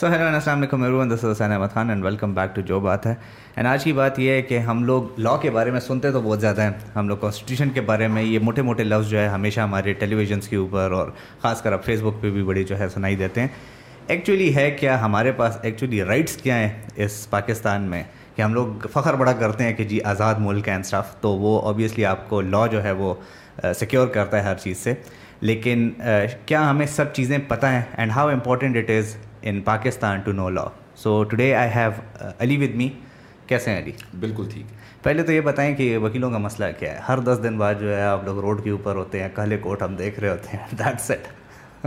سو hello السلام علیکم every this Hussain Ahmed Khan and welcome back to جو بات ہے۔ اینڈ آج کی بات یہ ہے کہ ہم لوگ لا کے بارے میں سنتے تو بہت زیادہ ہیں۔ ہم لوگ کانسٹیٹیوشن کے بارے میں یہ موٹے موٹے لفظ جو ہے ہمیشہ ہمارے ٹیلی ویژنس کے اوپر اور خاص کر اب فیس بک پہ بھی بڑی جو ہے سنائی دیتے ہیں۔ ایکچولی ہے کیا ہمارے پاس ایکچولی رائٹس کیا ہیں اس پاکستان میں؟ کہ ہم لوگ فخر بڑا کرتے ہیں کہ جی آزاد ملک اینڈ اسٹف تو وہ اوبیسلی آپ کو لا جو ہے وہ سیکیور کرتا ہے ہر چیز سے۔ لیکن کیا ہمیں سب چیزیں پتہ ہیں؟ And how important it is in Pakistan to know law so today I have Ali with me کیسے ہیں علی؟ بالکل ٹھیک. پہلے تو یہ بتائیں کہ وکیلوں کا مسئلہ کیا ہے؟ ہر دس دن بعد جو ہے آپ لوگ روڈ کے اوپر ہوتے ہیں کالے کوٹ ہم دیکھ رہے ہوتے ہیں دیٹ سیٹ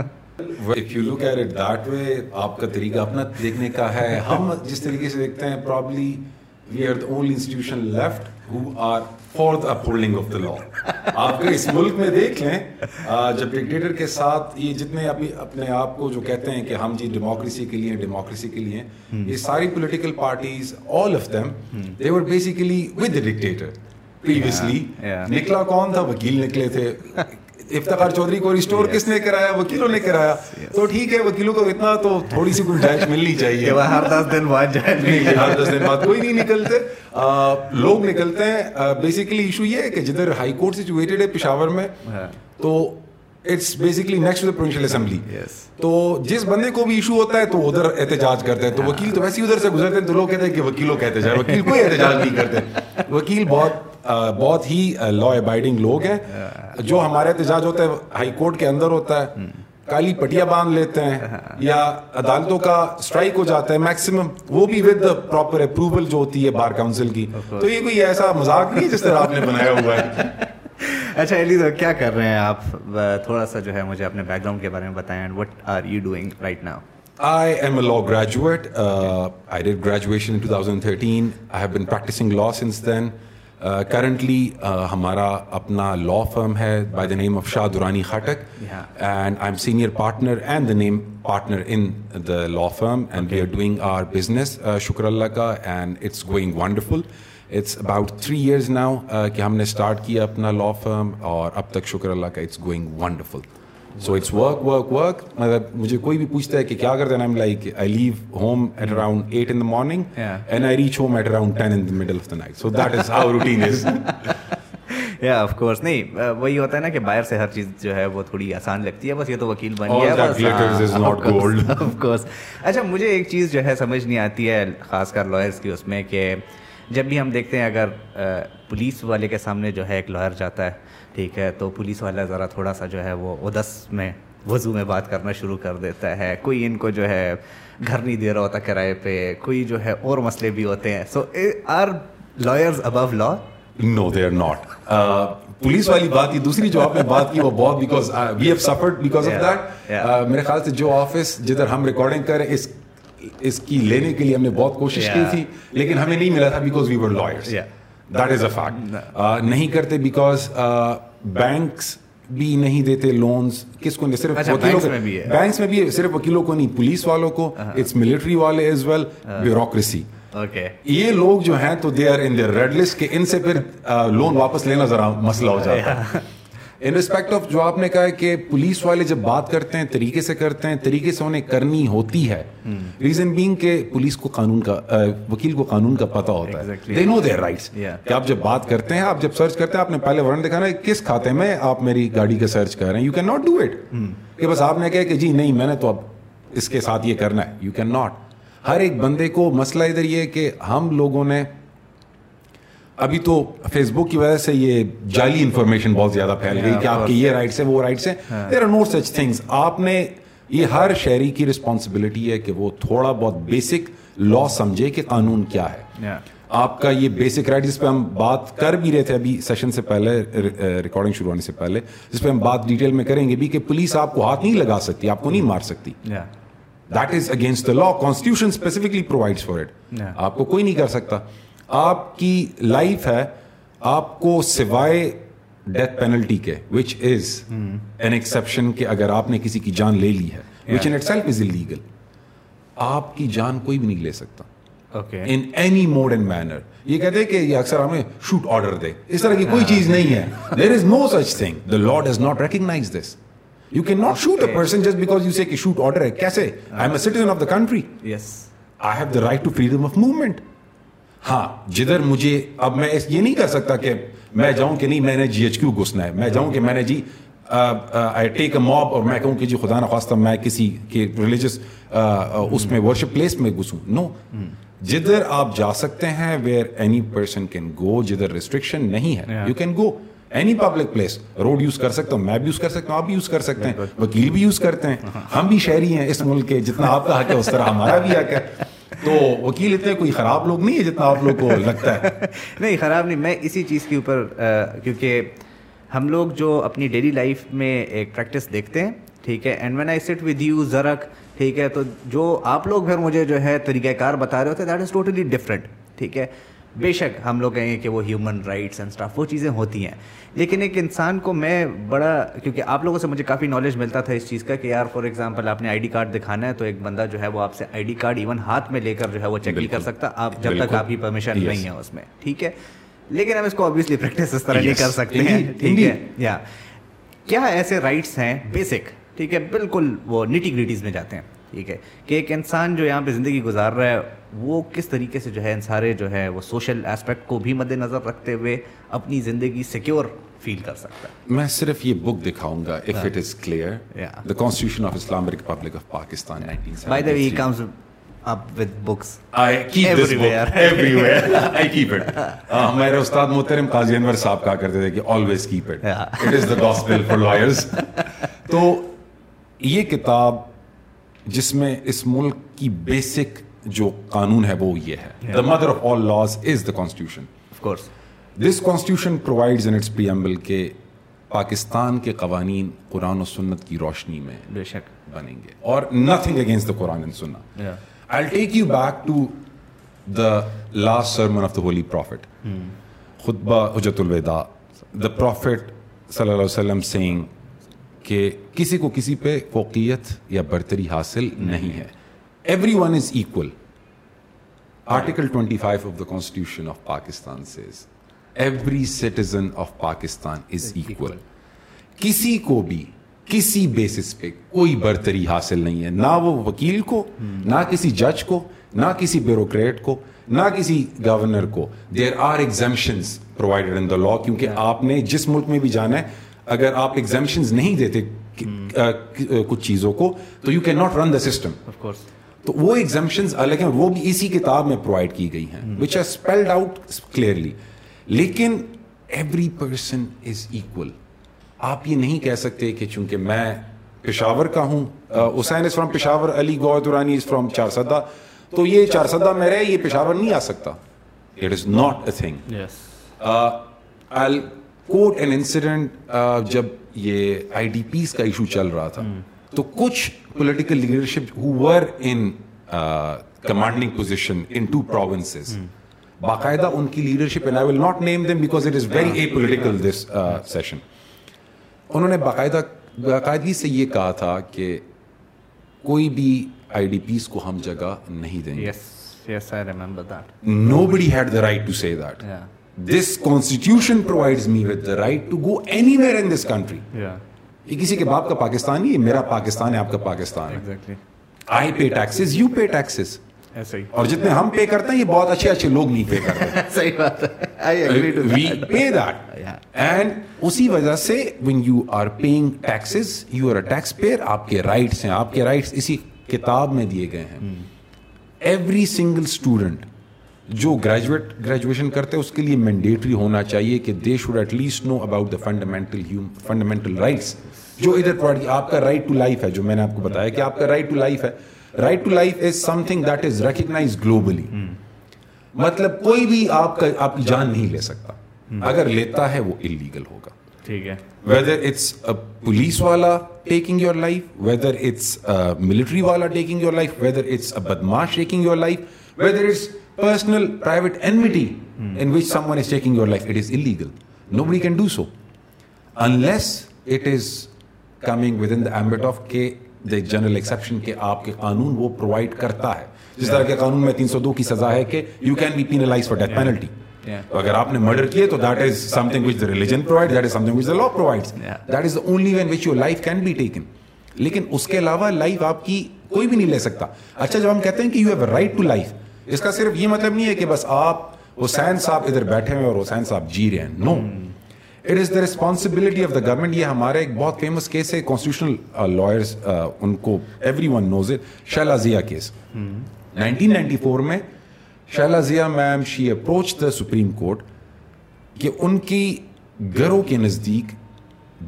آپ کا طریقہ اپنا دیکھنے کا ہے۔ ہم جس طریقے سے دیکھتے ہیں probably we are the only institution left who are for the upholding of the law آپ اس ملک میں دیکھ لیں جب ڈکٹیٹر کے ساتھ یہ جتنے اپنے آپ کو جو کہتے ہیں کہ ہم جی ڈیموکریسی کے لیے ڈیموکریسی کے لیے یہ ساری political parties all of them they were basically with the dictator previously نکلا کون تھا؟ وکیل نکلے تھے۔ افتخار چودھری کو ریسٹور کس نے کرایا؟ وکیلوں نے کرایا؟ تو ٹھیک ہے وکیلوں کو اتنا تو تھوڑی سی گنجائش ملنی چاہیے۔ ہر دس دن بعد ہر دس دن بعد کوئی نہیں نکلتے۔ لوگ نکلتے ہیں۔ بیسیکلی ایشو یہ ہے کہ جدھر ہائی کورٹ سچویٹڈ ہے پشاور میں ہاں۔ تو it's basically next to provincial assembly تو جس بندے کو بھی ایشو ہوتا ہے تو ادھر احتجاج کرتے ہیں۔ تو وکیل تو ویسے ہی ادھر سے گزرتے ہیں تو لوگ کہتے ہیں کہ وکیلوں کا احتجاج۔ وکیل کوئی احتجاج نہیں کرتے۔ وکیل بہت بہت ہی لا ابائڈنگ لوگ ہیں۔ جو ہمارا احتجاج ہوتا ہے ہائی کورٹ کے اندر ہوتا ہے۔ کالی پٹیا باندھ لیتے ہیں یا عدالتوں کا اسٹرائک ہو جاتا ہے میکسیمم وہ بھی ود پراپر اپروول جو ہوتی ہے بار کاؤنسل کی۔ تو یہ کوئی ایسا مذاق نہیں جس طرح آپ نے بنایا ہوا ہے۔ اچھا علی تو کیا کر رہے ہیں آپ؟ تھوڑا سا جو ہے مجھے اپنے بیک گراؤنڈ کے بارے میں بتائیں۔ What are you doing right now I am a law graduate. Uh, I did graduation in 2013. I have been practicing law since then. Currently ہمارا اپنا لا فرم ہے by the name of Shah Durrani Khattak and I am senior partner and the name partner in the law firm and we are doing our business شکر اللہ کا and it's going wonderful it's about three years now کہ ہم نے start کیا اپنا law فرم اور اب تک شکر اللہ کا it's going wonderful so it's work work work مطلب مجھے کوئی بھی پوچھتا ہے کہ کیا کرتے ہیں؟ Like I leave home at around eight in the morning and I reach home at around ten in middle of the night so that is how routine is یا آف کورس نہیں وہی ہوتا ہے نا کہ باہر سے ہر چیز جو ہے وہ تھوڑی آسان لگتی ہے بس یہ تو وکیل بن گیا کورس اچھا مجھے ایک چیز جو ہے سمجھ نہیں آتی ہے خاص کر لائرس کی اس میں کہ جب بھی ہم دیکھتے ہیں اگر پولیس والے کے سامنے جو ہے ایک لائر جاتا ہے ٹھیک ہے تو پولیس والا ذرا تھوڑا سا جو ہے وہ ادس میں وضو میں بات کرنا شروع کر دیتا ہے۔ کوئی ان کو جو ہے گھر نہیں دے رہا ہوتا کرائے پہ کوئی جو ہے اور مسئلے بھی ہوتے ہیں۔ So our lawyers above law no they are not police والی بات کی دوسری جو آپ نے بات کی وہ بہت because we have suffered because of that میرے خیال سے جو آفس جدھر ہم ریکارڈنگ کریں اس اس کی لینے کے لیے ہم نے بہت کوشش کی تھی لیکن ہمیں نہیں ملا تھا because we were lawyers that is a fact نہیں کرتے بیکاز بینکس بھی نہیں دیتے لونس کس کو صرف بینکس میں بھی صرف وکیلوں کو نہیں پولیس والوں کو اٹس ملٹری والے ایز ویل بیوروکریسی یہ لوگ جو ہیں تو they are in red list کہ ان سے پھر لون واپس لینا ذرا مسئلہ ہو جاتا ہے ان ریسپیکٹ آف جو آپ نے کہا کہ پولیس والے جب بات کرتے ہیں طریقے سے کرتے ہیں طریقے سے انہیں کرنی ہوتی ہے۔ ریزن بینگ کہ پولیس کو قانون کا وکیل کو قانون کا پتہ ہوتا ہے۔ دے نو رائٹس کہ آپ جب بات کرتے ہیں آپ جب سرچ کرتے ہیں آپ نے پہلے ورن دکھانا ہے کس کھاتے میں آپ میری گاڑی کا سرچ کر رہے ہیں؟ You can not do it کہ بس آپ نے کہا کہ جی نہیں میں نے تو اب اس کے ساتھ یہ کرنا ہے۔ یو کین ناٹ ہر ایک بندے کو مسئلہ ادھر یہ کہ ہم لوگوں نے ابھی تو فیس بک کی وجہ سے یہ جعلی انفارمیشن بہت زیادہ پھیل گئی کہ آپ کے یہ رائٹس ہیں وہ رائٹس ہیں۔ There are no such things آپ نے یہ ہر شہری کی رسپانسبلٹی ہے کہ وہ تھوڑا بہت بیسک لا سمجھے کہ قانون کیا ہے۔ آپ کا یہ بیسک رائٹ جس پہ ہم بات کر بھی رہے تھے ابھی سیشن سے پہلے ریکارڈنگ شروع ہونے سے پہلے جس پہ ہم بات ڈیٹیل میں کریں گے بھی کہ پولیس آپ کو ہاتھ نہیں لگا سکتی آپ کو نہیں مار سکتی۔ That is against the law constitution specifically provide for it آپ کو کوئی نہیں کر سکتا۔ آپ کی لائف ہے آپ کو سوائے ڈیتھ پینلٹی کے وچ از این ایکسپشن کہ اگر آپ نے کسی کی جان لے لی ہے which in self is illegal آپ کی جان کوئی بھی نہیں لے سکتا. In any mode and manner یہ کہتے ہیں کہ یہ اکثر ہمیں شوٹ آرڈر دے. اس طرح کی کوئی چیز نہیں ہے. There is no such thing the law does not recognise this you can not shoot a person just because you see کہ شوٹ آرڈر ہے. کیسے I am a citizen of the country yes I have the right to freedom of movement ہاں جدھر مجھے اب میں اس یہ نہیں کہہ سکتا کہ میں جاؤں کہ نہیں میں نے جی ایچ کیو گھسنا ہے۔ میں جاؤں کہ میں نے جی آئی ٹیک اے موب اور میں کہوں کہ جی خدا نخواستہ میں کسی کے ریلیجس اس میں ورشپ پلیس میں گھسوں۔ نو جدھر آپ جا سکتے ہیں where any person can go جدھر ریسٹرکشن نہیں ہے۔ You can go any public place road use کر سکتا ہوں میں بھی یوز کر سکتا ہوں آپ بھی یوز کر سکتے ہیں۔ وکیل بھی یوز کرتے ہیں۔ ہم بھی شہری ہیں اس ملک کے جتنا آپ کا حق ہے اس طرح ہمارا بھی حق ہے تو وکیل اتنے کوئی خراب لوگ نہیں ہے جتنا آپ لوگ کو لگتا ہے۔ نہیں خراب نہیں میں اسی چیز کے اوپر کیونکہ ہم لوگ جو اپنی ڈیلی لائف میں ایک پریکٹس دیکھتے ہیں ٹھیک ہے and when I sit with you زرک ٹھیک ہے تو جو آپ لوگ پھر مجھے جو ہے طریقہ کار بتا رہے ہوتے دیٹ از ٹوٹلی ڈفرینٹ ٹھیک ہے۔ بے شک ہم لوگ کہیں گے کہ وہ ہیومن رائٹس اینڈ اسٹاف وہ چیزیں ہوتی ہیں۔ لیکن ایک انسان کو میں بڑا کیونکہ آپ لوگوں سے مجھے کافی نالج ملتا تھا اس چیز کا کہ یار فار ایگزامپل آپ نے آئی ڈی کارڈ دکھانا ہے تو ایک بندہ جو ہے وہ آپ سے آئی ڈی کارڈ ایون ہاتھ میں لے کر جو ہے وہ چیک نہیں کر سکتا۔ آپ جب تک آپ کی پرمیشن نہیں ہے اس میں ٹھیک ہے؟ لیکن ہم اس کو آبویسلی پریکٹس اس طرح نہیں کر سکتے ہیں ٹھیک ہے؟ یا کیا ایسے رائٹس ہیں؟ بیسک ٹھیک ہے؟ بالکل وہ نٹی گریٹیز میں جاتے ہیں ٹھیک ہے؟ کہ ایک انسان جو یہاں پہ زندگی گزار رہا ہے وہ کس طریقے سے جو ہے ان سارے جو ہے وہ سوشل اسپیکٹ کو بھی مد نظر رکھتے ہوئے اپنی زندگی سیکیور فیل کر سکتا ہے۔ میں صرف یہ بک دکھاؤں گا if it is clear the constitution of Islam republic of Pakistan by the way he comes up with books I keep this book everywhere I keep it ah, ہمارے استاد محترم قاضی انور صاحب کہا کرتے تھے کہ always keep it it is the gospel for lawyers تو یہ کتاب جس میں اس ملک کی بیسک جو قانون ہے وہ یہ ہے. The mother of all laws is the constitution this constitution provides in its P preamble کے پاکستان کے قوانین قرآن و سنت کی روشنی میں بے شک. بنیں گے اور nothing against the Quran and Sunnah I take you back to the last sermon of the holy prophet خطبہ حجت الوداع دا پروفٹ صلی اللہ علیہ وسلم سینگ کہ کسی کو کسی پہ فوقیت یا برتری حاصل نہیں ہے. Every one is equal article twenty five of the constitution of Pakistan says every citizen of Pakistan is equal کسی کو بھی کسی بیسس پہ کوئی برتری حاصل نہیں ہے نہ وہ وکیل کو نہ کسی جج کو نہ کسی بیوروکریٹ کو نہ کسی گورنر کو there are ایگزامشنز provided in the law کیونکہ آپ نے جس ملک میں بھی جانا ہے اگر آپ ایگزامشنز نہیں دیتے کچھ چیزوں کو تو you can not run the system تو وہ ایگزمپشنز الگ ہیں وہ بھی اسی کتاب میں پرووائڈ کی گئی ہیں which are spelled out clearly لیکن ایوری پرسن از ایکول آپ یہ نہیں کہہ سکتے کہ چونکہ میں پشاور کا ہوں Hussain is from Peshawar Ali Gohar Durrani is from Charsadda تو یہ چار سدہ میں رہے یہ پشاور نہیں آ سکتا۔ It is not a thing quote an incident جب یہ آئی ڈی پیز کا ایشو چل رہا تھا۔ تو کچھ political leadership were in commanding position in two provinces باقاعدہ ان کی leadership and I will not name them because it is very a political decision انہوں نے باقاعدہ باقاعدگی سے یہ کہا تھا کہ کوئی بھی آئی ڈی پیز کو ہم جگہ نہیں دیں گے۔ Nobody had the right to see that this constitution provide me with the right to go anywhere in this country یہ کسی کے باپ کا پاکستان نہیں میرا پاکستان ہے آپ کا Pakistan I pay taxes you pay taxes اور جتنے ہم پے کرتے ہیں یہ بہت اچھے اچھے لوگ نہیں پے کرتے۔ صحیح بات ہے۔ When you are paying taxes you are a tax payer آپ کے رائٹس ہیں۔ آپ کے رائٹس اسی کتاب میں دیے گئے ہیں۔ ایوری سنگل اسٹوڈنٹ جو گریجویٹ گریجویشن کرتے ہیں اس کے لیے مینڈیٹری ہونا چاہیے کہ they should at least know about the fundamental fundamental rights جو ادھر پڑھی آپ کا رائٹ ٹو لائف ہے جو میں نے آپ کو بتایا کہ آپ کا رائٹ ٹو لائف ہے. Right to life is something that is recognised globally مطلب کوئی بھی آپ کا آپ کی جان نہیں لے سکتا. اگر لیتا ہے وہ انلیگل ہوگا. ویدر اٹس پولیس والا taking your life whether it's military والا taking your life whether it's بدماش taking your life whether it's personal private enmity in which someone is taking your life it is illegal nobody can do so unless it is coming with in the ambit of کے the general exception کے آپ کے قانون وہ provide کرتا ہے۔ جس طرح کے قانون میں تین سو دو کی سزا ہے کہ you can be penalised for death penalty تو اگر آپ نے مرڈر کیے تو that is something which the religion provide that is something which the law provide that is the only way in which your life can be taken لیکن اس کے علاوہ لائف آپ کی کوئی بھی نہیں لے سکتا۔ اچھا جب ہم کہتے ہیں کہ you have right to life اس کا صرف یہ مطلب نہیں ہے کہ بس آپ حسین صاحب ادھر بیٹھے ہیں اور حسین صاحب جی رہے ہیں۔ No no. Hmm. It is the responsibility of the government یہ ہمارے ایک بہت فیمس کیس ہے کانسٹیٹیوشنل لائرس ان کو everyone knows it Shehla Zia case nineteen ninety four میں Shehla Zia ma'am she approach the Supreme Court کہ ان کی گھروں کے نزدیک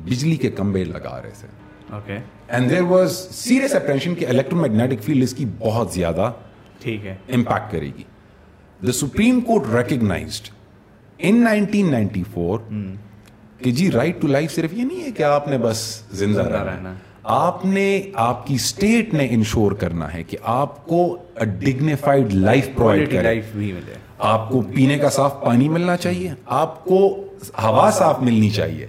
بجلی کے کمبے لگا رہے تھے۔ And there was serious apprehension کہ الیکٹرو میگنیٹک فیلڈ اس کی بہت زیادہ ٹھیک ہے۔ امپیکٹ کرے گی۔ The Supreme Court recognised in nineteen ninety four کہ جی رائٹ ٹو لائف صرف یہ نہیں ہے کہ آپ نے بس زندہ رہنا آپ نے آپ کی اسٹیٹ نے انشور کرنا ہے کہ آپ کو ڈگنیفائڈ لائف پرووائڈ کرے۔ آپ کو پینے کا صاف پانی ملنا چاہیے۔ آپ کو ہوا صاف ملنی چاہیے۔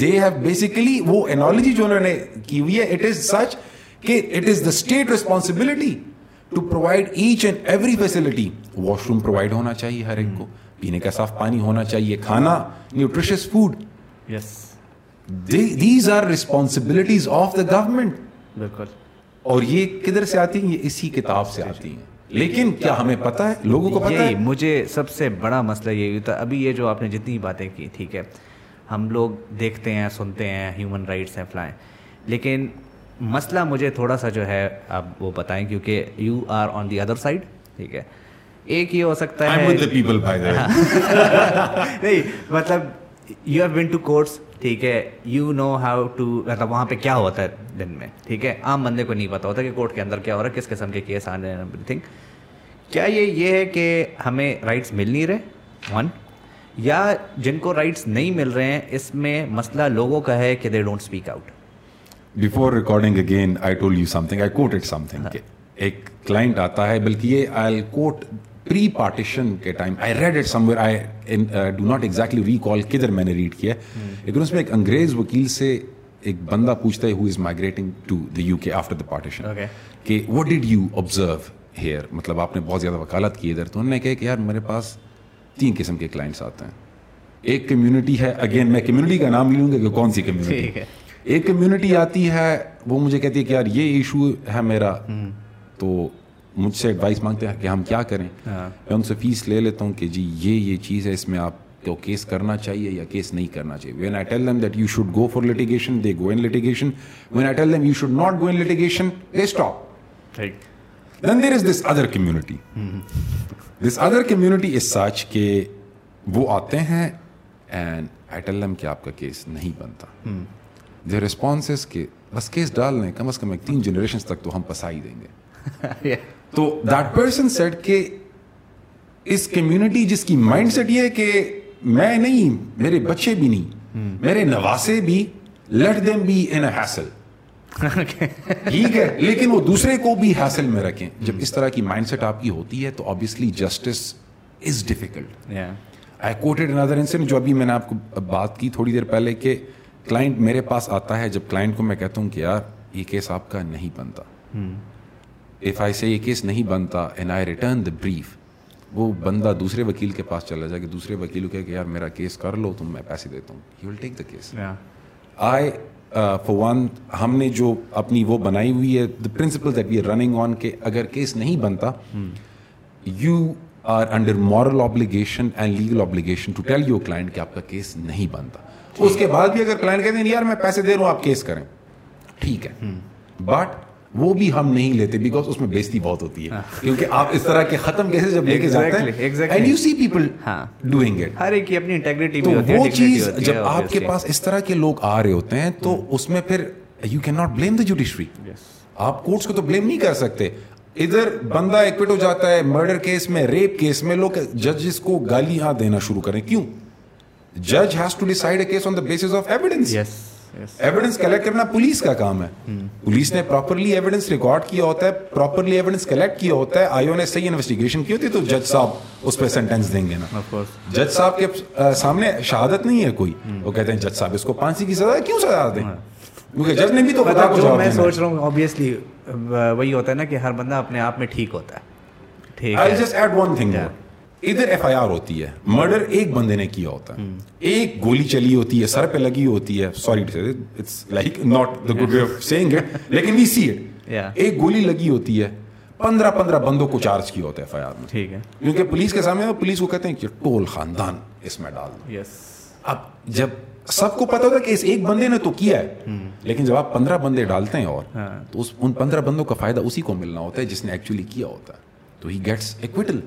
دے ہیو بیسیکلی وہ انالوجی جو انہوں نے کی ہوئی ہے it is such that it is the state responsibility to provide each and every facility washroom provide ہونا چاہیے ہر ایک کو۔ پینے کا صاف پانی ہونا چاہیے۔ کھانا nutritious food these are responsibilities of the government بالکل۔ اور یہ کدھر سے آتی ہیں؟ یہ اسی کتاب سے آتی ہیں۔ لیکن کیا ہمیں پتا ہے؟ لوگوں کو پتا ہے؟ مجھے سب سے بڑا مسئلہ یہ ہوتا ابھی یہ جو آپ نے جتنی باتیں کی ٹھیک ہے۔ ہم لوگ دیکھتے ہیں سنتے ہیں ہیومن رائٹس ہیں فلائیں لیکن مسئلہ مجھے تھوڑا سا جو ہے آپ وہ بتائیں کیونکہ you are on the other side ٹھیک ہے۔ ایک یہ ہو سکتا ہے۔ نہیں مطلب you have been to courts ٹھیک ہے. یو نو ہاؤ ٹو مطلب وہاں پہ کیا ہوتا ہے دن میں ٹھیک ہے. عام بندے کو نہیں پتا ہوتا کہ کورٹ کے اندر کیا ہو رہا ہے کس قسم کے کیس آ رہے ہیں ایوری تھنگ کیا یہ یہ ہے کہ ہمیں رائٹس مل نہیں رہے؟ ون یا جن کو رائٹس نہیں مل رہے ہیں اس میں مسئلہ لوگوں کا ہے کہ they don't speak out before recording again I told you something I quote it something ایک کلائنٹ آتا ہے بلکہ یہ آئی کوٹ پری پارٹیشن کے time I read it somewhere I do not exactly recall کدھر میں نے ریڈ کیا. لیکن اس میں ایک انگریز وکیل سے ایک بندہ پوچھتا ہے who is migrating to the U K after the partition کہ what did you observe here مطلب آپ نے بہت زیادہ وکالت کی ادھر. تو انہوں نے کہا کہ یار میرے پاس تین قسم کے کلائنٹس آتے ہیں. ایک کمیونٹی ہے اگین میں کمیونٹی کا نام لوں گا کہ کون سی کمیونٹی ایک کمیونٹی آتی ہے وہ مجھے کہتی ہے کہ یار یہ ایشو ہے میرا. تو مجھ سے ایڈوائس مانگتے ہیں کہ ہم کیا کریں؟ ہاں۔ میں ان سے فیس لے لیتا ہوں کہ جی یہ یہ چیز ہے اس میں آپ کو کیس کرنا چاہیے یا کیس نہیں کرنا چاہیے۔ When I tell them that you should go for litigation they go in litigation when I tell them you should not go in litigation they stop then there is this other community this other community is such کہ وہ آتے ہیں and I tell them کہ آپ کا case نہیں بنتا۔ دے response کہ بس کیس ڈال لیں کم از کم ایک تین جنریشن تک تو ہم پسا ہی دیں گے۔ تو دیٹ پرسن سیٹ کہ اس کمیونٹی جس کی مائنڈ سیٹ یہ ہے کہ میں نہیں میرے بچے بھی نہیں میرے نواسے بھی let them be in hassle ٹھیک ہے لیکن وہ دوسرے کو بھی حاصل میں رکھیں جب اس طرح کی مائنڈ سیٹ آپ کی ہوتی ہے تو obviously justice is difficult I quoted another incident جو ابھی میں نے آپ کو بات کی تھوڑی دیر پہلے کہ کلائنٹ میرے پاس آتا ہے جب کلائنٹ کو میں کہتا ہوں کہ یار یہ کیس آپ کا نہیں بنتا اف آئی سے یہ کیس نہیں بنتا and I return the brief وہ بندہ دوسرے وکیل کے پاس چلا جائے کہ دوسرے وکیل کو کہ یار میرا کیس کر لو تو میں پیسے دیتا ہوں۔ He will take the case I for one ہم نے جو اپنی وہ بنائی ہوئی ہے the principle that we are running on کہ اگر کیس نہیں بنتا you are under moral obligation and legal obligation to tell your client کہ آپ کا کیس نہیں بنتا۔ اس کے بعد بھی اگر کلائنٹ کہتے ہیں یار میں پیسے دے رہا ہوں آپ کیس کریں۔ ٹھیک ہے۔ بٹ وہ بھی ہم نہیں لیتے بیکاز اس میں بےزتی بہت ہوتی ہے۔ کیونکہ آپ اس طرح کے ختم کیسے جب لے کے جاتے ہیں؟ And you see people doing it ہر ایک کی اپنی انٹیگریٹی تو وہ چیز جب آپ کے پاس اس طرح کے لوگ آ رہے ہوتے ہیں تو اس میں پھر you can not blame the judiciary آپ کورٹس کو تو بلیم نہیں کر سکتے۔ ادھر بندہ ایکوٹ ہو جاتا ہے مرڈر کیس میں ریپ کیس میں لوگ ججز کو گالیاں دینا شروع کریں۔ کیوں؟ جج has to decide a case on the basis of evidence evidence collect کرنا پولیس کا کام ہے۔ پولیس نے پراپرلی ایویڈینس ریکارڈ کیا ہوتا ہے پراپرلی ایویڈینس کلیکٹ کیا ہوتا ہے۔ آئیو نے صحیح انویسٹیگیشن کی ہوتی ہے تو جج صاحب اس پہ سینٹینس دیں گے نا۔ جج صاحب کے سامنے شہادت نہیں ہے کوئی۔ وہ کہتے ہیں جج صاحب اس کو پانسی کی سزا کیوں سزا دیں؟ ہاں۔ کیونکہ جج نے بھی تو کو جو میں سوچ رہا ہوں آبویسلی وہی ہوتا ہے نا کہ ہر بندہ اپنے آپ میں ٹھیک ہوتا ہے۔ ٹھیک ہے۔ ادھر ایف آئی آر ہوتی ہے۔ مرڈر ایک بندے نے کیا ہوتا ہے۔ ایک گولی چلی ہوتی ہے سر پہ لگی ہوتی ہے۔ Sorry like not the good way of saying it لیکن وی سی اٹ ایک گولی لگی ہوتی ہے۔ پندرہ پندرہ بندوں کو چارج کیا ہوتا ہے ایف آئی آر میں۔ ٹھیک ہے۔ کیونکہ پولیس کے سامنے پولیس کو کہتے ہیں کہ ٹول خاندان اس میں ڈال دو۔ اب جب سب کو پتا ہوتا کہ اس ایک بندے نے تو کیا ہے لیکن جب آپ پندرہ بندے ڈالتے ہیں اور تو اس ان پندرہ بندوں کا فائدہ اسی کو ملنا ہوتا ہے جس نے ایکچولی کیا ہوتا ہے۔ تو ہی گیٹس ایکویٹل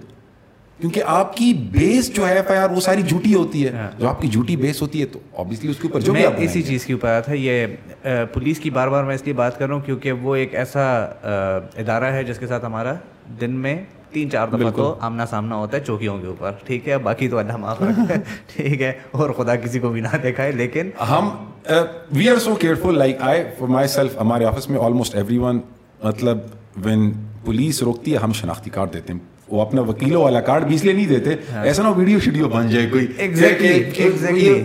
کیونکہ آپ کی بیس جو ہے ایف آئی آر وہ ساری جھوٹی ہوتی ہے۔ جو آپ کی جھوٹی بیس ہوتی ہے تو آبویسلی اس کے اوپر جو میں اسی چیز کے اوپر آیا تھا یہ پولیس کی بار بار میں اس لیے بات کر رہا ہوں کیونکہ وہ ایک ایسا ادارہ ہے جس کے ساتھ ہمارا دن میں تین چار دفعہ تو آمنا سامنا ہوتا ہے چوکیوں کے اوپر۔ ٹھیک ہے باقی تو اللہ معاف ٹھیک ہے اور خدا کسی کو بھی نہ دیکھا ہے لیکن ہم we are so careful like I for myself ہمارے آفس میں آلموسٹ ایوری ون مطلب وین پولیس روکتی ہے ہم شناختی کارڈ دیتے ہیں۔ وہ اپنا وکیلوں والا کارڈ بھی اس لیے نہیں دیتے ایسا نہ ویڈیو شیڈیو بن جائے کوئی۔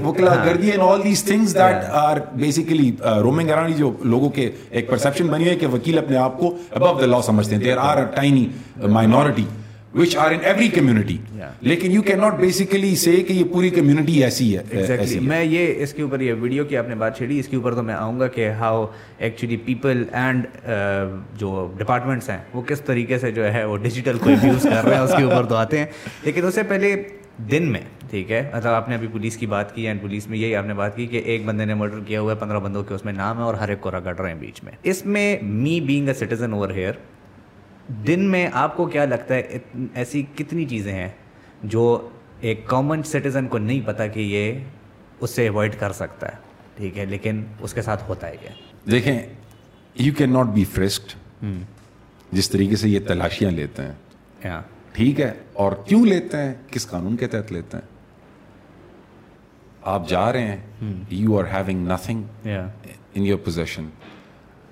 وکلا گردی and all these things that are basically roaming around جو لوگوں کے ایک پرسپشن بنی ہے کہ وکیل اپنے آپ کو ابو دا لا سمجھتے ہیں۔ There are tiny minority which are in every community لیکن you can not basically say کہ یہ پوری کمیونٹی ایسی ہے میں یہ اس کے اوپر یہ ویڈیو کی آپ نے بات چھیڑی اس کے اوپر تو میں آؤں گا کہ ہاؤ ایکچولی پیپل اینڈ جو ڈپارٹمنٹس ہیں وہ کس طریقے سے جو ہے وہ ڈیجیٹل کو یوز کر رہے ہیں اس کے اوپر تو آتے ہیں لیکن اس سے پہلے دن میں ٹھیک ہے مطلب آپ نے ابھی پولیس کی بات کی اینڈ پولیس میں یہی آپ نے بات کی کہ ایک بندے نے مرڈر کیا ہوا ہے پندرہ بندوں کے اس میں نام ہے اور ہر ایک کو رگڑ رہے ہیں بیچ میں اس میں me being a citizen over here دن میں آپ کو کیا لگتا ہے ایسی کتنی چیزیں ہیں جو ایک کامن سٹیزن کو نہیں پتا کہ یہ اس سے اوائڈ کر سکتا ہے؟ ٹھیک ہے لیکن اس کے ساتھ ہوتا ہے کیا؟ دیکھیں you can not be frisked جس طریقے سے یہ تلاشیاں لیتے ہیں۔ ٹھیک ہے اور کیوں لیتے ہیں؟ کس قانون کے تحت لیتے ہیں؟ آپ جا رہے ہیں you are having nothing in your position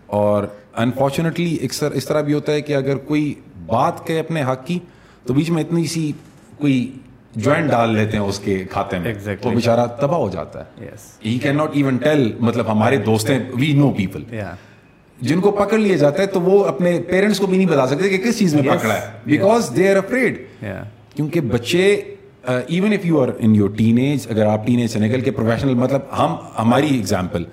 اور انفارچونیٹلی اس طرح بھی ہوتا ہے کہ اگر کوئی بات کہے اپنے حق کی تو بیچ میں اتنی سی کوئی جوائنٹ ڈال لیتے ہیں اس کے کھاتے میں۔ وہ بیچارہ تباہ ہو جاتا ہے۔ He can not even tell مطلب ہمارے دوست ہیں وی نو پیپل جن کو پکڑ لیا جاتا ہے تو وہ اپنے پیرنٹس کو بھی نہیں بتا سکتے کہ کس چیز میں پکڑا ہے۔ بیکاز دے آر افریڈ کیونکہ بچے even if you are in your teenage اگر آپ ٹین ایج سے نکل کے پروفیشنل مطلب ہم ہماری example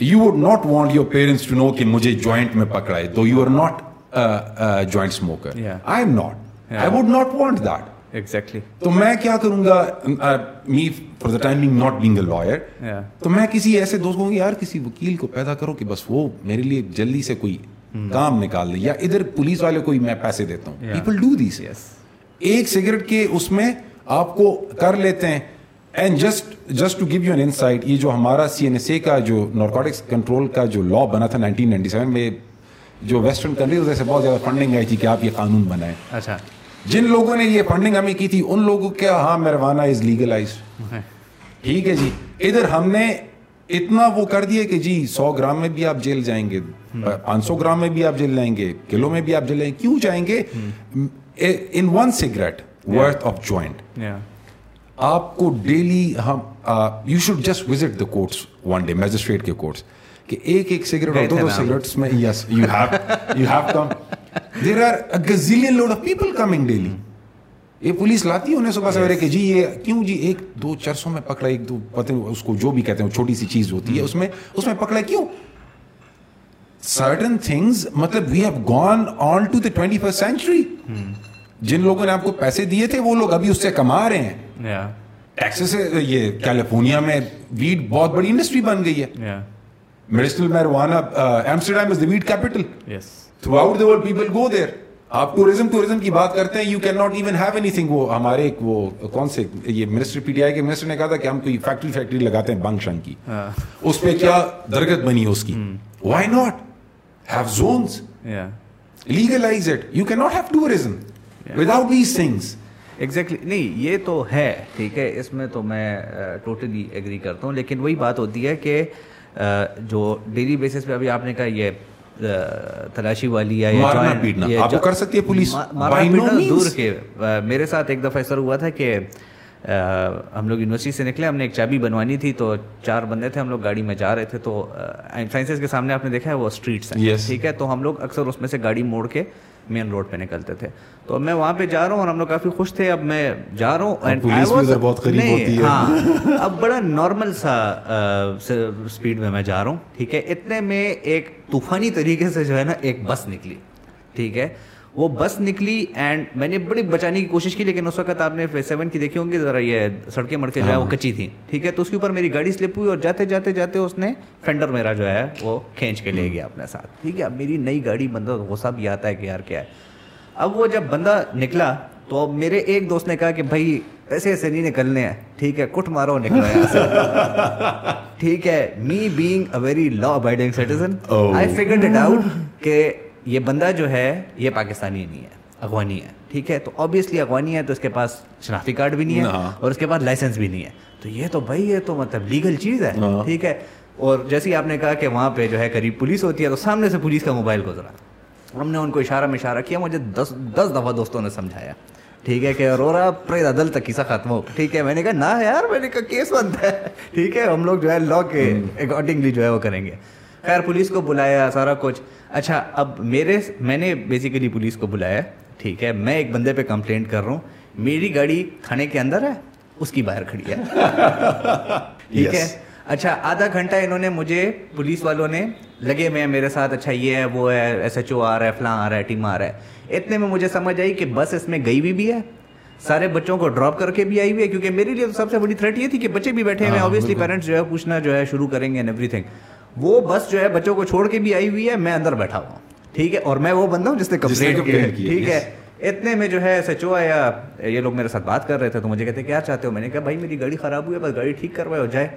you would not want your parents to know کہ مجھے جوائنٹ میں پکڑا ہے تو you are not joint smoker I am not I would not want that exactly تو میں کیا کروں گا me for the time not being a lawyer تو میں کسی ایسے دوست کو یار کسی وکیل کو پیدا کرو کہ بس وہ میرے لیے جلدی سے کوئی کام نکال دے یا ادھر پولیس والے کو میں پیسے دیتا ہوں پیپل ڈو دیس ایک سگریٹ کے اس میں آپ کو کر لیتے ہیں and just just to give you an insight یہ جو ہمارا سی این ایس اے کا جو نارکوٹکس کنٹرول کا جو لا بنا تھا نائنٹین نائنٹی سیون میں جو ویسٹرن کنٹریز سے بہت زیادہ فنڈنگ آئی تھی کہ آپ یہ قانون بنائیں اچھا جن لوگوں نے یہ فنڈنگ ہمیں کی تھی ان لوگوں کیا ہاں میروانہ از لیگلائز ٹھیک ہے جی ادھر ہم نے اتنا وہ کر دیا کہ جی سو گرام میں بھی آپ جیل جائیں گے پانچ سو گرام میں بھی آپ جیل جائیں گے کلو میں بھی آپ جیل جائیں گے کیوں جائیں گے in one cigarette worth of joint آپ کو daily hmm you should just visit the courts one day magistrate کے کورٹس کہ ایک ایک سگریٹ اور دو دو سگریٹس میں yes you have you have come there are gazillion load of people coming daily یہ پولیس لاتی ہے انہیں صبح سویرے کہ جی یہ کیوں جی ایک دو چرسوں میں پکڑا ایک دو پتہ اس کو جو بھی کہتے ہیں چھوٹی سی چیز ہوتی ہے اس میں اس میں پکڑا کیوں؟ سرٹن تھنگز مطلب we have gone on to the twenty first century جن لوگوں نے آپ کو پیسے دیے تھے وہ لوگ ابھی اس سے کما رہے ہیں۔ ٹیکسس یہ کیلیفورنیا میں ویٹ بہت بڑی انڈسٹری بن گئی ہے. Medicinal marijuana Amsterdam is the weed capital throughout the world people go there آپ ٹوریزم ٹوریزم کی بات کرتے ہیں you can not even have anything وہ ہمارے ایک وہ کون سے یہ منسٹر پی ٹی آئی کے منسٹر نے کہا تھا کہ ہم کوئی فیکٹری فیکٹری لگاتے ہیں بنگ شنگ کی اس پہ کیا درگت بنی ہے اس کی why not have zones legalise it you can not have tourism without these things exactly نہیں یہ تو ہے ٹھیک ہے اس میں تو میں ٹوٹلی ایگری کرتا ہوں لیکن وہی بات ہوتی ہے کہ جو ڈیلی بیسس پہ ابھی آپ نے کہا یہ تلاشی والی یا کر سکتی ہے پولیس؟ دور کے میرے ساتھ ایک دفعہ ایسا ہوا تھا کہ ہم لوگ یونیورسٹی سے نکلے ہم نے ایک چابی بنوانی تھی تو چار بندے تھے ہم لوگ گاڑی میں جا رہے تھے تو سائنسز کے سامنے آپ نے دیکھا ہے وہ اسٹریٹس ہیں ٹھیک ہے؟ تو ہم لوگ اکثر اس میں سے گاڑی موڑ کے مین روڈ پہ نکلتے تھے۔ تو میں وہاں پہ جا رہا ہوں اور ہم لوگ کافی خوش تھے۔ اب میں جا رہا ہوں پولیس بھی ادھر بہت قریب ہوتی ہے۔ ہاں اب بڑا نارمل سا اسپیڈ میں میں جا رہا ہوں ٹھیک ہے۔ اتنے میں ایک طوفانی طریقے سے جو ہے نا ایک بس نکلی ٹھیک ہے۔ وہ بس نکلی اینڈ میں نے بڑی بچانے کی کوشش کی لیکن اس وقت آپ نے سیون کی دیکھی ہوں گی ذرا یہ سڑکیں مڑکے جو ہے وہ ہاں۔ کچی تھیں ٹھیک ہے۔ تو اس کے اوپر میری گاڑی سلپ ہوئی اور جاتے جاتے جاتے اس نے فینڈر میرا جو ہے وہ کھینچ کے لے گیا اپنے ساتھ ٹھیک ہے۔ اب میری نئی گاڑی بندہ غصہ بھی آتا ہے کہ یار کیا ہے۔ اب وہ جب بندہ نکلا تو اب میرے ایک دوست نے کہا کہ بھائی ایسے ایسے نہیں نکلنے ہیں ٹھیک ہے کٹ مارو سے۔ ٹھیک ہے me being a very law abiding citizen I figured it out کہ یہ بندہ جو ہے یہ پاکستانی نہیں ہے افغانی ہے۔ ٹھیک ہے تو آبویسلی افغانی ہے تو اس کے پاس شناختی کارڈ بھی نہیں ہے اور اس کے پاس لائسنس بھی نہیں ہے۔ تو یہ تو بھائی یہ تو مطلب لیگل چیز ہے۔ ٹھیک ہے اور جیسے آپ نے کہا کہ وہاں پہ جو ہے قریب پولیس ہوتی ہے تو سامنے سے پولیس کا موبائل گزرا۔ ہم نے ان کو اشارہ میں اشارہ کیا مجھے دس دس دفعہ دوستوں نے سمجھایا۔ ٹھیک ہے کہ رو رہا عدل تک کیسا ختم ہو۔ ٹھیک ہے میں نے کہا نہ یار میں نے کہا کیس بنتا ہے۔ ٹھیک ہے ہم لوگ جو ہے لا کے اکارڈنگلی جو ہے وہ کریں گے۔ خیر پولیس کو بلایا سارا کچھ۔ اچھا اب میرے میں نے بیسیکلی پولیس کو بلایا۔ ٹھیک ہے میں ایک بندے پہ کمپلینٹ کر رہا ہوں۔ میری گاڑی تھانے کے اندر ہے اس کی باہر کھڑی ہے۔ ٹھیک ہے۔ اچھا آدھا گھنٹہ انہوں نے مجھے پولیس والوں نے لگے میں میرے ساتھ اچھا یہ ہے وہ ہے ایس ایچ او آ رہا ہے فلاں آ رہا ہے ٹیم آ رہا ہے۔ اتنے میں مجھے سمجھ آئی کہ بس اس میں گئی بھی بھی ہے۔ سارے بچوں کو ڈراپ کر کے بھی آئی ہوئی ہے کیونکہ میرے لیے تو سب سے بڑی تھریٹ یہ تھی کہ بچے بھی بیٹھے ہوئے آبویسلی پیرنٹس جو ہے پوچھنا جو ہے شروع کریں گے ایوری تھنگ وہ بس جو ہے بچوں کو چھوڑ کے بھی آئی ہوئی ہے میں اندر بیٹھا ہوا ہوں۔ ٹھیک ہے؟ اور میں وہ بندہ ہوں جس نے کمپلینٹ کی ٹھیک ہے؟ اتنے میں جو ہے ایس ایچ او یا یہ لوگ میرے ساتھ بات کر رہے تھے تو مجھے کہتے کیا چاہتے ہو؟ میں نے کہا بھائی میری گاڑی خراب ہوئی ہے بس گاڑی ٹھیک کروائے ہو جائے۔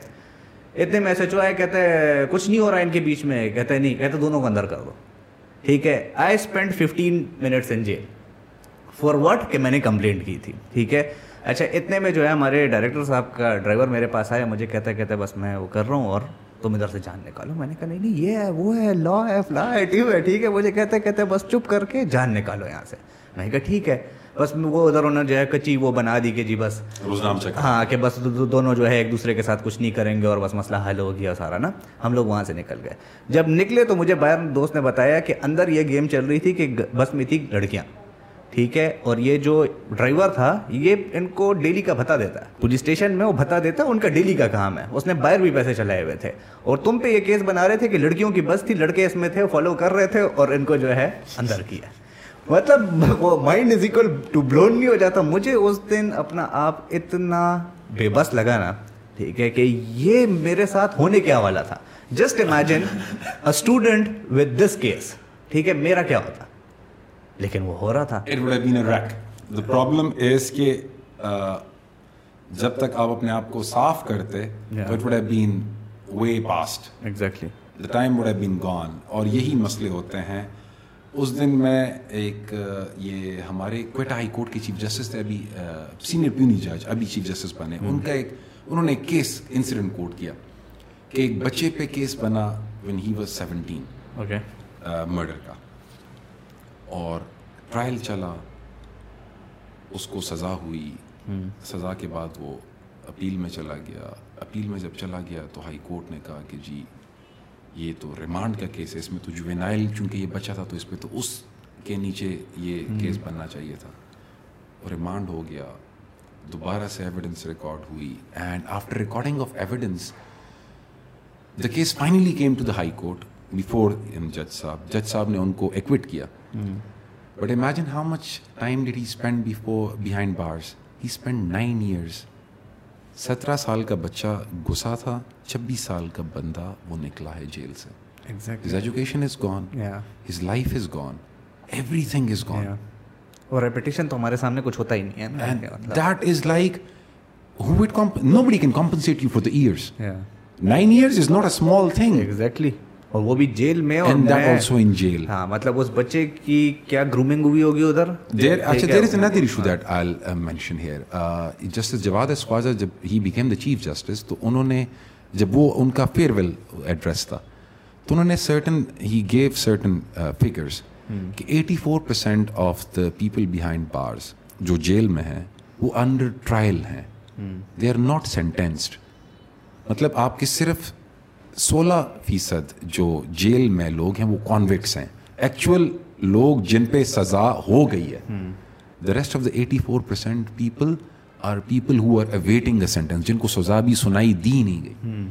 اتنے میں ایس ایچ او آئے، کہتے ہیں، کچھ نہیں ہو رہا ان کے بیچ میں، کہتے نہیں، کہتے دونوں کو اندر کر دو۔ ٹھیک ہے I spend fifteen minutes in jail for what کہ میں نے کمپلینٹ کی تھی۔ ٹھیک ہے۔ اچھا اتنے میں جو ہے، ہمارے ڈائریکٹر صاحب کا ڈرائیور میرے پاس آیا، مجھے کہتا ہے کہتے بس میں وہ کر رہا ہوں اور تم ادھر سے جان نکالو۔ میں نے کہا، نہیں نہیں، یہ ہے، وہ ہے لا ہے فلا ہے ٹیو ہے ٹھیک ہے مجھے کہتے کہتے بس چپ کر کے جان نکالو یہاں سے۔ میں نے کہا، ٹھیک ہے۔ بس وہ ادھر انہوں نے جو ہے کچی وہ بنا دی کہ جی بس ہاں کہ بس دونوں جو ہے ایک دوسرے کے ساتھ کچھ نہیں کریں گے اور بس مسئلہ حل ہو گیا سارا نا؟ ہم لوگ وہاں سے نکل گئے۔ جب نکلے تو مجھے باہر دوست نے بتایا کہ اندر یہ گیم چل رہی تھی کہ بس میں تھی لڑکیاں۔ ٹھیک ہے؟ اور یہ جو ڈرائیور تھا یہ ان کو ڈیلی کا بھتا دیتا ہے۔ پولیس اسٹیشن میں وہ بھتا دیتا ہے ان کا ڈیلی کا کام ہے۔ اس نے باہر بھی پیسے چلائے ہوئے تھے۔ اور تم پہ یہ کیس بنا رہے تھے کہ لڑکیوں کی بس تھی لڑکے اس میں تھے فالو کر رہے تھے اور ان کو جو ہے اندر کیا۔ مطلب وہ mind is equal to blown نہیں ہو جاتا۔ مجھے اس دن اپنا آپ اتنا بے بس لگا نا ٹھیک ہے کہ یہ میرے ساتھ ہونے کیا والا تھا۔ Just imagine a student with this case ٹھیک ہے میرا کیا ہوتا۔ لیکن وہ ہو رہا تھا۔ دا پرابلم از کہ جب تک آپ اپنے آپ کو صاف کرتے it would have been way past exactly the time would have been gone اور یہی مسئلے ہوتے ہیں۔ اس دن میں ایک یہ ہمارے کوئٹہ ہائی کورٹ کے چیف جسٹس تھے ابھی سینئر پیونی جج ابھی چیف جسٹس بنے۔ ان کا ایک انہوں نے ایک کیس انسیڈنٹ کوٹ کیا کہ ایک بچے پہ کیس بنا when he was seventeen murder کا۔ اور ٹرائل چلا اس کو سزا ہوئی۔ سزا کے بعد وہ اپیل میں چلا گیا۔ اپیل میں جب چلا گیا تو ہائی کورٹ نے کہا کہ جی یہ تو ریمانڈ کا کیس ہے اس میں تو جوینائل چونکہ یہ بچہ تھا تو اس پہ تو اس کے نیچے یہ کیس بننا چاہیے تھا۔ اور ریمانڈ ہو گیا۔ دوبارہ سے ایویڈنس ریکارڈ ہوئی۔ And after recording of evidence the case finally came to the High Court before جج صاحب جج صاحب نے ان کو ایکوٹ کیا۔ But imagine how much time did he spend before behind bars he spend nine years سترہ سال کا بچہ گھسا تھا چھبیس سال کا بندہ وہ نکلا ہے جیل سے۔ His education is gone his life is gone everything is gone اور ریپیٹیشن تو ہمارے سامنے کچھ ہوتا ہی نہیں ہے that is like who nobody can compensate you for the years nine years is not a small thing exactly اور وہ بھی جیل میں آلسو ان جیل ہاں مطلب اس بچے کی کیا گرومنگ ہوئی ہوگی ادھر؟ اچھا there is another issue that I mention here justice جواد اسخواجہ جب ہی بیکیم دا چیف جسٹس تو انہوں نے جب وہ ان کا فیئر ویل ایڈریس تھا تو انہوں نے certain he give certain figures کہ eighty four percent of the people behind bars جو جیل میں ہیں وہ انڈر ٹرائل ہیں۔ دے آر ناٹ سینٹینسڈ مطلب آپ کے صرف سولہ فیصد جو جیل میں لوگ ہیں وہ کانوکس ہیں. ایکچوئل لوگ جن پہ سزا ہو گئی ہے. The rest of the eighty four percent people are people who are awaiting a sentence جن کو سزا بھی سنائی دی نہیں گئی.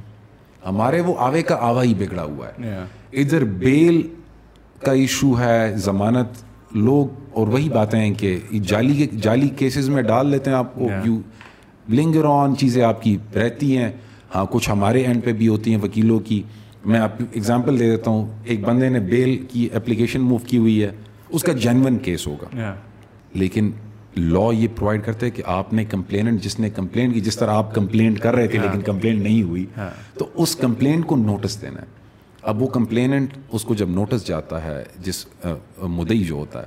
ہمارے وہ آوے کا آوا ہی بگڑا ہوا ہے. ادھر بیل کا ایشو ہے ضمانت لوگ اور وہی باتیں ہیں کہ جعلی جعلی کیسز میں ڈال لیتے ہیں آپ کو. یو لنگر آن چیزیں آپ کی رہتی ہیں. ہاں کچھ ہمارے اینڈ پہ بھی ہوتی ہیں وکیلوں کی۔ میں آپ اگزامپل دے دیتا ہوں ایک بندے نے بیل کی اپلیکیشن موو کی ہوئی ہے اس کا جینون کیس ہوگا۔ لیکن لا یہ پرووائڈ کرتے ہے کہ آپ نے کمپلینٹ جس نے کمپلینٹ کی جس طرح آپ کمپلینٹ کر رہے تھے لیکن کمپلینٹ نہیں ہوئی تو اس کمپلینٹ کو نوٹس دینا ہے۔ اب وہ کمپلیننٹ اس کو جب نوٹس جاتا ہے جس مدئی جو ہوتا ہے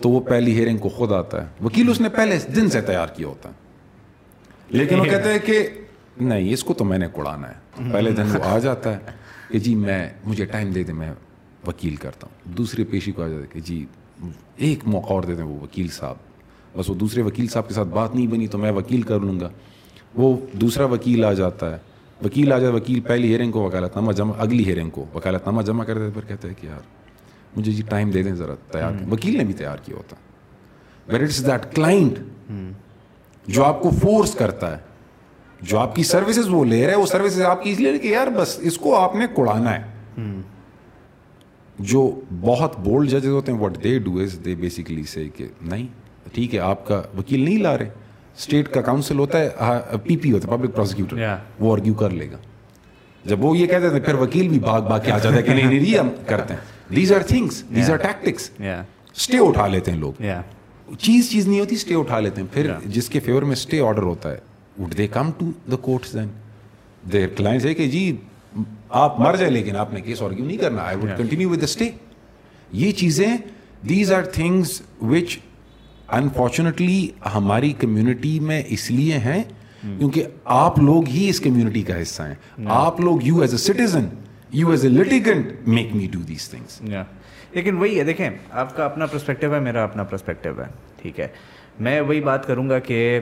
تو وہ پہلی ہیئرنگ کو خود آتا ہے۔ وکیل اس نے پہلے دن سے تیار کیا ہوتا ہے۔ لیکن وہ کہتے ہیں کہ نہیں اس کو تو میں نے کڑانا ہے۔ پہلے دن وہ آ جاتا ہے کہ جی میں مجھے ٹائم دے دیں میں وکیل کرتا ہوں۔ دوسری پیشی کو آ جاتا ہے کہ جی ایک موقع اور دے دیں وہ وکیل صاحب۔ بس وہ دوسرے وکیل صاحب کے ساتھ بات نہیں بنی تو میں وکیل کر لوں گا۔ وہ دوسرا وکیل آ جاتا ہے۔ وکیل آ جائے وکیل پہلی ہیئرنگ کو وکالت نامہ جمع اگلی ہیئرنگ کو وکالت نامہ جمع کر دیتے پھر کہتے ہیں کہ یار مجھے جی ٹائم دے دیں ذرا تیار وکیل نے بھی تیار کیا ہوتا۔ اٹس دیٹ کلائنٹ جو آپ کو فورس کرتا ہے جو آپ کی سروسز وہ لے رہے ہیں وہ سروسز آپ کی اس لیے کہ یار بس اس کو آپ نے کوڑانا ہے۔ جو بہت بولڈ ججز ہوتے ہیں what they do is they basically say کہ نہیں ٹھیک ہے آپ کا وکیل نہیں لا رہے۔ اسٹیٹ کا کاؤنسل ہوتا ہے پی پی ہوتا ہے پبلک پروسیکیوٹر وہ آرگیو کر لے گا۔ جب وہ یہ کہتے تھے پھر وکیل بھی بھاگ بھاگ کے آ جاتا ہے کہ نہیں نہیں ہم کرتے ہیں۔ These are things these are tactics stay اٹھا لیتے ہیں لوگ۔ چیز چیز نہیں ہوتی اسٹے اٹھا لیتے ہیں۔ پھر جس کے فیور میں اسٹے آرڈر ہوتا ہے would they come to the courts then their clients ہے کہ جی آپ مر جائیں لیکن آپ نے کیس آرگیو نہیں کرنا I would continue with stay یہ چیزیں these are things which unfortunately ہماری کمیونٹی میں اس لیے ہیں کیونکہ آپ لوگ ہی اس کمیونٹی کا حصہ ہیں آپ لوگ you as a citizen you as a litigant make me do these things لیکن وہی ہے دیکھیں آپ کا اپنا پرسپیکٹیو ہے میرا اپنا پرسپیکٹیو ہے ٹھیک ہے میں وہی بات کروں گا کہ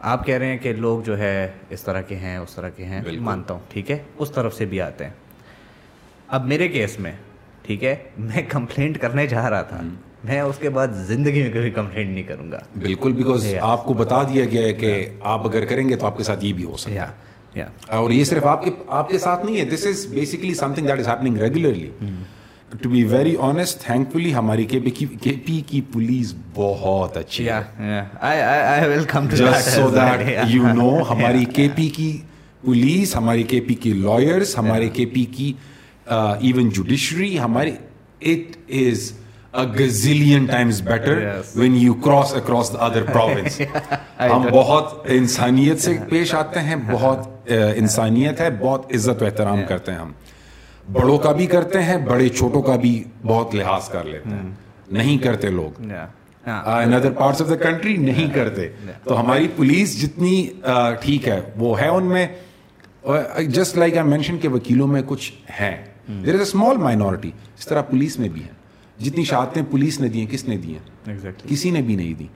آپ کہہ رہے ہیں کہ لوگ جو ہے اس طرح کے ہیں اس طرح کے ہیں مانتا ہوں ٹھیک ہے؟ اس طرف سے بھی آتے ہیں۔ اب میرے کیس میں ٹھیک ہے؟ میں کمپلینٹ کرنے جا رہا تھا۔ میں اس کے بعد زندگی میں کبھی کمپلینٹ نہیں کروں گا۔ بالکل بیکاز آپ کو بتا دیا گیا ہے کہ آپ اگر کریں گے تو آپ کے ساتھ یہ بھی ہو سکتا ہے۔ اور یہ صرف آپ کے آپ کے ساتھ نہیں ہے۔ This is basically something that is happening regularly to be very honest thankfully ہماری کے پی کی پولیس بہت اچھی یو نو ہماری کے پی کی پولیس ہماری کے پی کی لائرس ہمارے کے پی کی ایون جوڈیشری ہماری it is gazillion times better when you cross across the other province ہم بہت انسانیت سے پیش آتے ہیں بہت انسانیت ہے بہت عزت و احترام کرتے ہیں ہم۔ بڑوں کا بھی کرتے ہیں بڑے چھوٹوں کا بھی بہت لحاظ کر لیتے ہیں۔ نہیں کرتے لوگ۔ In other parts of the country نہیں کرتے۔ تو ہماری پولیس جتنی ٹھیک ہے وہ ہے ان میں۔ جسٹ لائک آئی مینشن کے وکیلوں میں کچھ ہیں۔ There is a small minority اس طرح پولیس میں بھی ہے جتنی شہادتیں پولیس نے دی ہیں کس نے دی ہیں کسی نے بھی نہیں دی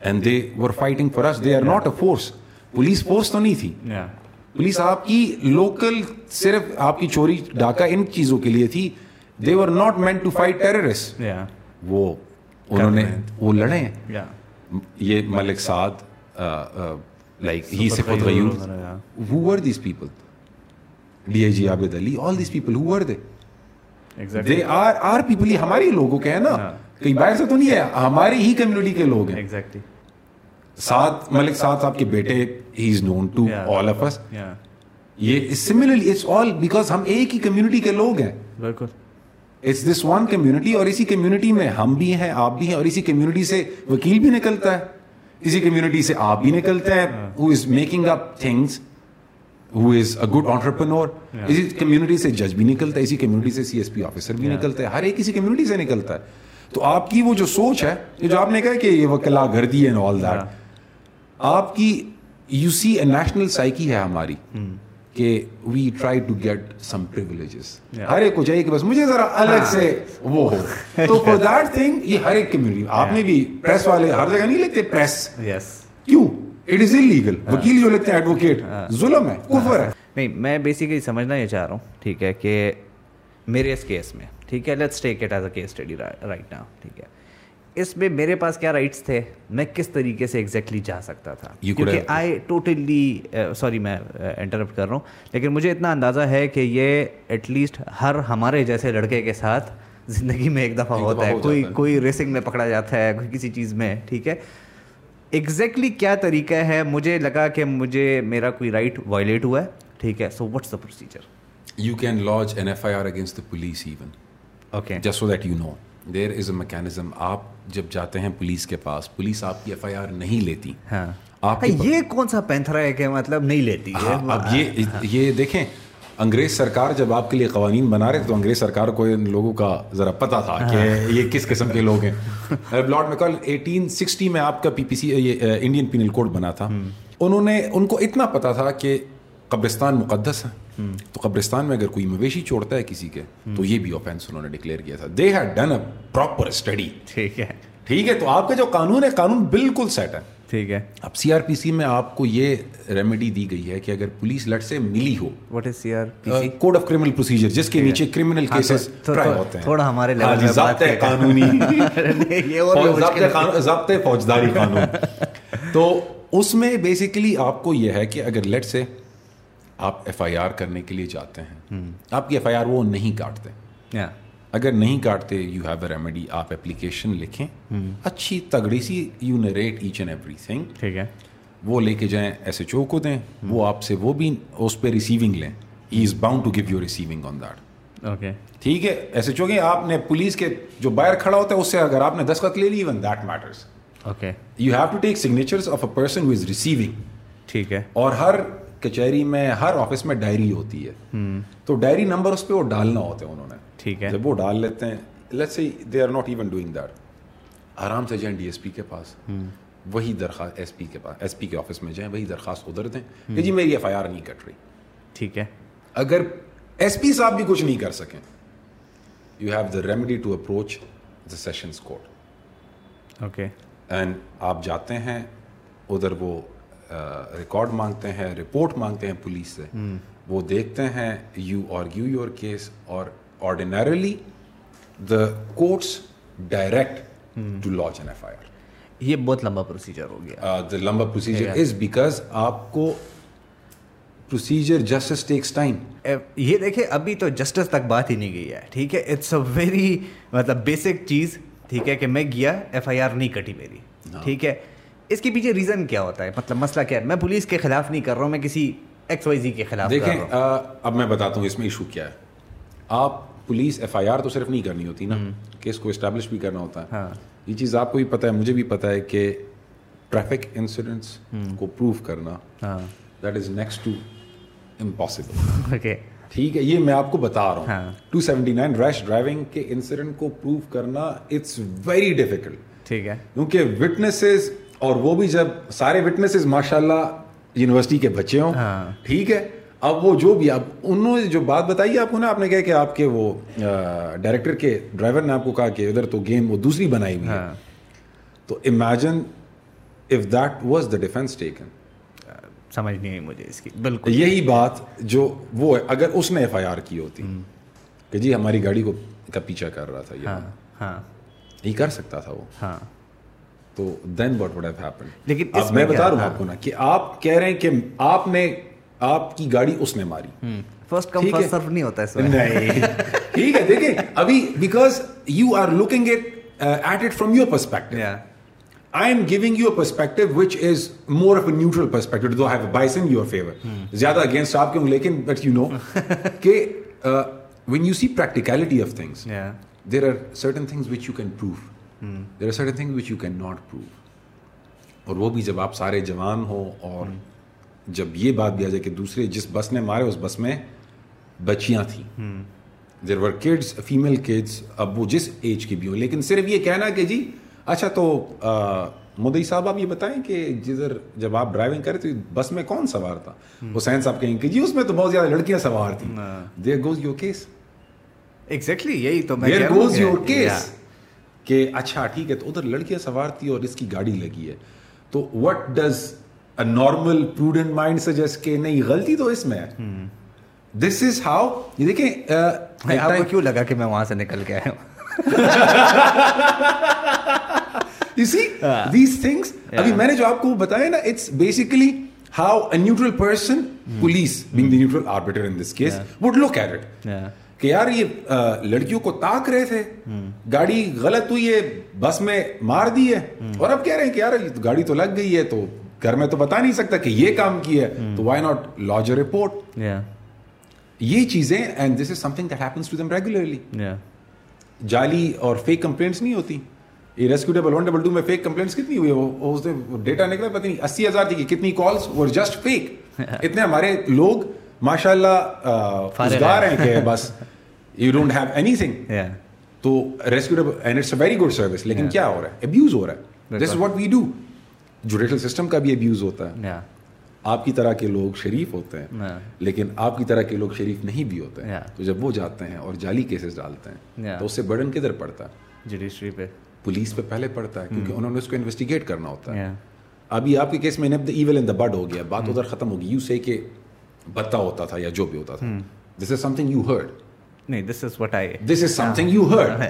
and they were fighting for us they are not a force police force تو نہیں تھی۔ پولیس آپ کی لوکل صرف آپ کی چوری ڈاکہ ان چیزوں کے لیے تھی. They were not meant to fight terrorist وہ انہوں نے وہ لڑے. ہیں یہ ملک سعد لائک ہی سے خود غیور. Who were these people D I G Abid Ali all these people who were they they are are people یہ ہمارے لوگوں کے ہیں نا. کہیں باہر سے تو نہیں ہے. ہماری ہی کمیونٹی کے لوگ ہیں. ساتھ ملک ساتھ صاحب کے بیٹے he is known to all of us یہ سملرلی اٹس آل بیکاز ہم ایک ہی کمیونٹی کے لوگ ہیں. بالکل. اٹس دس ون کمیونٹی اور اسی کمیونٹی میں ہم بھی ہیں آپ بھی ہیں اور اسی کمیونٹی سے وکیل بھی نکلتا ہے. اسی کمیونٹی سے آپ بھی نکلتے ہیں who is making up things who is a good entrepreneur اسی کمیونٹی سے جج بھی نکلتا ہے اسی کمیونٹی سے سی ایس پی آفیسر بھی نکلتا ہے ہر ایک کسی کمیونٹی سے نکلتا ہے تو آپ کی وہ جو سوچ ہے جو آپ نے کہا کہ یہ وکلا گردی اینڈ آل دیٹ آپ کی you see a national psyche ہے ہماری کہ we try to get some privileges ہر ایک کو چاہیے کہ بس مجھے ذرا الگ سے وہ ہو۔ تو فور دیٹ تھنگ یہ ہر ایک کمیونٹی آپ نے بھی پریس والے ہر جگہ نہیں لکھتے پریس کیوں؟ اٹ از انلیگل وکیل جو لکھتے ہیں ایڈوکیٹ ظلم ہے کفر ہے۔ نہیں میں بیسیکلی سمجھنا یہ چاہ رہا ہوں ٹھیک ہے کہ میرے اس کیس میں ٹھیک ہے let's take it as a case study right now ٹھیک ہے۔ اس میں میرے پاس کیا رائٹس تھے؟ میں کس طریقے سے ایگزیکٹلی جا سکتا تھا؟ کیونکہ آئی ٹوٹلی سوری میں انٹرپٹ کر رہا ہوں لیکن مجھے اتنا اندازہ ہے کہ یہ ایٹ لیسٹ ہر ہمارے جیسے لڑکے کے ساتھ زندگی میں ایک دفعہ ہوتا ہے۔ کوئی کوئی ریسنگ میں پکڑا جاتا ہے کوئی کسی چیز میں ٹھیک ہے؟ ایگزیکٹلی کیا طریقہ ہے؟ مجھے لگا کہ مجھے میرا کوئی رائٹ وائلیٹ ہوا ہے ٹھیک ہے؟ So what's the procedure you can launch an F I R against the police even okay just so that you know there is a mechanism آپ جب جاتے ہیں پولیس کے پاس پولیس آپ کی ایف آئی آر نہیں لیتی۔ ہاں۔ آپ یہ کون سا پینتھرا ہے کہ مطلب نہیں لیتی؟ اب یہ یہ دیکھیں انگریز سرکار جب آپ کے لیے قوانین بنا رہے تھے تو انگریز سرکار کو ان لوگوں کا ذرا پتا تھا کہ یہ کس قسم کے لوگ ہیں۔ لارڈ میکال ایٹین سکسٹی میں آپ کا پی پی سی یہ انڈین پینل کوڈ بنا تھا۔ انہوں نے ان کو اتنا پتا تھا کہ قبرستان مقدس ہے۔ تو قبرستان میں اگر کوئی مویشی چھوڑتا ہے کسی کے تو یہ بھی اوفینس انہوں نے ڈکلیئر کیا تھا۔ They had done a proper study ٹھیک ہے۔ ٹھیک ہے تو آپ کا جو قانون ہے قانون بالکل سیٹ ہے۔ ٹھیک ہے۔ اب سی آر پی سی میں آپ کو یہ ریمیڈی دی گئی ہے کہ اگر پولیس لٹ سے ملی ہو۔ What is C R code of criminal procedure جس کے نیچے کرمنل کیسز ٹرائی ہوتے ہیں۔ تھوڑا ہمارے لیول میں ضابط قانونی۔ ضابط فوجداری قانون۔ تو اس میں بیسیکلی آپ کو یہ ہے کہ اگر لیٹ سے آپ ایف آئی آر کرنے کے لیے جاتے ہیں۔ آپ کی ایف آئی آر وہ نہیں کاٹتے۔ اگر نہیں کاٹتے یو ہیو اے ریمیڈی آپ اپلیکیشن لکھیں. اچھی تگڑی سی you narrate each and everything ٹھیک ہے. وہ لے کے جائیں ایس ایچ او کو دیں وہ آپ سے وہ بھی اس پہ ریسیونگ لیں. He is bound to give you receiving on that okay ٹھیک ہے ایسے چونکہ آپ نے پولیس کے جو باہر کھڑا ہوتا ہے اس سے اگر آپ نے دستخط لے لی even that matters okay you have to take signatures of a person who is receiving ٹھیک ہے. اور ہر کچہری میں ہر آفس میں ڈائری ہوتی ہے. تو ڈائری نمبر اس پہ وہ ڈالنا ہوتے ہیں انہوں نے. ٹھیک ہے۔ جب وہ ڈال لیتے ہیں۔ Let see they are not even doing that آرام سے جائیں ڈی ایس پی کے پاس۔ وہی درخواست ایس پی کے پاس ایس پی کے آفس میں جائیں وہی درخواست ادھر دیں۔ کہ جی میری ایف آئی آر نہیں کٹ رہی۔ ٹھیک ہے۔ اگر ایس پی صاحب بھی کچھ نہیں کر سکیں۔ You have the remedy to approach the sessions court okay and آپ جاتے ہیں ادھر وہ ریکارڈ مانگتے ہیں رپورٹ مانگتے ہیں پولیس سے۔ وہ دیکھتے ہیں یو آرگیو یور کیس اور ordinarily the courts direct to lodge F I R are یہ بہت لمبا پروسیجر ہو گیا۔ دا لمبا پروسیجر از بیکاز آپ کو پروسیجر جسٹس ٹیکس ٹائم یہ دیکھیں ابھی تو جسٹس تک بات ہی نہیں گئی ہے ٹھیک ہے؟ اٹس اے ویری مطلب بیسک چیز ٹھیک ہے کہ میں گیا ایف آئی آر نہیں کٹی میری ٹھیک ہے؟ اس کے پیچھے ریزن کیا ہوتا ہے؟ مطلب مسئلہ کیا ہے؟ میں پولیس کے خلاف نہیں کر رہا ہوں میں کسی ایکس وائی زی کے خلاف دیکھیں اب میں بتاتا ہوں اس میں ایشو کیا ہے۔ آپ پولیس ایف آئی آر تو صرف نہیں کرنی ہوتی نا کیس کو اسٹیبلش بھی کرنا ہوتا۔ ہے یہ چیز آپ کو بھی پتہ ہے مجھے بھی پتہ ہے کہ ٹریفک انسیڈنٹس کو پروو کرنا that is next to impossible ٹھیک ہے یہ میں آپ کو بتا رہا ہوں۔ Two seventy nine rash driving کے انسیڈنٹ کو پروو کرنا اٹس ویری ڈیفیکلٹ ٹھیک ہے۔ کیونکہ وٹنسز اور وہ بھی جب سارے وٹنسز ماشاء اللہ یونیورسٹی کے بچے ہوں۔ ٹھیک ہے اب وہ جو بھی آپ انہوں نے جو بات بتائی آپ کو نا آپ نے کہا کہ آپ کے وہ ڈائریکٹر کے ڈرائیور نے آپ کو کہا کہ ادھر تو گیم وہ دوسری بنائی ہوئی ہے۔ تو imagine if that was the defence taken سمجھ نہیں آئی مجھے اس کی۔ بالکل۔ یہی بات جو وہ ہے اگر اس نے ایف آئی آر کی ہوتی کہ جی ہماری گاڑی کو کا پیچھا کر رہا تھا یہ۔ ہاں یہ کر سکتا تھا وہ۔ ہاں۔ تو دین واٹ وڈ ہیپن لیکن اب میں بتا رہا ہوں آپ کو نا کہ آپ کہہ رہے ہیں کہ آپ نے آپ کی گاڑی اس نے ماری۔ فرسٹ کم فرسٹ سرو نہیں ہوتا اس میں نہیں۔ ٹھیک ہے دیکھیں ابھی because you are looking it at it from your perspective I am giving you perspective which is more of a neutral perspective though have bias in your favour زیادہ against آپ کے ہوں لیکن بٹ یو نو کہ when you see practicality of things there are certain things which you can prove there are certain things which you can not prove اور وہ بھی جب آپ سارے جوان ہو اور جب یہ بات آ جائے کہ دوسرے جس بس نے مارے اس بس میں بچیاں تھیں۔ There were kids female kids اب وہ جس ایج کی بھی ہوں۔ لیکن صرف یہ کہنا کہ جی اچھا تو مدئی صاحب آپ یہ بتائیں کہ جدھر جب آپ ڈرائیونگ کرے تو بس میں کون سوار تھا؟ حسین صاحب کہیں کہ جی اس میں تو بہت زیادہ لڑکیاں سوار تھیں۔ There goes your case exactly یہی تو دیر گوز یور کیس کہ اچھا ٹھیک ہے تو ادھر لڑکیاں سوار تھی اور اس کی گاڑی لگی ہے۔ تو what does normal prudent mind suggest کہ نہیں غلطی تو اس میں دس از ہاؤ یہ دیکھیں uh, کیوں لگا کہ میں وہاں سے نکل کے آیا ہوں ہاں. ابھی میں نے جو آپ کو بتایا نا it's basically how neutral person police being the neutral arbiter in this case would look at کہ یار یہ uh, لڑکیوں کو تاک رہے تھے hmm. گاڑی غلط ہوئی ہے بس میں مار دی ہے۔ hmm. اور اب کہہ رہے ہیں کہ یار گاڑی تو لگ گئی ہے تو گھر میں تو بتا نہیں سکتا کہ یہ کام کیا ہے تو why not lodge a report یہ چیزیں and this is something that happens to them regularly جعلی اور فیک کمپلینٹس نہیں ہوتی۔ یہ rescue double one double two میں فیک کمپلینٹس کتنی ہوئی وہ اس نے ڈیٹا نکلا پتہ نہیں اسی ہزار تھی کتنی کالس جسٹ فیک اتنے ہمارے لوگ ماشاء اللہ ہیں۔ کہ بس you don't have anything to rescue and it's a very good service لیکن کیا ہو رہا ہے؟ ابیوز ہو رہا ہے۔ This what we do judicial system کا بھی ابیوز ہوتا ہے۔ آپ کی طرح کے لوگ شریف ہوتے ہیں لیکن آپ کی طرح کے لوگ شریف نہیں بھی ہوتے ہیں۔ تو جب وہ جاتے ہیں اور جعلی کیسز ڈالتے ہیں تو اس سے برڈن کدھر پڑتا ہے؟ جوڈیشری پہ۔ پولیس پہ پہلے پڑتا ہے کیونکہ انہوں نے اس کو انویسٹیگیٹ کرنا ہوتا ہے۔ ابھی آپ کے کیس میں ایون ان دا بڈ ہو گیا بات ادھر ختم ہوگی۔ یو سے کہ بتا ہوتا تھا یا جو بھی ہوتا تھا۔ This is something you heard نہیں this is what I this is something you heard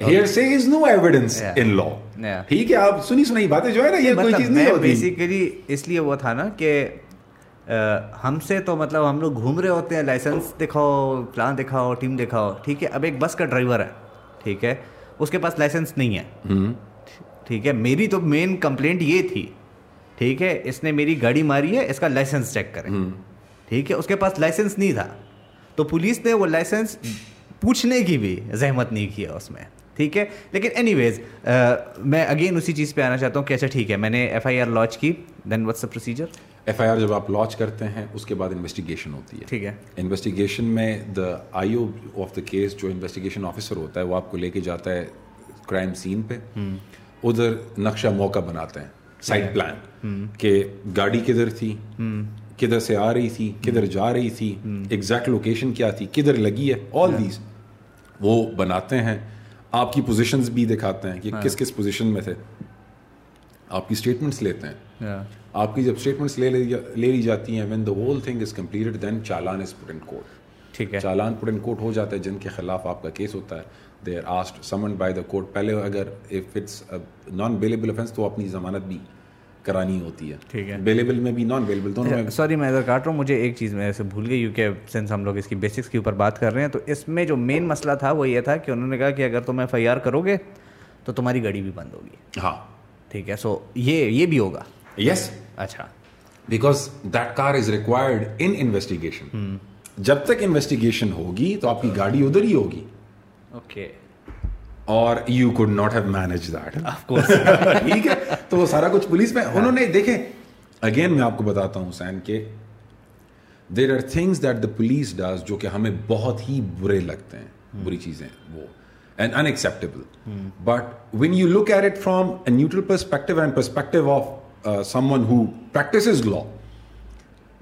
hearsay is no ان لا ٹھیک ہے آپ سنی باتیں جو ہے نا یہ کوئی مطلب چیز نہیں ہوتی۔ بیسیکلی اس لیے وہ تھا نا کہ ہم سے تو مطلب ہم لوگ گھوم رہے ہوتے ہیں لائسنس دکھاؤ پلان دکھاؤ ٹیم دکھاؤ ٹھیک ہے اب ایک بس کا ڈرائیور ہے ٹھیک ہے اس کے پاس لائسنس نہیں ہے۔ ٹھیک ہے میری تو مین کمپلینٹ یہ تھی ٹھیک ہے اس نے میری گاڑی ماری ہے اس کا لائسنس چیک کریں۔ ٹھیک ہے اس کے پاس لائسنس نہیں تھا۔ تو پولیس نے وہ لائسنس پوچھنے کی بھی زحمت نہیں کیا اس میں۔ ٹھیک ہے؟ لیکن اینی ویز میں اگین اسی چیز پہ آنا چاہتا ہوں کہ اچھا ٹھیک ہے میں نے ایف آئی آر لانچ کی then what's the procedure F I R جب آپ لانچ کرتے ہیں اس کے بعد انویسٹیگیشن ہوتی ہے۔ ٹھیک ہے۔ انویسٹیگیشن میں the I O of the case جو انویسٹیگیشن آفیسر ہوتا ہے وہ آپ کو لے کے جاتا ہے کرائم سین پہ۔ ادھر نقشہ موقع بناتے ہیں سائڈ پلان کہ گاڑی کدھر تھی؟ کدھر سے آ رہی تھی؟ کدھر جا رہی تھی؟ ایگزیکٹ لوکیشن کیا تھی؟ کدھر لگی ہے؟ آل دیز وہ بناتے ہیں۔ آپ کی پوزیشنز بھی دکھاتے ہیں کہ ہاں۔ کس کس پوزیشن میں تھے۔ آپ کی اسٹیٹمنٹس لیتے ہیں۔ ہاں۔ آپ کی جب اسٹیٹمنٹس لے لی جاتی ہیں when the whole thing is completed then challan is put in court ٹھیک ہے۔ چالان پٹ ان کوٹ ہو جاتا ہے جن کے خلاف آپ کا کیس ہوتا ہے۔ They are asked summon by the court پہلے اگر if it's non bailable offence تو اپنی ضمانت بھی کرانی ہوتی ہے۔ اویلیبل میں بھی نان اویلیبل دونوں میں سوری میں ادھر کاٹ رہا ہوں مجھے ایک چیز میں ایسے بھول گئی کیونکہ سنس ہم لوگ اس کی بیسکس کے اوپر بات کر رہے ہیں تو اس میں جو مین مسئلہ تھا وہ یہ تھا کہ انہوں نے کہا کہ اگر تم ایف آئی آر کرو گے تو تمہاری گاڑی بھی بند ہوگی۔ ہاں۔ ٹھیک ہے سو یہ یہ بھی ہوگا۔ یس اچھا۔ Because that car is required investigation جب تک انویسٹیگیشن ہوگی تو آپ کی گاڑی ادھر ہی ہوگی۔ اوکے اور you could not have manage that ٹھیک ہے؟ تو وہ سارا کچھ پولیس میں انہوں نے دیکھیں اگین میں آپ کو بتاتا ہوں حسین کہ there are things that the police does جو کہ ہمیں بہت ہی برے لگتے ہیں hmm. بری چیزیں وہ and unacceptable but when you look at it from a neutral perspective and perspective of someone who practices law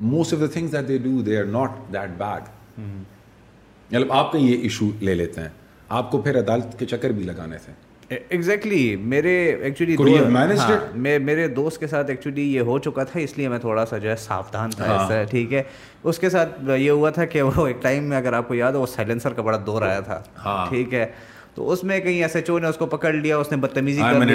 most of the things that they do they are not that bad مطلب آپ کا یہ issue لے لیتے ہیں۔ آپ کو پھر عدالت کے چکر بھی لگانے تھے۔ ایگزیکٹلی میرے ایکچولی ہاں، میں میرے دوست کے ساتھ ایکچولی یہ ہو چکا تھا اس لیے میں تھوڑا سا جو ہے ساودھان تھا ہاں۔ ٹھیک ہے۔ اس کے ساتھ یہ ہوا تھا کہ وہ ایک ٹائم میں اگر آپ کو یاد ہو وہ سائلنسر کا بڑا دور آیا تھا۔ ہاں۔ ٹھیک ہے۔ تو اس میں کہیں ایس ایچ او نے اس کو پکڑ لیا اس نے بدتمیزی کر دی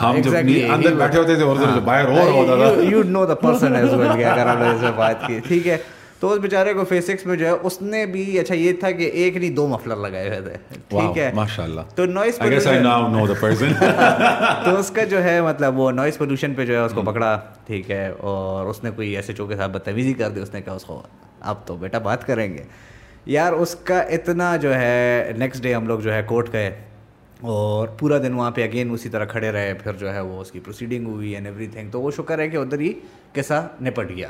ہم جب اندر بیٹھے ہوتے تھے اور باہر اور ہوتا تھا۔ You know the person as well کہ اگر آپ نے اس میں بات کی۔ ٹھیک ہے۔ تو اس بیچارے کو فیسکس میں جو ہے اس نے بھی اچھا یہ تھا کہ ایک نہیں دو مفلر لگائے ہوئے تھے۔ ٹھیک ہے۔ ماشاء اللہ تو نوائز تو اس کا جو ہے مطلب وہ نوائز پولوشن پہ جو ہے اس کو پکڑا۔ ٹھیک ہے۔ اور اس نے کوئی ایس ایچ او کے ساتھ بدتمیزی کر دی اس نے کہا اس کو اب تو بیٹا بات کریں گے۔ یار اس کا اتنا جو ہے نیکسٹ ڈے ہم لوگ جو ہے کورٹ گئے۔ اور پورا دن وہاں پہ اگین اسی طرح کھڑے رہے۔ پھر جو ہے وہ اس کی پروسیڈنگ ہوئی اینڈ ایوری تھنگ تو وہ شکر ہے کہ ادھر ہی کیسا نپٹ گیا۔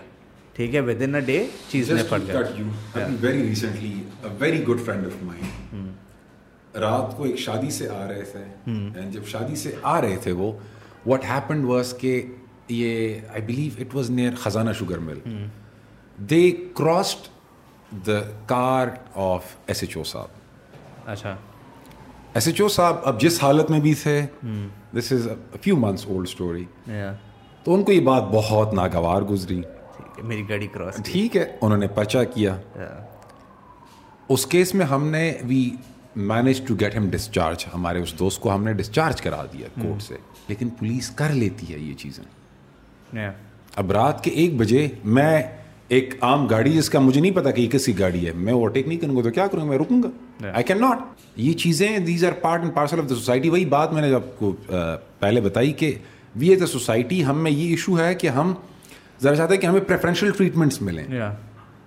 ٹھیک ہے ود ان اے ڈے چیز میں پڑ گئی very recently very good friend of mine رات کو ایک شادی سے آ رہے تھے۔ اینڈ جب شادی سے آ رہے تھے وہ واٹ ہیپنڈ واز کہ یہ I believe it was near Khazana sugar mill they crossed the car of S H O صاحب۔ اچھا۔ ایس ایچ او صاحب اب جس حالت میں بھی تھے this is a few months old story تو ان کو یہ بات بہت ناگوار گزری۔ میری گاڑی کراس ٹھیک ہے انہوں نے پرچہ کیا۔ اس کیس میں ہم نے we manage to get him discharge ہمارے اس دوست کو ہم نے ڈسچارج کرا دیا کورٹ سے۔ لیکن پولیس کر لیتی ہے یہ چیزیں۔ اب رات کے ایک بجے میں ایک عام گاڑی جس کا مجھے نہیں پتا کہ یہ کسی گاڑی ہے۔ میں اوورٹیک نہیں کروں گا تو کیا کروں گا؟ میں رکوں گا۔ آئی کین ناٹ یہ چیزیں these are part and parcel of the society وہی بات میں نے جب کو پہلے بتائی کہ وی ایز اے سوسائٹی ہم میں یہ ایشو ہے کہ ہم ذرا چاہتے ہیں کہ ہمیں پریفرینشیل ٹریٹمنٹس ملیں۔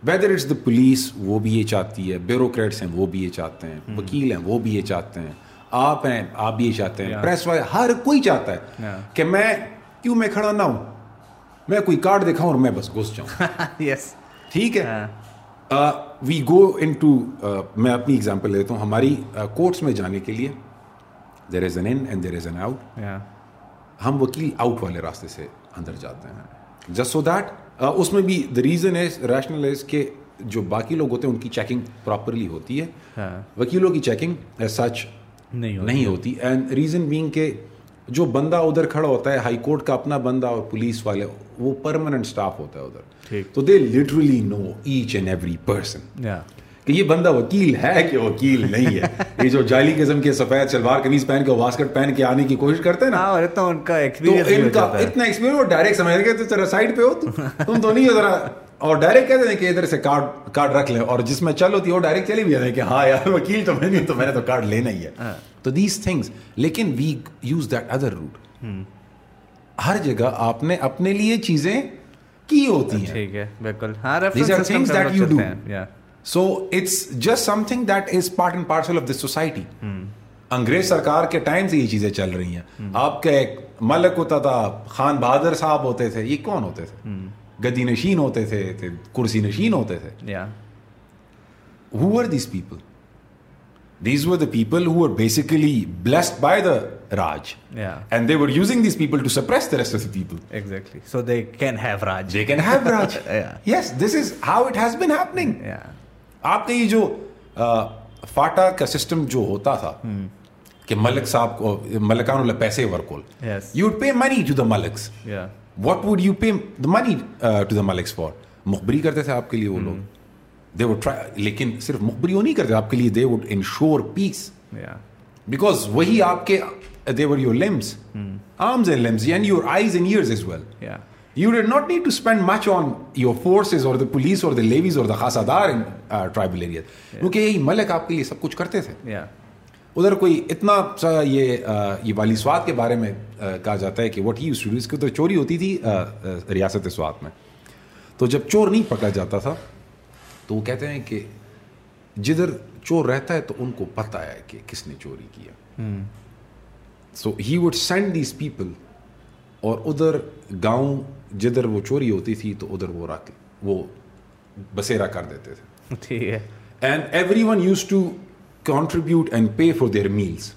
ویدر اٹس دا پولیس وہ بھی یہ چاہتی ہے بیوروکریٹس ہیں وہ بھی یہ چاہتے ہیں وکیل ہیں وہ بھی یہ چاہتے ہیں آپ ہیں آپ بھی یہ چاہتے ہیں۔ پریس والے ہر کوئی چاہتا ہے کہ میں کیوں میں کھڑا نہ ہوں؟ میں کوئی کارڈ دکھاؤں اور میں بس گھس جاؤں۔ یس ٹھیک ہے؟ وی گو ان ٹو میں اپنی ایگزامپل لیتا ہوں۔ ہماری کورٹس میں جانے کے لیے there is an in and there is an out ہم وکیل آؤٹ والے راستے سے اندر جاتے ہیں۔ جسٹ سو دیٹ اس میں بھی دا ریزن از ریشنل از کہ جو باقی لوگ ہوتے ہیں ان کی چیکنگ پراپرلی ہوتی ہے. وکیلوں کی چیکنگ سچ نہیں ہوتی. اینڈ ریزن بینگ کہ جو بندہ ادھر کھڑا ہوتا ہے ہائی کورٹ کا اپنا بندہ اور پولیس والے وہ پرماننٹ اسٹاف ہوتا ہے ادھر. تو they literally know each and every person کہ یہ بندہ وکیل ہے کہ وکیل نہیں ہے؟ یہ جو جعلی قسم کے سفید شلوار قمیض پہن کے واسکٹ پہن کے آنے کی کوشش کرتے ہیں نا؟ ان کا اتنا ایکسپیرینس ڈائریکٹ سمجھ گئے تو ذرا سائڈ پہ ہو تم تو نہیں ہو ذرا۔ اور ڈائریکٹ کہتے ہیں کہ ادھر سے کارڈ کارڈ رکھ لیں۔ اور جس میں چل ہوتی ہے وہ ڈائریکٹ چلی بھی جاتے ہیں کہ ہاں یار وکیل تو میں نہیں تو میں نے تو کارڈ لینا ہی ہے۔ تو دیز تھنگس لیکن we use that other route ہر جگہ آپ نے اپنے لیے چیزیں کی ہوتی ہیں۔ ٹھیک ہے بالکل۔ So it's just something that is part and parcel of this society انگریز سرکار کے ٹائم سے یہ چیزیں چل رہی ہیں۔ آپ کا ایک ملک ہوتا تھا خان بہادر صاحب ہوتے تھے یہ کون ہوتے تھے؟ گدی نشین ہوتے تھے کرسی نشین ہوتے تھے۔ Who are these people these were the people who are basically blessed by the Raj and they were using these people to suppress the rest of the people exactly so they can have Raj they can have Raj yes this is how it has been happening آپ کا یہ جو FATA کا system جو ہوتا تھا کہ ملک صاحب کو ملکان اللہ پیسے ورکول you would pay money to the Maliks what would you pay the money to the Maliks for مخبری کرتے تھے آپ کے لیے وہ لوگ. دے وڈ ٹرائی لیکن صرف مخبری وہ نہیں کرتے آپ کے لیے they would ensure peace because وہی آپ کے they were your limbs arms and limbs and your eyes and ears as well you did not need to spend much on your forces اور دا پولیس اور دا levies اور دا خاصا دار ان tribal area کیونکہ یہی ملک آپ کے لیے سب کچھ کرتے تھے ادھر کوئی اتنا سا یہ یہ والی سوات کے بارے میں کہا جاتا ہے کہ وٹ ہی اسٹوڈیوز کی تو چوری ہوتی تھی ریاست سوات میں تو جب چور نہیں پکڑا جاتا تھا تو وہ کہتے ہیں کہ جدھر چور رہتا ہے تو ان کو پتہ ہے کہ کس نے چوری کیا so he would send these people اور ادھر گاؤں جدھر وہ چوری ہوتی تھی تو ادھر وہ رکھ وہ بسیرا کر دیتے تھے۔ ٹھیک ہے۔ And every one used to contribute and pay for their meals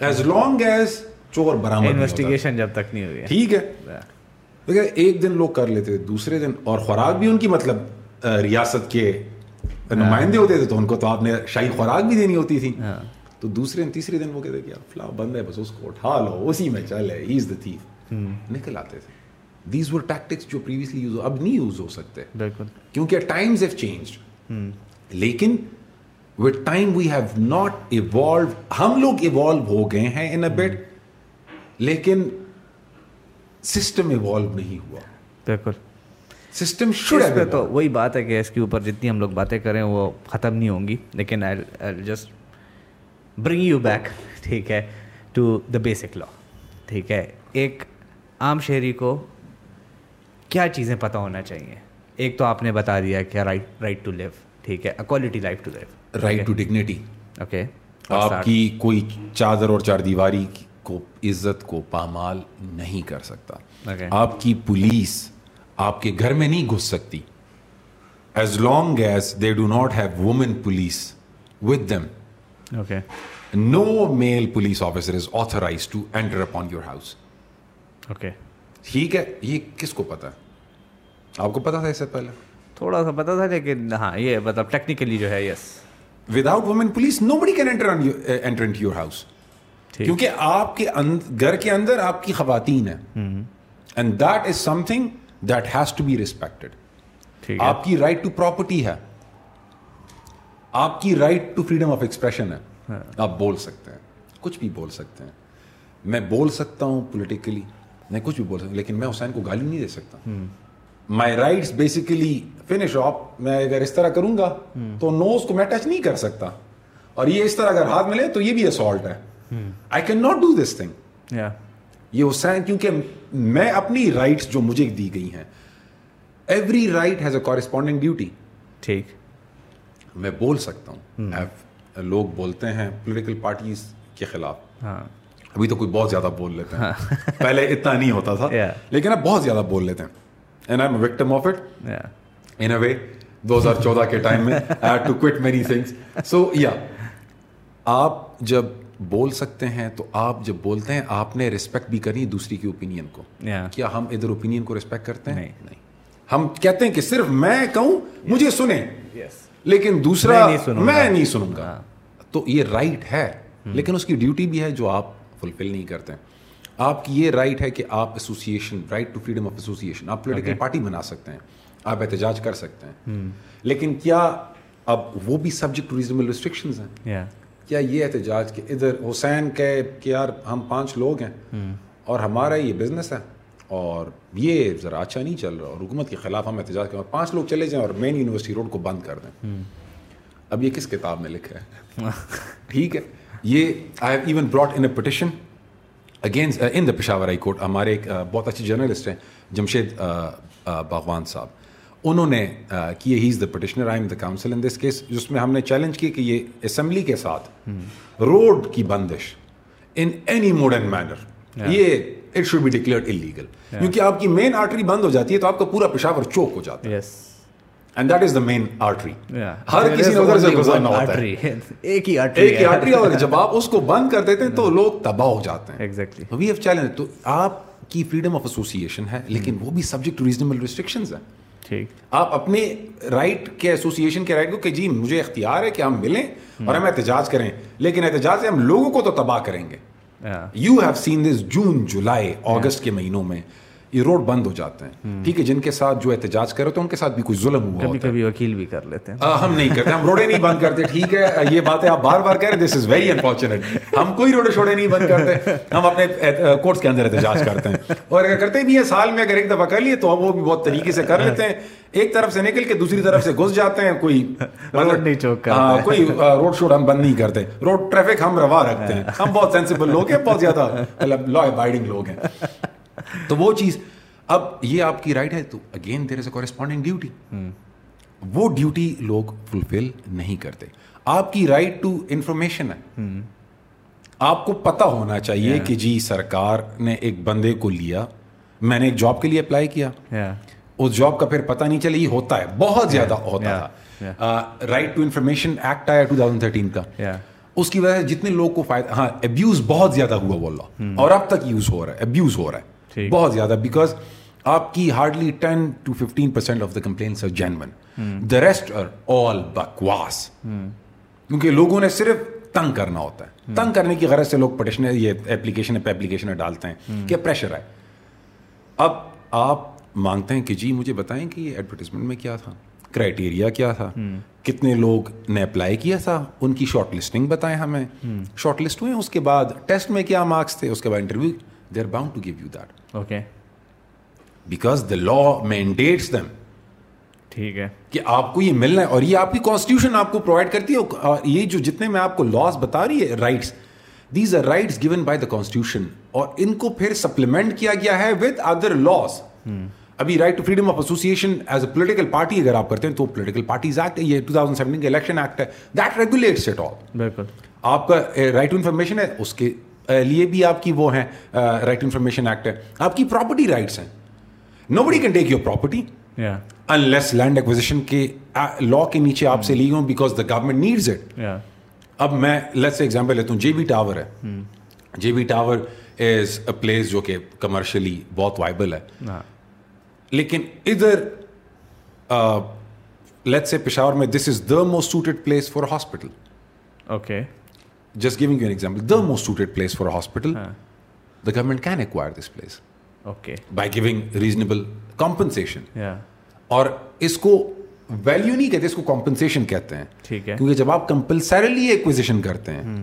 as long as چور برامد انویسٹیگیشن جب تک نہیں ہوئی ٹھیک ہے۔ دیکھیں ایک دن لوگ کر لیتے دوسرے دن اور خوراک بھی ان کی مطلب ریاست کے نمائندے ہوتے تھے تو ان کو تو آپ نے شاہی خوراک بھی دینی ہوتی تھی۔ تو دوسرے دن تیسرے دن وہ کہتے کہ فلاں بند ہے بس اس کو اٹھا لو اسی میں چل ہے ہی از دا تھیف نکل آتے تھے۔ دیز ور ٹیکٹکس جو پریویسلی یوز اب نہیں یوز ہو سکتے. بالکل. کیونکہ ٹائمز ہیو چینجڈ لیکن with time we have not evolve ہم لوگ ایوالو ہو گئے ہیں ان اے بیٹ لیکن سسٹم ایوالو نہیں ہوا. بالکل. سسٹم شوڈ تو وہی بات ہے کہ اس کے اوپر جتنی ہم لوگ باتیں کریں وہ ختم نہیں ہوں گی. لیکن I just bring you back ٹھیک ہے ٹو دا بیسک لا ٹھیک ہے. ایک عام شہری کو کیا چیزیں پتہ ہونا چاہیے؟ ایک تو آپ نے بتا دیا کہ رائٹ رائٹ ٹو لیو ٹھیک ہے quality life to live right to dignity okay آپ کی کوئی چادر اور چار دیواری کو عزت کو پامال نہیں کر سکتا۔ آپ کی پولیس آپ کے گھر میں نہیں گھس سکتی۔ As long as they do not have women police with them okay no male police officer is authorize to enter upon your house okay ٹھیک ہے یہ کس کو پتا ہے آپ کو پتا تھا اس سے پہلے؟ تھوڑا سا پتا تھا لیکن ہاں یہ مطلب ٹیکنیکلی جو ہے yes without women police nobody can enter enter your house کیونکہ آپ کے گھر کے اندر آپ کی خواتین ہیں. And that is something that has to be respected آپ کی رائٹ ٹو پراپرٹی ہے. آپ کی right to freedom of expression ہے. آپ بول سکتے ہیں. کچھ بھی بول سکتے ہیں. میں بول سکتا ہوں پولیٹیکلی میں کچھ بھی بول سکتا ہوں لیکن میں حسین کو گالی نہیں دے سکتا. My rights basically finish off میں اگر اس طرح کروں گا تو نوز کو میں ٹچ نہیں کر سکتا. اور یہ اس طرح اگر ہاتھ ملے تو یہ بھی اسالٹ ہے. I can not do this thing یہ حسین کیونکہ میں اپنی رائٹس جو مجھے دی گئی ہیں. Every right has a corresponding duty ٹھیک. میں بول سکتا ہوں. لوگ بولتے ہیں پولیٹیکل پارٹیز کے خلاف. ہاں. ابھی تو کوئی بہت زیادہ بول لیتے ہیں. پہلے اتنا نہیں ہوتا تھا. لیکن اب بہت زیادہ بول لیتے ہیں. And I am victim of it in a way دو ہزار چودہ کے ٹائم میں to quote many things so یا آپ جب بول سکتے ہیں تو آپ جب بولتے ہیں آپ نے رسپیکٹ بھی کرنی دوسری کی اوپینین کو یا کیا ہم ادھر اوپینین کو رسپیکٹ کرتے ہیں نہیں۔ ہم کہتے ہیں کہ صرف میں کہوں مجھے سنیں لیکن دوسرا میں نہیں سنوں گا۔ تو یہ رائٹ ہے لیکن اس کی ڈیوٹی بھی ہے جو آپ فلفل نہیں کرتے آپ کی یہ رائٹ ہے کہ آپ association right to freedom of association آپ پولیٹیکل پارٹی بنا سکتے ہیں آپ احتجاج کر سکتے ہیں۔ لیکن کیا اب وہ بھی سبجیکٹ ٹو ریزنبل ریسٹرکشنز ہیں؟ یا کیا یہ احتجاج کہ ادھر حسین کہ کہ یار ہم پانچ لوگ ہیں اور ہمارا یہ بزنس ہے اور یہ ذرا اچھا نہیں چل رہا اور حکومت کے خلاف ہم احتجاج کریں اور پانچ لوگ چلے جائیں اور مین یونیورسٹی روڈ کو بند کر دیں۔ اب یہ کس کتاب میں لکھا ہے؟ ٹھیک ہے یہ I have even brought in a petition against in the Peshawar high court ہمارے ایک بہت اچھے جرنلسٹ ہیں جمشید باغوان صاحب۔ انہوں نے کیے he is the petitioner I am the counsel in this case جس میں ہم نے چیلنج کی کہ یہ اسمبلی کے ساتھ روڈ کی بندش in any mode and manner یہ it should be declared illegal کیونکہ آپ کی مین آرٹری بند ہو جاتی ہے تو آپ کا پورا پشاور چوک ہو جاتا ہے۔ And that is the main artery ہر کسی ادھر سے گزرنا ہوتا ہے۔ ایک ہی آرٹری ایک ہی آرٹری اور جب آپ اس کو بند کر دیتے ہیں تو لوگ تباہ ہو جاتے ہیں۔ ایگزیکٹلی وی ہیو چیلنج تو آپ کی فریڈم آف ایسوسیشن ہے لیکن وہ بھی سبجیکٹ ٹو ریزنبل ریسٹرکشنز ہیں۔ ٹھیک۔ آپ اپنے رائٹ کے ایسوسیشن کے رائٹ کو کہ جی مجھے اختیار ہے کہ ہم ملیں اور ہم احتجاج کریں۔ لیکن احتجاج سے ہم لوگوں کو تو تباہ کریں گے۔ You have seen this June July August کے مہینوں میں۔ یہ روڈ بند ہو جاتے ہیں۔ ٹھیک ہے جن کے ساتھ جو احتجاج کرے تو ان کے ساتھ بھی کوئی ظلم ہوا کبھی ہوتا ہے۔ کبھی وکیل بھی کر لیتے ہیں۔ ہم نہیں کرتے ہم روڈیں نہیں بند کرتے ٹھیک ہے۔ یہ باتیں آپ بار بار کہہ رہے دس از ویری انفارچونیٹ ہم کوئی روڈے شوڑے نہیں بند کرتے۔ ہم اپنے کورٹس کے اندر احتجاج کرتے ہیں۔ اور اگر کرتے بھی ہیں سال میں اگر ایک دفعہ کر لیے تو وہ بھی بہت طریقے سے کر لیتے ہیں۔ ایک طرف سے نکل کے دوسری طرف سے گھس جاتے ہیں کوئی روڈ نہیں چوک ہاں کوئی روڈ شوڈ ہم بند نہیں کرتے۔ روڈ ٹریفک ہم روا رکھتے ہیں۔ ہم بہت سینسیبل لوگ ہیں بہت زیادہ مطلب لا ابائڈنگ لوگ ہیں۔ تو وہ چیز اب یہ آپ کی رائٹ ہے تو again there is a corresponding duty وہ ڈیوٹی لوگ فلفل نہیں کرتے۔ آپ کی رائٹ ٹو انفارمیشن ہے۔ آپ کو پتا ہونا چاہیے کہ جی سرکار نے ایک بندے کو لیا میں نے ایک جاب کے لیے اپلائی کیا۔ یا اس جاب کا پھر پتا نہیں چلے یہ ہوتا ہے بہت زیادہ ہوتا تھا۔ رائٹ ٹو انفارمیشن ایکٹ آیا 2013 کا۔ یا اس کی وجہ سے جتنے لوگ کو فائدہ ہاں ابیوز بہت زیادہ ہوا وہ لا اور اب تک یوز ہو رہا ہے ابیوز ہو رہا ہے۔ بہت زیادہ بیکاز آپ کی hardly ten to fifteen percent of the complaints are genuine the rest are all بکواس۔ کیونکہ لوگوں نے صرف تنگ کرنا ہوتا ہے۔ تنگ کرنے کی غرض سے لوگ پٹیشن یہ اپلیکیشن پہ اپلیکیشن ڈالتے ہیں کہ پریشر ہے۔ اب آپ مانگتے ہیں کہ جی مجھے بتائیں کہ یہ ایڈورٹیزمنٹ میں کیا تھا؟ کرائٹیریا کیا تھا؟ کتنے لوگ نے اپلائی کیا تھا؟ ان کی شارٹ لسٹنگ بتائیں ہمیں۔ شارٹ لسٹ ہوئے اس کے بعد ٹیسٹ میں کیا مارکس تھے؟ اس کے بعد interview they are bound to give you that okay because the law mandates them ٹھیک ہے۔ کہ آپ کو یہ ملنا ہے اور یہ آپ کی کانسٹیٹیوشن آپ کو پرووائڈ کرتی ہے اور یہ جو جتنے میں آپ کو لاس بتا رہی ہے rights these are rights given by the constitution اور ان کو پھر سپلیمنٹ کیا گیا ہے ود ادر لاس ابھی right to freedom of association as a political party اگر آپ کرتے ہیں تو پولیٹیکل پارٹیز ایکٹ ہے یہ ٹو تھاؤزنڈ سیونٹین کا الیکشن ایکٹ ہے دیٹ ریگولیٹس اٹ آل بالکل۔ آپ کا رائٹ ٹو انفارمیشن ہے اس کے لیے بھی آپ کی وہ ہیں رائٹ انفارمیشن ایکٹ ہے۔ آپ کی پراپرٹی رائٹس ہیں۔ Nobody can take your property unless land acquisition کے لا کے نیچے آپ سے لی ہوں because the government needs it اب میں لیٹ سے ایگزامپل لیتا ہوں جے بی ٹاور ہے۔ J B tower is a place جو کہ کمرشلی بہت وائبل ہے۔ لیکن ادھر لیٹ سے پشاور میں this is the most suited place for hospital okay just giving you an example the most suited place for hospital the government can acquire this place okay by giving reasonable compensation اور اس کو value نہیں کہتے اس کو compensation کہتے ہیں ٹھیک ہے کیونکہ جب آپ کمپلسریلی ایکوزیشن کرتے ہیں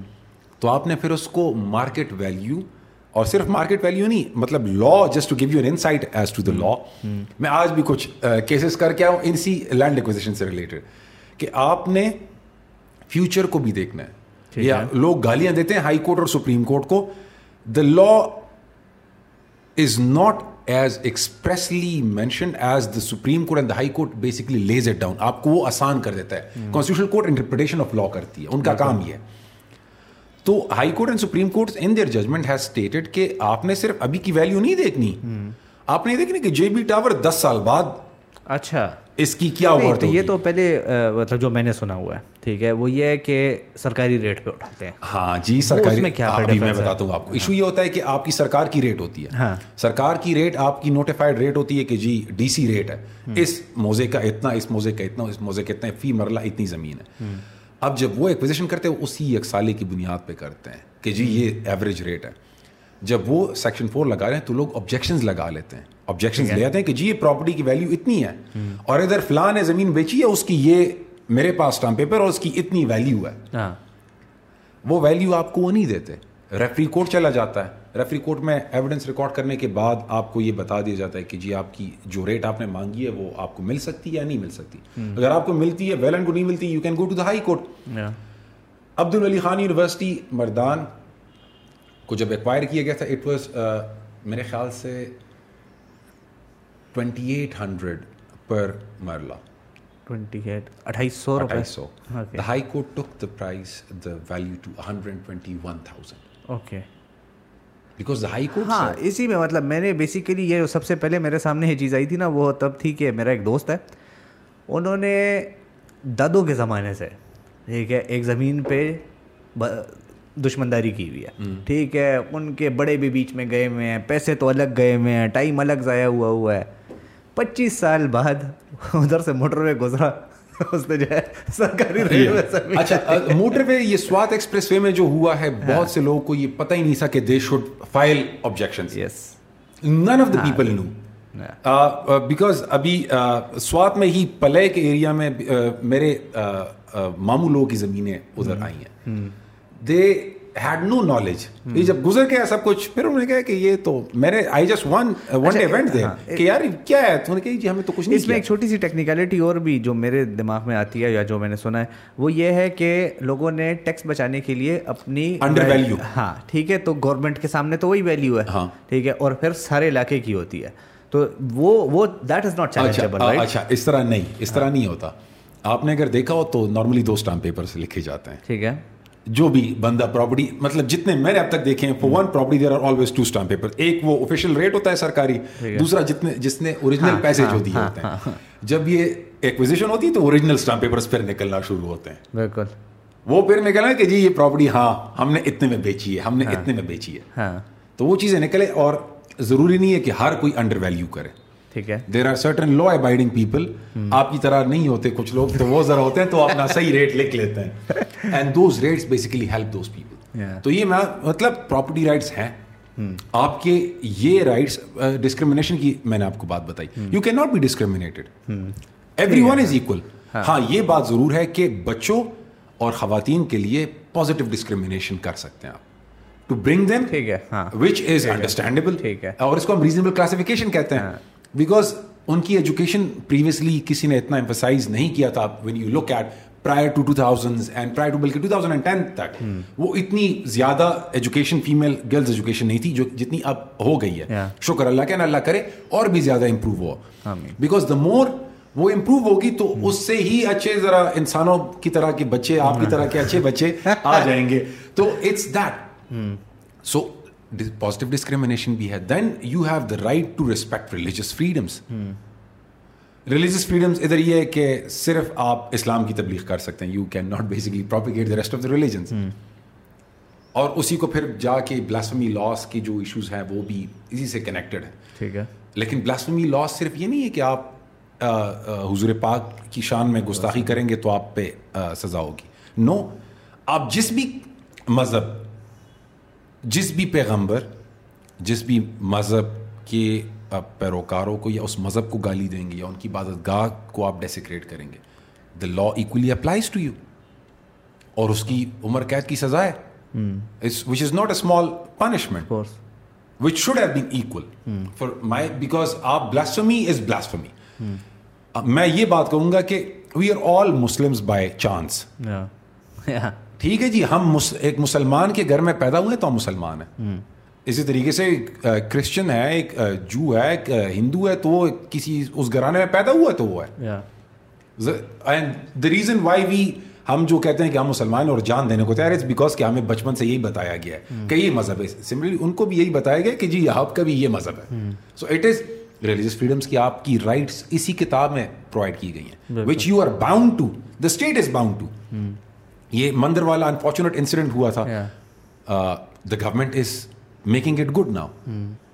تو آپ نے پھر اس کو مارکیٹ ویلیو اور صرف مارکیٹ ویلیو نہیں مطلب law just to give you an insight as to the law میں آج بھی کچھ کیسز کر کے آؤں ان سی لینڈ ایکوزیشن سے ریلیٹڈ کہ آپ نے فیوچر کو بھی دیکھنا ہے یا لوگ گالیاں دیتے ہیں ہائی کورٹ اور سپریم کورٹ کو۔ The law is not as expressly mentioned as the supreme court and the high court basically lays it down آپ کو وہ آسان کر دیتا ہے۔ Constitutional court interpretation of law کرتی ہے۔ ان کا کام یہ ہے۔ تو high court and supreme court in their judgment has stated کہ آپ نے صرف ابھی کی ویلیو نہیں دیکھنی۔ آپ نے دیکھنی کہ جے بی ٹاور دس سال بعد اچھا۔ اس کی کیا تو یہ تو پہلے مطلب جو میں نے سنا ہوا ہے۔ ٹھیک ہے وہ یہ ہے کہ سرکاری ریٹ پہ اٹھاتے ہیں۔ ہاں جی سرکاری میں کیا میں بتاتا ہوں آپ کو۔ ایشو یہ ہوتا ہے کہ آپ کی سرکار کی ریٹ ہوتی ہے۔ ہاں۔ سرکار کی ریٹ آپ کی نوٹیفائڈ ریٹ ہوتی ہے کہ جی ڈی سی ریٹ ہے۔ اس موزے کا اتنا اس موزے کا اتنا اس موزے کا اتنا فی مرلہ اتنی زمین ہے۔ اب جب وہ ایکوزیشن کرتے ہیں اسی ایک سالے کی بنیاد پہ کرتے ہیں کہ جی یہ ایوریج ریٹ ہے۔ جب وہ سیکشن فور لگا رہے ہیں تو لوگ آبجیکشن لگا لیتے ہیں۔ آبجیکشن لے آتے ہیں کہ جی یہ پراپرٹی کی ویلیو اتنی ہے۔ اور ادھر فلاں نے زمین بیچی ہے اس کی یہ میرے پاس اسٹامپ پیپر اور اس کی اتنی ویلیو ہے۔ وہ ویلیو آپ کو وہ نہیں دیتے۔ ریفری کورٹ چلا جاتا ہے۔ ریفری کورٹ میں ایویڈنس ریکارڈ کرنے کے بعد آپ کو یہ بتا دیا جاتا ہے کہ جی آپ کی جو ریٹ آپ نے مانگی ہے وہ آپ کو مل سکتی ہے یا نہیں مل سکتی۔ اگر آپ کو ملتی ہے ویل اینڈ کو نہیں ملتی you can go to the high court Abdul Ali Khan university مردان کو جب ایکوائر کیا گیا تھا اٹ واز میرے خیال سے ٹوینٹی ایٹ ہنڈریڈ پر مرلہ۔ اٹھائیس سو اٹھائیس سو the high court took the price the value two hundred twenty one thousand okay because the high court ہاں اسی میں مطلب میں نے بیسیکلی یہ سب سے پہلے میرے سامنے یہ چیز آئی تھی نا وہ تب تھی کہ میرا ایک دوست ہے انہوں نے دادوں کے زمانے سے ٹھیک ہے ایک زمین پہ دشمنداری کی ہوئی ہے ٹھیک ہے ان کے بڑے بھی بیچ میں گئے ہوئے ہیں پیسے تو الگ گئے ہوئے ہیں ٹائم الگ ضائع ہوا ہوا ہے پچیس سال بعد ادھر سے موٹر وے گزرا اس نے جو ہے سرکاری اچھا موٹر وے یہ سوات ایکسپریس وے میں جو ہوا ہے بہت سے لوگوں کو یہ پتہ ہی نہیں تھا کہ they should file objection yes none of the people no because ابھی سوات میں ہی پلے کے ایریا میں میرے ماموں لوگوں کی زمینیں ادھر آئی ہیں۔ دے ہیڈ نو نالج یہ جب گزر گیا سب کچھ پھر انہوں نے کہا کہ یہ تو میں نے I just one one event دے کہ یار کیا ہے تو نے کہا جی ہمیں تو کچھ نہیں اس میں ایک چھوٹی سی ٹیکنیکلٹی اور بھی جو میرے دماغ میں آتی ہے یا جو میں نے سنا ہے وہ یہ ہے کہ لوگوں نے ٹیکس بچانے کے لیے اپنی انڈر ویلیو ہاں ٹھیک ہے تو گورنمنٹ کے سامنے تو وہی ویلیو ہے ٹھیک ہے اور پھر سارے علاقے کی ہوتی ہے تو وہ وہ دیٹ از ناٹ چیلنجبل اچھا اس طرح نہیں اس طرح نہیں ہوتا آپ نے اگر دیکھا ہو تو نارملی دو اسٹامپ پیپر سے لکھے جاتے ہیں ٹھیک ہے جو بھی بندہ پراپرٹی مطلب جتنے میں نے اب تک دیکھے ہیں for one property there are always two stamp paper ایک وہ آفیشیل ریٹ ہوتا ہے سرکاری دوسرا جتنے جس نے اوریجنل پیسے جو دیے ہوتے ہیں۔ جب یہ ایکوزیشن ہوتی ہے تو اوریجنل اسٹامپ پیپر پھر نکلنا شروع ہوتے ہیں۔ بالکل۔ وہ پھر نکلنا کہ جی یہ پراپرٹی ہاں ہم نے اتنے میں بیچی ہے ہم نے اتنے میں بیچی ہے۔ ہاں۔ تو وہ چیزیں نکلے اور ضروری نہیں ہے کہ ہر کوئی انڈر ویلیو کرے۔ ٹھیک ہے۔ There are certain law abiding people آپ کی طرح نہیں ہوتے کچھ لوگ تو وہ ذرا ہوتے ہیں تو اپنا صحیح ریٹ لکھ لیتے ہیں۔ And those rates basically help those people تو یہ میں مطلب پراپرٹی رائٹس ہیں۔ آپ کے یہ رائٹس ڈسکریمنیشن کی میں نے آپ کو بات بتائی۔ You can not be discriminated every one is equal ہاں۔ یہ بات ضرور ہے کہ بچوں اور خواتین کے لیے پازیٹیو ڈسکریمنیشن کر سکتے ہیں آپ۔ ٹو برنگ دیم ٹھیک ہے۔ ہاں۔ وچ از انڈرسٹینڈیبل ٹھیک ہے۔ اور اس کو ہم ریزنیبل کلاسیفیکیشن کہتے ہیں۔ بیکاز ان کی ایجوکیشن پریویسلی کسی نے اتنا امفسائز نہیں کیا تھا when you look at prior to two thousand and prior to بلکہ ٹو تھاؤزنڈ اینڈ ٹین تک وہ اتنی زیادہ ایجوکیشن فیمیل گرلز ایجوکیشن نہیں تھی جو جتنی اب ہو گئی ہے۔ شکر اللہ کے اللہ کرے اور بھی زیادہ improve who because the more وہ امپروو ہوگی تو اس سے ہی اچھے ذرا انسانوں کی طرح کے بچے آپ کی طرح کے اچھے بچے آ جائیں گے۔ تو it's that so positive discrimination بھی ہے then you have the right to respect religious freedoms religious freedoms ادھر یہ ہے کہ صرف آپ اسلام کی تبلیغ کر سکتے ہیں you can not basically propagate the rest of the religions اور اسی کو پھر جا کے بلاسفمی لاس کے جو ایشوز ہیں وہ بھی اسی سے کنیکٹڈ ہیں ٹھیک ہے لیکن بلاسفمی لاس صرف یہ نہیں ہے کہ آپ حضور پاک کی شان میں گستاخی کریں گے تو آپ پہ سزا ہوگی نو آپ جس بھی مذہب جس بھی پیغمبر جس بھی مذہب کے پیروکاروں کو یا اس مذہب کو گالی دیں گے یا ان کی عبادت گاہ کو آپ ڈیسیکریٹ کریں گے the law equally applies to you اور اس کی عمر قید کی سزا ہے۔ Which is not a small punishment which should have been equal for my because آپ بلاسفمی از بلاسفمی میں یہ بات کہوں گا کہ we are all Muslim by chance ٹھیک ہے جی ہم ایک مسلمان کے گھر میں پیدا ہوئے تو ہم مسلمان ہیں۔ اسی طریقے سے کرسچن ہے ایک جو ہے ایک ہندو ہے تو وہ کسی اس گھرانے میں پیدا ہوا ہے تو وہ ہے۔ دا ریزن وائی وی ہم جو کہتے ہیں کہ ہم مسلمان اور جان دینے کو تیار بیکاز کہ ہمیں بچپن سے یہی بتایا گیا ہے کہ یہ مذہب ہے۔ سملرلی ان کو بھی یہی بتایا گیا کہ جی آپ کا بھی یہ مذہب ہے۔ So it is religious freedoms کی آپ کی رائٹس اسی کتاب میں پرووائڈ کی گئی ہیں۔ Which you are bound to the state is bound to یہ مندر والا انفارچونیٹ انسیڈنٹ ہوا تھا. The government is making it good now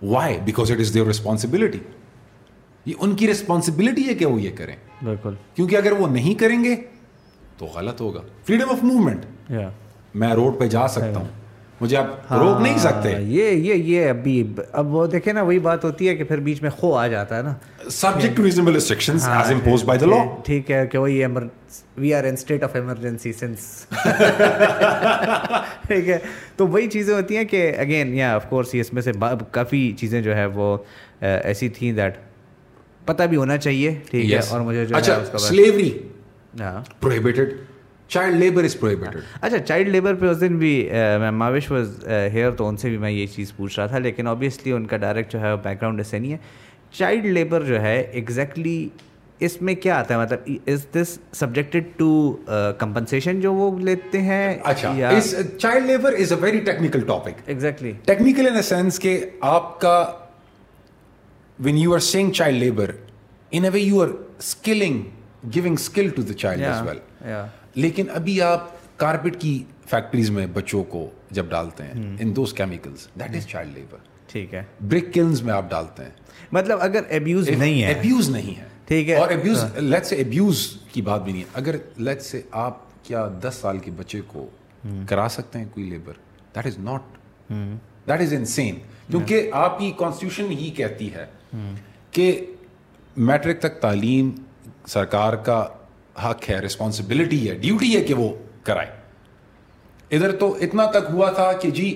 why because it is their responsibility یہ ان کی ریسپانسبلٹی ہے کہ وہ یہ کریں. بالکل. کیونکہ اگر وہ نہیں کریں گے تو غلط ہوگا. فریڈم آف موومنٹ میں روڈ پہ جا سکتا ہوں. مجھے آپ روک نہیں سکتے۔ یہ یہ یہ ابھی اب وہ دیکھیں نا وہی بات ہوتی ہے کہ پھر بیچ میں خو آ جاتا ہے نا۔ Subject to reasonable restrictions as imposed by the law ٹھیک ہے کہ وہی we are in state of emergency since ٹھیک ہے۔ تو وہی چیزیں ہوتی ہیں کہ اگین یا آف کورس اس میں سے کافی چیزیں جو ہے وہ ایسی تھیں دیٹ پتہ بھی ہونا چاہیے۔ ٹھیک ہے۔ اور مجھے جو اچھا slavery prohibited child labour is prohibited اچھا چائلڈ لیبر پہ اس دن بھی میں ماوش واز ہیئر تو ان سے بھی میں یہ چیز پوچھ رہا تھا لیکن اوبیسلی ان کا ڈائریکٹ جو ہے بیک گراؤنڈ ایسے نہیں ہے۔ چائلڈ لیبر جو ہے ایگزیکٹلی اس میں کیا آتا ہے؟ مطلب is this subjected to compensation جو وہ لیتے ہیں؟ اچھا child labour is a very technical topic exactly technical in a sense کہ آپ کا when you are saying child labour in a way you are skilling giving skill to the child as well لیکن ابھی آپ carpet کی factories میں بچوں کو جب ڈالتے ہیں in those chemicals that is child labour ٹھیک ہے۔ برک کلنز میں آپ ڈالتے ہیں۔ مطلب اگر ابیوز نہیں ہے۔ ابیوز نہیں ہے۔ ٹھیک ہے۔ اور ابیوز لیٹ سے ابیوز کی بات بھی نہیں ہے۔ اگر لیٹ سے آپ کیا دس سال کے بچے کو کرا سکتے ہیں کوئی labour that is not that is insane کیونکہ آپ کی کانسٹیٹیوشن ہی کہتی ہے کہ میٹرک تک تعلیم سرکار کا حق ہے رسپانسبلٹی ہے ڈیوٹی ہے کہ وہ کرائے۔ ادھر تو اتنا تک ہوا تھا کہ جی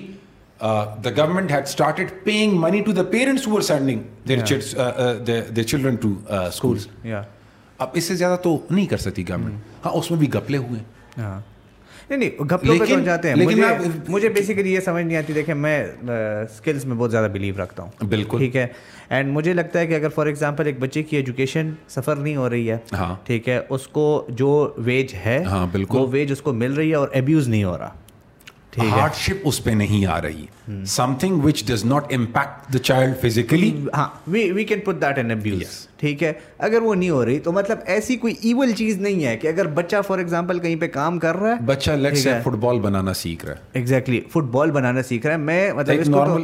the government had started paying money to the parents who sending their children to schools اب اس سے زیادہ تو نہیں کر سکتی گورنمنٹ ہاں اس میں بھی گپلے ہوئے۔ ہاں نہیں نہیں گھپلوں پہ جاتے ہیں۔ لیکن مجھے بیسیکلی یہ سمجھ نہیں آتی دیکھیں میں اسکلس میں بہت زیادہ بلیو رکھتا ہوں۔ بالکل۔ ٹھیک ہے؟ اینڈ مجھے لگتا ہے کہ اگر فار ایگزامپل ایک بچے کی ایجوکیشن سفر نہیں ہو رہی ہے ٹھیک ہے اس کو جو ویج ہے وہ ویج اس کو مل رہی ہے اور ابیوز نہیں ہو رہا۔ ہارڈ شپ اس پہ نہیں آ رہی۔ Something which does not impact the child physically ہاں we can put that in abuse ٹھیک ہے۔ اگر وہ نہیں ہو رہی تو مطلب ایسی کوئی ایول چیز نہیں ہے کہ اگر بچہ فار ایگزامپل کہیں پہ کام کر رہا ہے بچہ لیٹ سے فٹ بال بنانا سیکھ رہا ہے۔ ایگزیکٹلی فٹ بال بنانا سیکھ رہا ہے۔ میں مطلب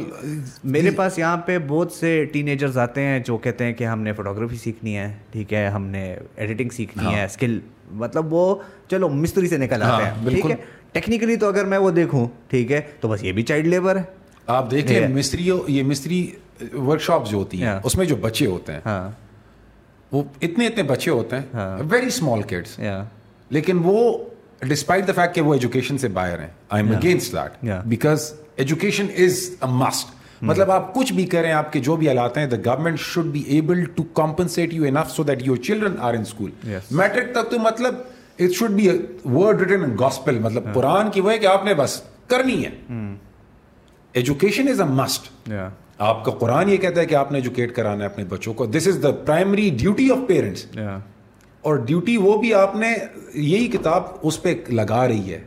میرے پاس یہاں پہ بہت سے ٹین ایجرز آتے ہیں جو کہتے ہیں کہ ہم نے فوٹوگرافی سیکھنی ہے ٹھیک ہے ہم نے ایڈیٹنگ سیکھنی ہے اسکل مطلب وہ چلو مستری سے نکل آتے ہیں ٹھیک ہے۔ ٹیکنیکلی تو اگر میں وہ دیکھوں ٹھیک ہے تو بس یہ بھی چائلڈ لیبر ہے۔ آپ دیکھیں مستری یہ مستری ورک شاپ جو ہوتی ہیں اس میں جو بچے ہوتے ہیں وہ اتنے اتنے بچے ہوتے ہیں ویری اسمال کڈس لیکن وہ ڈسپائٹ دا فیکٹ کہ وہ ایجوکیشن سے باہر ہیں I am against that because education is a must مطلب آپ کچھ بھی کریں آپ کے جو بھی حالات ہیں the government should be able to compensate you enough so that your children are in school matric تک تو مطلب it should be word written gospel مطلب قرآن کی وہ ہے کہ آپ نے بس کرنی ہے ایجوکیشن از اے مسٹ آپ کا قرآن یہ کہتا ہے کہ آپ نے ایجوکیٹ کرانا ہے اپنے بچوں کو this is the primary duty of parents اور ڈیوٹی وہ بھی آپ نے یہی کتاب اس پہ لگا رہی ہے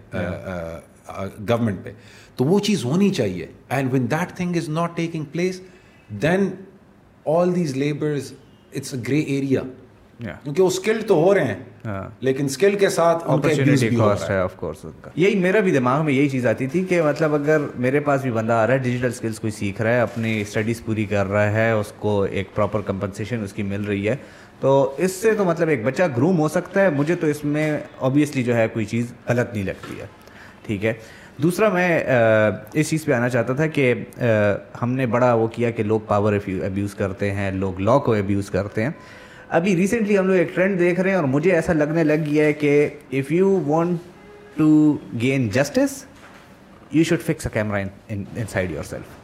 گورنمنٹ پہ تو وہ چیز ہونی چاہیے and when that thing is not taking place then all these labours it's a grey area کیونکہ وہ اسکلڈ تو ہو رہے ہیں۔ لیکن اسکل کے ساتھ یہی میرا بھی دماغ میں یہی چیز آتی تھی کہ مطلب اگر میرے پاس بھی بندہ آ رہا ہے ڈیجیٹل اسکلس کوئی سیکھ رہا ہے اپنی اسٹڈیز پوری کر رہا ہے اس کو ایک پراپر کمپنسیشن اس کی مل رہی ہے تو اس سے تو مطلب ایک بچہ گروم ہو سکتا ہے مجھے تو اس میں اوبیسلی جو ہے کوئی چیز غلط نہیں لگتی ہے۔ ٹھیک ہے۔ دوسرا میں اس چیز پہ آنا چاہتا تھا کہ ہم نے بڑا وہ کیا کہ لوگ پاور ابیوز کرتے ہیں لوگ لا کو ابیوز کرتے ہیں۔ ابھی ریسنٹلی ہم لوگ ایک ٹرینڈ دیکھ رہے ہیں اور مجھے ایسا لگنے لگ گیا ہے کہ if you want to gain justice you should fix a camera inside yourself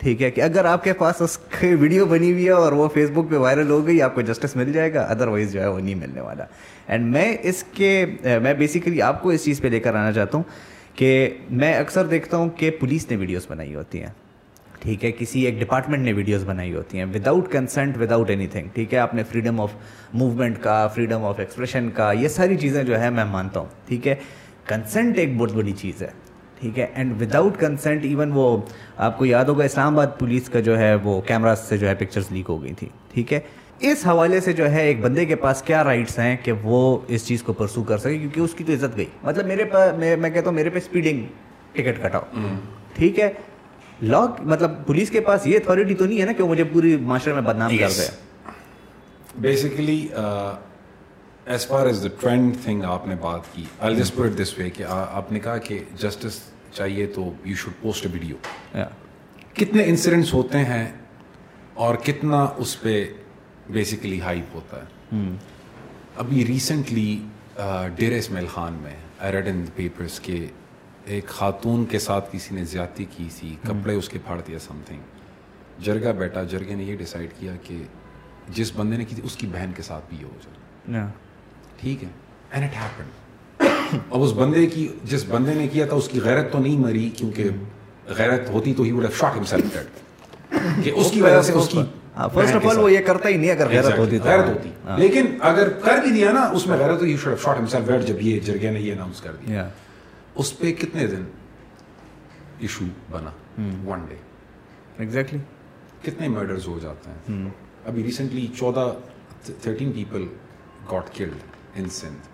ٹھیک ہے کہ اگر آپ کے پاس اس کی ویڈیو بنی ہوئی ہے اور وہ فیس بک پہ وائرل ہو گئی، آپ کو جسٹس مل جائے گا ادر وائز جو ہے وہ نہیں ملنے والا۔ اینڈ میں اس کے، میں بیسیکلی آپ کو اس چیز پہ لے کر آنا چاہتا ہوں کہ میں اکثر دیکھتا ہوں کہ پولیس نے ویڈیوز بنائی ہوتی ہیں۔ ٹھیک ہے کسی ایک ڈپارٹمنٹ نے ویڈیوز بنائی ہوتی ہیں۔ Without consent without anything ٹھیک ہے؟ آپ نے فریڈم آف موومنٹ کا فریڈم آف ایکسپریشن کا یہ ساری چیزیں جو ہے میں مانتا ہوں ٹھیک ہے؟ کنسنٹ ایک بہت بڑی چیز ہے ٹھیک ہے؟ اینڈ وداؤٹ کنسنٹ ایون وہ آپ کو یاد ہوگا اسلام آباد پولیس کا جو ہے وہ کیمرا سے جو ہے پکچرز لیک ہو گئی تھی ٹھیک ہے؟ اس حوالے سے جو ہے ایک بندے کے پاس کیا رائٹس ہیں کہ وہ اس چیز کو پرسو کر سکے؟ کیونکہ اس کی تو عزت گئی۔ مطلب میرے پاس میں کہتا ہوں میرے پہ اسپیڈنگ ٹکٹ کٹاؤ ٹھیک ہے؟ لا مطلب پولیس کے پاس یہ اتھارٹی تو نہیں ہے نا کہ وہ مجھے پوری معاشرے میں بدنام کر دے۔ Basically as far as the trend thing آپ نے بات کی آئی جسٹ پٹ دس وے کہ آپ نے کہا کہ جسٹس چاہیے تو یو شوڈ پوسٹ ویڈیو کتنے انسیڈنٹس ہوتے ہیں اور کتنا اس پہ بیسیکلی ہائپ ہوتا ہے؟ ابھی ریسنٹلی ڈیر اسمیل خان میں پیپرس کے ایک خاتون کے ساتھ کسی نے زیادتی کی تھی کپڑے اس کے پھاڑ دیا سم تھنگ جرگا بیٹا جرگے نے یہ ڈیسائیڈ کیا کہ جس بندے نے کی تھی اس کی بہن کے ساتھ بھی یہ ہو جائے۔ ٹھیک ہے۔ اینڈ اٹ ہیپن اب اس بندے کی جس بندے نے کیا تھا اس کی غیرت تو نہیں مری کیونکہ غیرت ہوتی تو ہی وڈ ہیو شاٹ ہمسیلف کہ اس کی وجہ سے اس کی فرسٹ آف آل وہ یہ کرتا ہی نہیں اگر غیرت ہوتی غیرت ہوتی۔ لیکن اگر کر بھی دیا نا اس میں غیرت تو ہی شاٹ ہمسیلف جب یہ جرگے نے یہ اناؤنس کر دیا۔ اس پہ کتنے دن ایشو بنا؟ ون ڈے ایگزیکٹلی کتنے مرڈرز ہو جاتے ہیں؟ ابھی ریسنٹلی چودہ thirteen people got killed in Sindh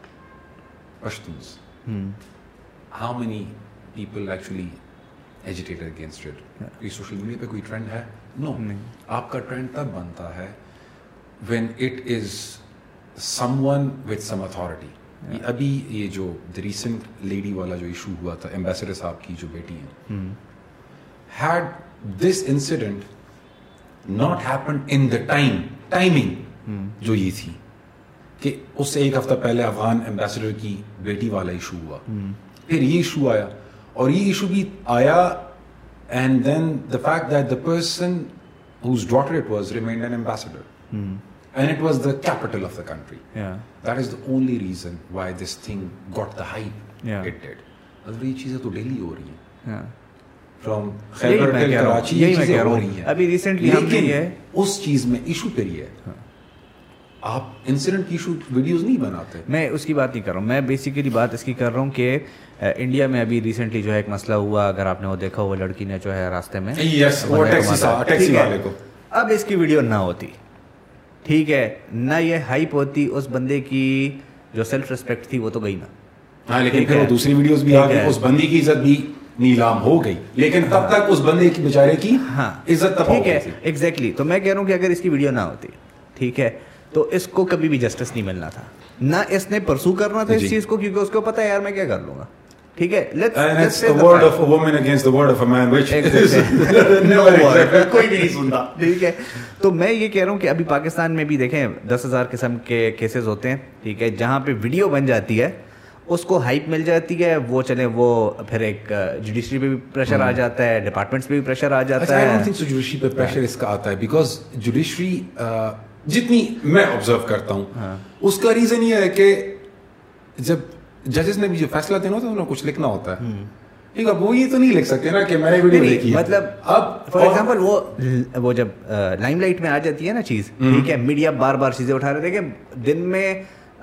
Pashtos how many people actually agitated against it یہ سوشل میڈیا پہ کوئی ٹرینڈ ہے؟ نو آپ کا ٹرینڈ تب بنتا ہے when it is someone with some authority ابھی یہ جو ریسنٹ لیڈی والا جو ایشو ہوا تھا امبیسڈر صاحب کی جو بیٹی ہیں had this incident not happen in the time timing جو یہ تھی کہ اس سے ایک ہفتہ پہلے افغان امبیسڈر کی بیٹی والا ایشو ہوا. پھر یہ ایشو آیا اور یہ ایشو بھی آیا and then the fact that the person whose daughter it was remained an ambassador and it was the capital of the country that is the only reason why this thing got the dead اگر یہ چیزیں تو daily ہو رہی ہیں from خیبر کراچی یہ چیزیں ہو رہی ہیں ابھی ریسنٹلی لیکن اس چیز میں ایشو یہ ہے آپ انسیڈنٹ کی شوٹ ویڈیوز نہیں بناتے میں اس کی بات نہیں کر رہا ہوں میں بیسیکلی بات اس کی کر رہا ہوں کہ انڈیا میں ابھی ریسنٹلی جو ہے ایک مسئلہ ہوا اگر آپ نے وہ دیکھا وہ لڑکی نے جو ہے راستے میں اب اس کی ویڈیو نہ ہوتی ٹھیک ہے نہ یہ ہائپ ہوتی اس بندے کی جو سیلف ریسپیکٹ تھی وہ تو گئی نا۔ ہاں لیکن پھر وہ دوسری ویڈیوز بھی آ گئی اس بندی کی عزت بھی نیلام ہو گئی۔ لیکن تب تک اس بندے کی بیچارے کی ہاں۔ عزت تب ٹھیک ہے۔ ایگزیکٹلی تو میں کہہ رہا ہوں کہ اگر اس کی ویڈیو نہ ہوتی ٹھیک ہے تو اس کو کبھی بھی جسٹس نہیں ملنا تھا۔ نہ اس نے پرسو کرنا تھا اس جی۔ چیز کو کیونکہ اس کو پتا ہے یار میں کیا کر لوں گا؟ ٹھیک ہے تو میں یہ کہہ رہا ہوں کہ ابھی پاکستان میں بھی دیکھیں دس ہزار قسم کے کیسز ہوتے ہیں ٹھیک ہے جہاں پہ ویڈیو بن جاتی ہے اس کو ہائپ مل جاتی ہے وہ چلے وہ پھر ایک جوڈیشری پہ بھی پریشر آ جاتا ہے ڈپارٹمنٹس پہ بھی پریشر آ جاتا ہے جوڈیشری پہ پریشر اس کا آتا ہے بیکاز جوڈیشری جتنی میں آبزرو کرتا ہوں۔ اس کا ریزن یہ ہے کہ جب ججز نے بھی جو فیصلہ دینا ہوتا ہے انہیں کچھ لکھنا ہوتا ہے ٹھیک ہے وہ یہ تو نہیں لکھ سکتے نا کہ میں نے ویڈیو دیکھی مطلب اب فار ایگزامپل وہ وہ جب لائم لائٹ میں آ جاتی ہے نا چیز ٹھیک ہے میڈیا بار بار چیزیں اٹھا رہے تھے کہ دن میں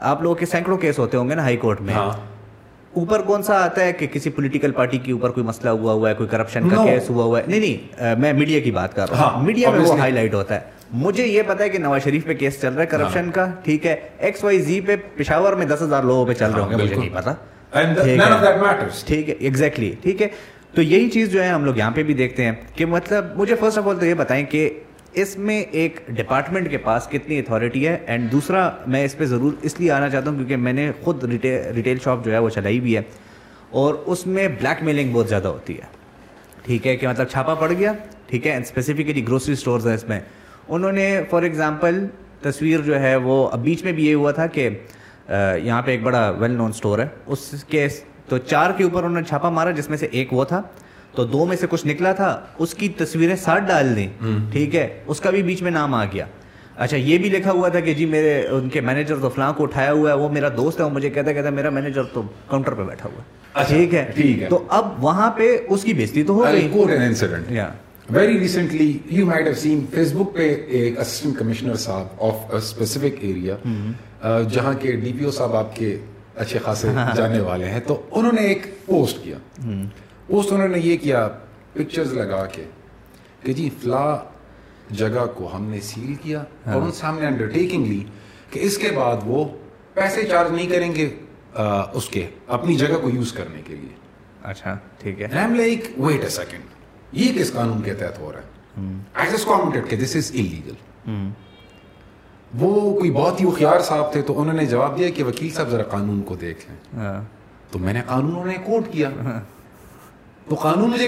آپ لوگوں کے سینکڑوں کیس ہوتے ہوں گے نا ہائی کورٹ میں۔ اوپر کون سا آتا ہے کہ کسی پولیٹیکل پارٹی کے اوپر کوئی مسئلہ ہوا ہوا ہے کوئی کرپشن کا کیس ہوا ہوا ہے نہیں نہیں میں میڈیا کی بات کر رہا ہوں میڈیا میں وہ ہائی لائٹ ہوتا ہے مجھے یہ پتا ہے کہ نواز شریف پہ کیس چل رہا ہے کرپشن ہاں۔ کا ٹھیک ہے؟ ایکس وائی زی پہ پشاور میں دس ہزار لوگوں پہ چل رہے ہوں گے مجھے نہیں پتا ٹھیک ہے۔ ایگزیکٹلی ٹھیک ہے تو یہی چیز جو ہے ہم لوگ یہاں پہ بھی دیکھتے ہیں کہ مطلب مجھے فرسٹ آف آل تو یہ بتائیں کہ اس میں ایک ڈپارٹمنٹ کے پاس کتنی اتھارٹی ہے اینڈ دوسرا میں اس پہ ضرور اس لیے آنا چاہتا ہوں کیونکہ میں نے خود ریٹیل شاپ جو ہے وہ چلائی بھی ہے اور اس میں بلیک میلنگ بہت زیادہ ہوتی ہے۔ ٹھیک ہے کہ مطلب چھاپا پڑ گیا ٹھیک ہے؟ اسپیسیفکلی گروسری اسٹورز ہیں اس میں۔ انہوں نے فار ایگزامپل تصویر جو ہے وہ اب بیچ میں بھی یہ ہوا تھا کہ یہاں پہ ایک بڑا ویل نون اسٹور ہے۔ اس کے تو چار کے اوپر انہوں نے چھاپا مارا جس میں سے ایک وہ تھا۔ تو دو میں سے کچھ نکلا تھا۔ اس کی تصویریں ساتھ ڈال دیں۔ ٹھیک ہے؟ اس کا بھی بیچ میں نام آ گیا۔ اچھا یہ بھی لکھا ہوا تھا کہ جی میرے ان کے مینیجر تو فلاں کو اٹھایا ہوا ہے وہ میرا دوست ہے وہ مجھے کہتا کہتا میرا مینیجر تو کاؤنٹر پہ بیٹھا ہوا ہے۔ اچھا، ٹھیک ہے؟ تو اب وہاں پہ اس کی بےزتی تو ہو گئی۔ Very recently you might have seen Facebook پہ ایک اسسٹنٹ کمشنر صاحب آف اسپیسیفک ایریا جہاں کے ڈی پی او صاحب آپ کے اچھے خاصے جاننے والے ہیں تو انہوں نے ایک پوسٹ کیا پوسٹ انہوں نے یہ کیا پکچرز لگا کے کہ جی فلا جگہ کو ہم نے سیل کیا اور ان سے ہم نے انڈرٹیکنگ لی کہ اس کے بعد وہ پیسے چارج نہیں کریں گے اس کے اپنی جگہ کو یوز کرنے کے لیے اچھا ٹھیک ہے ویٹ اے سیکنڈ یہ کس قانون کے تحت ہو رہا ہے۔ ایز کامنٹڈ کہ دس از انلیگل وہ کوئی بہت ہی اخیار صاحب تھے تو انہوں نے جواب دیا کہ وکیل صاحب ذرا قانون کو دیکھ لیں۔ ہاں۔ تو میں نے قانون نے کوٹ کیا۔ تو قانون مجھے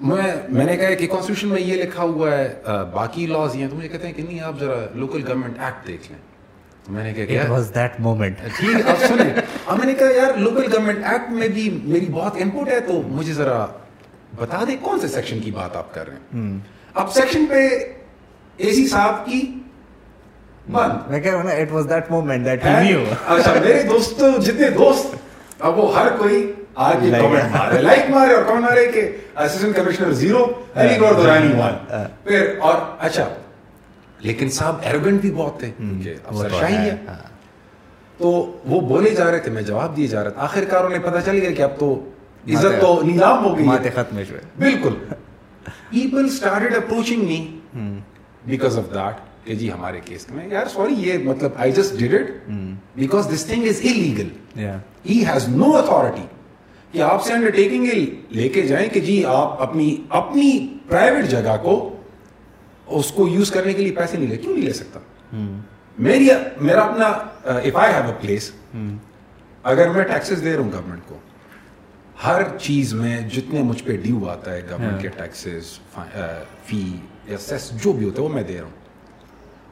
میں میں نے کہا کہ کانسٹیٹیوشن میں یہ لکھا ہوا ہے باقی لاز یہ ہیں۔ تو مجھے کہتے ہیں کہ نہیں آپ ذرا لوکل گورنمنٹ ایکٹ دیکھ لیں۔ تو میں نے کہا واز دیٹ مومنٹ ٹھیک اب سنیں۔ اب میں نے کہا یار لوکل گورنمنٹ ایکٹ میں بھی میری بہت انپٹ ہے تو مجھے ذرا بتا دیں کون سے سیکشن کی بات آپ کر رہے ہیں؟ اب سیکشن پہ اے سی صاحب کی بند۔ میں کہہ رہا ہوں نا it was that moment that he knew اچھا میرے دوست جتنے دوست اب وہ ہر کوئی آج یہ کمنٹ مارے لائک مارے اور کمنٹ مارے کہ اسسٹنٹ کمشنر زیرو علی گڑھ دورانی ون پھر اور اچھا لیکن صاحب ایروگنٹ بھی بہت تھے۔ ہے تو وہ بولے جا رہے تھے میں جواب دیے جا رہا تھا۔ آخر کار انہیں پتہ چل گیا کہ اب تو عزت تو نیلام ہو گئی ماتے ختم ہوئے بالکل۔ People started approaching me because of that کہ جی ہمارے کیس میں یار سوری یہ مطلب I just did it because this thing is illegal he has no authority کہ آپ سے انڈر ٹیکنگ لے کے جائیں کہ جی آپ اپنی اپنی پرائیویٹ جگہ کو اس کو یوز کرنے کے لیے پیسے نہیں لے کیوں نہیں لے سکتا؟ میری میرا اپنا if I have a place اگر میں ٹیکسز دے رہا ہوں گورنمنٹ کو ہر چیز میں جتنے مجھ پہ ڈیو آتا ہے گورنمنٹ کے ٹیکسز فی یا سیس جو بھی ہوتا ہے وہ میں دے رہا ہوں۔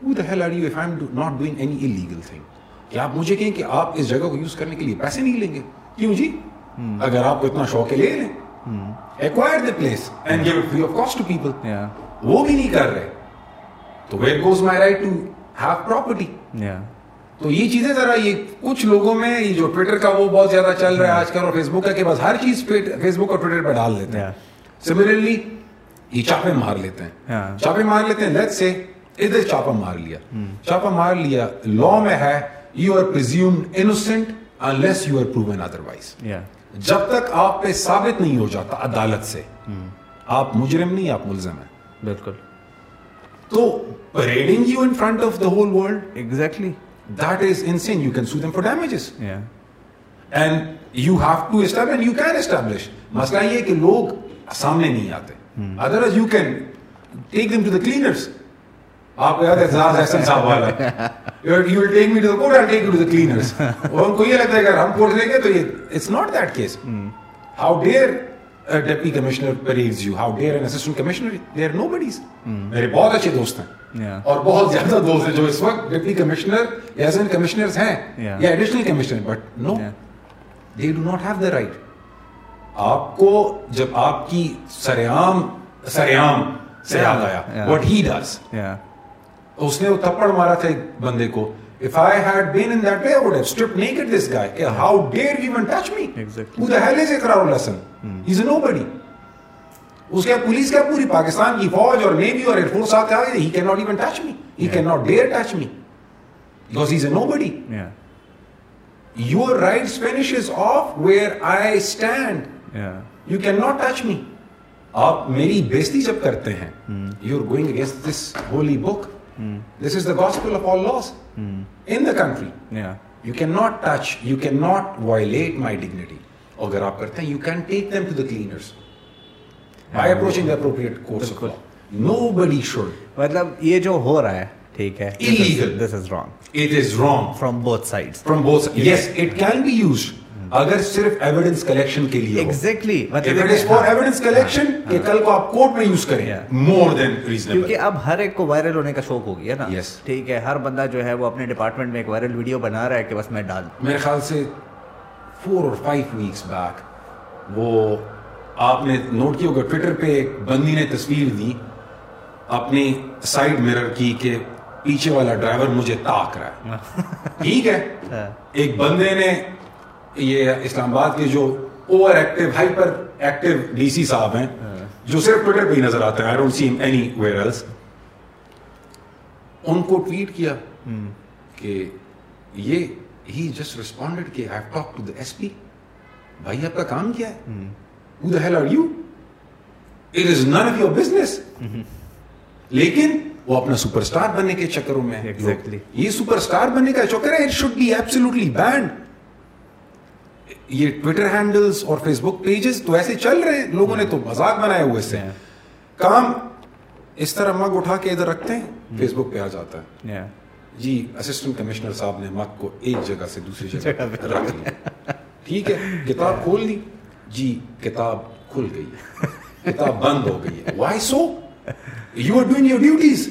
The hell are you if I'm do, not doing any illegal thing? کہ آپ مجھے کہیں کہ آپ اس جگہ کو یوز کرنے کے لیے پیسے نہیں لیں گے؟ کیوں جی؟ اگر آپ کو اتنا شوق ہے لے لیں۔ Acquire the place and give free of cost to people وہ بھی نہیں کر رہے۔ تو where goes my right to have property تو یہ چیزیں ذرا یہ کچھ لوگوں میں یہ جو ٹویٹر کا وہ بہت زیادہ چل رہا ہے آج کل اور فیس بک کا کہ بس ہر چیز فیس بک اور ٹویٹر پہ ڈال لیتے ہیں. سملرلی یہ چاپے مار لیتے ہیں. چاپے مار لیتے ہیں لیٹ سے ادھر چاپا مار لیا. چاپا مار لیا لا میں ہے you are presumed innocent unless you are proven otherwise جب تک آپ پہ ثابت نہیں ہو جاتا عدالت سے آپ مجرم نہیں آپ ملزم ہیں. بالکل. تو parading you in front of the whole world exactly that is insane you can sue them for damages and you have to establish you can establish مسئلہ یہ کہ لوگ سامنے نہیں آتے otherwise you can take them to the cleaners آپ یاد اعزاز احسن صاحب والا؟ You will take me to the court and take you to the cleaners اور ان کو یہ لگتا ہے اگر ہم کورٹ لیں گے تو یہ it's not that case how dare deputy commissioner praise you how dare an assistant commissioner they are no buddies میرے بہت اچھے دوست ہیں اور بہت زیادہ دوست ہیں جو اس وقت ڈپٹی کمشنر یا ایسن کمشنرز ہیں یا additional commissioner but no they do not have the right آپ کو جب آپ کی سریام سریام سے آ گیا وٹ ہی ڈز اس نے وہ تھپڑ مارا تھا ایک بندے کو if I had been in that way I would have stripped naked this guy how dare you even touch me exactly. who the hell is اقرار الحسن hmm. he's a nobody اس کے پولیس کا پوری پاکستان کی فوج اور نیوی اور air force آتے آگے he cannot even touch me he yeah. cannot dare touch me because he's a nobody yeah. your rights finishes off where I stand yeah. you cannot touch me آپ میری بیستی جب کرتے ہیں you are going against this holy book this is the gospel of all laws in the country you can not touch you can not violate my dignity اگر آپ کرتے ہیں you can take them to the cleaners by approaching appropriate course nobody should مطلب یہ جو ہو رہا ہے ٹھیک ہے this is wrong. It is wrong. From both sides. From both yes it can be used. اگر صرف ایویڈنس کلیکشن کے لیے ایگزیکٹلی ایویڈنس کلیکشن کہ کل کو آپ کورٹ میں یوز کریں مور دین ریزنیبل کیونکہ اب ہر ایک کو وائرل ہونے کا شوق ہو گیا نا. ٹھیک ہے ہر بندہ جو ہے وہ اپنے ڈپارٹمنٹ میں ایک وائرل ویڈیو بنا رہا ہے کہ بس میں ڈال میرے خیال سے فور اور فائیو ویکس بیک وہ آپ نے نوٹ کیا ہوگا ٹویٹر پہ ایک بندی نے تصویر دی اپنی سائڈ مرر کی کہ پیچھے والا ڈرائیور مجھے تاک رہا ہے۔ ٹھیک ہے۔ ایک بندے نے یہ اسلام آباد کے جو over active hyper active D C صاحب ہیں جو صرف ٹویٹر پہ ہی نظر آتے ہیں. I don't see anywhere else ان کو ٹویٹ کیا کہ یہ ہی جسٹ ریسپونڈیڈ کہ I talk to the S P بھائی آپ کا کام کیا ہے؟ Who the hell are you it is none of your business لیکن وہ اپنا سپر اسٹار بننے کے چکروں میں۔ Exactly. یہ سپر اسٹار بننے کا چکر ہے. It should be absolutely banned یہ ٹویٹر ہینڈلز اور فیس بک پیجز تو ایسے چل رہے ہیں لوگوں نے تو مذاق بنائے ہوئے سے۔ کام اس طرح مگ اٹھا کے ادھر رکھتے ہیں فیس بک پہ آ جاتا ہے. جی اسسٹنٹ کمشنر صاحب نے مگ کو ایک جگہ سے دوسری جگہ رکھ لیا ٹھیک ہے کتاب کھول دی۔ جی کتاب کھل گئی۔ کتاب بند ہو گئی ہے۔ Why so you are doing your duties.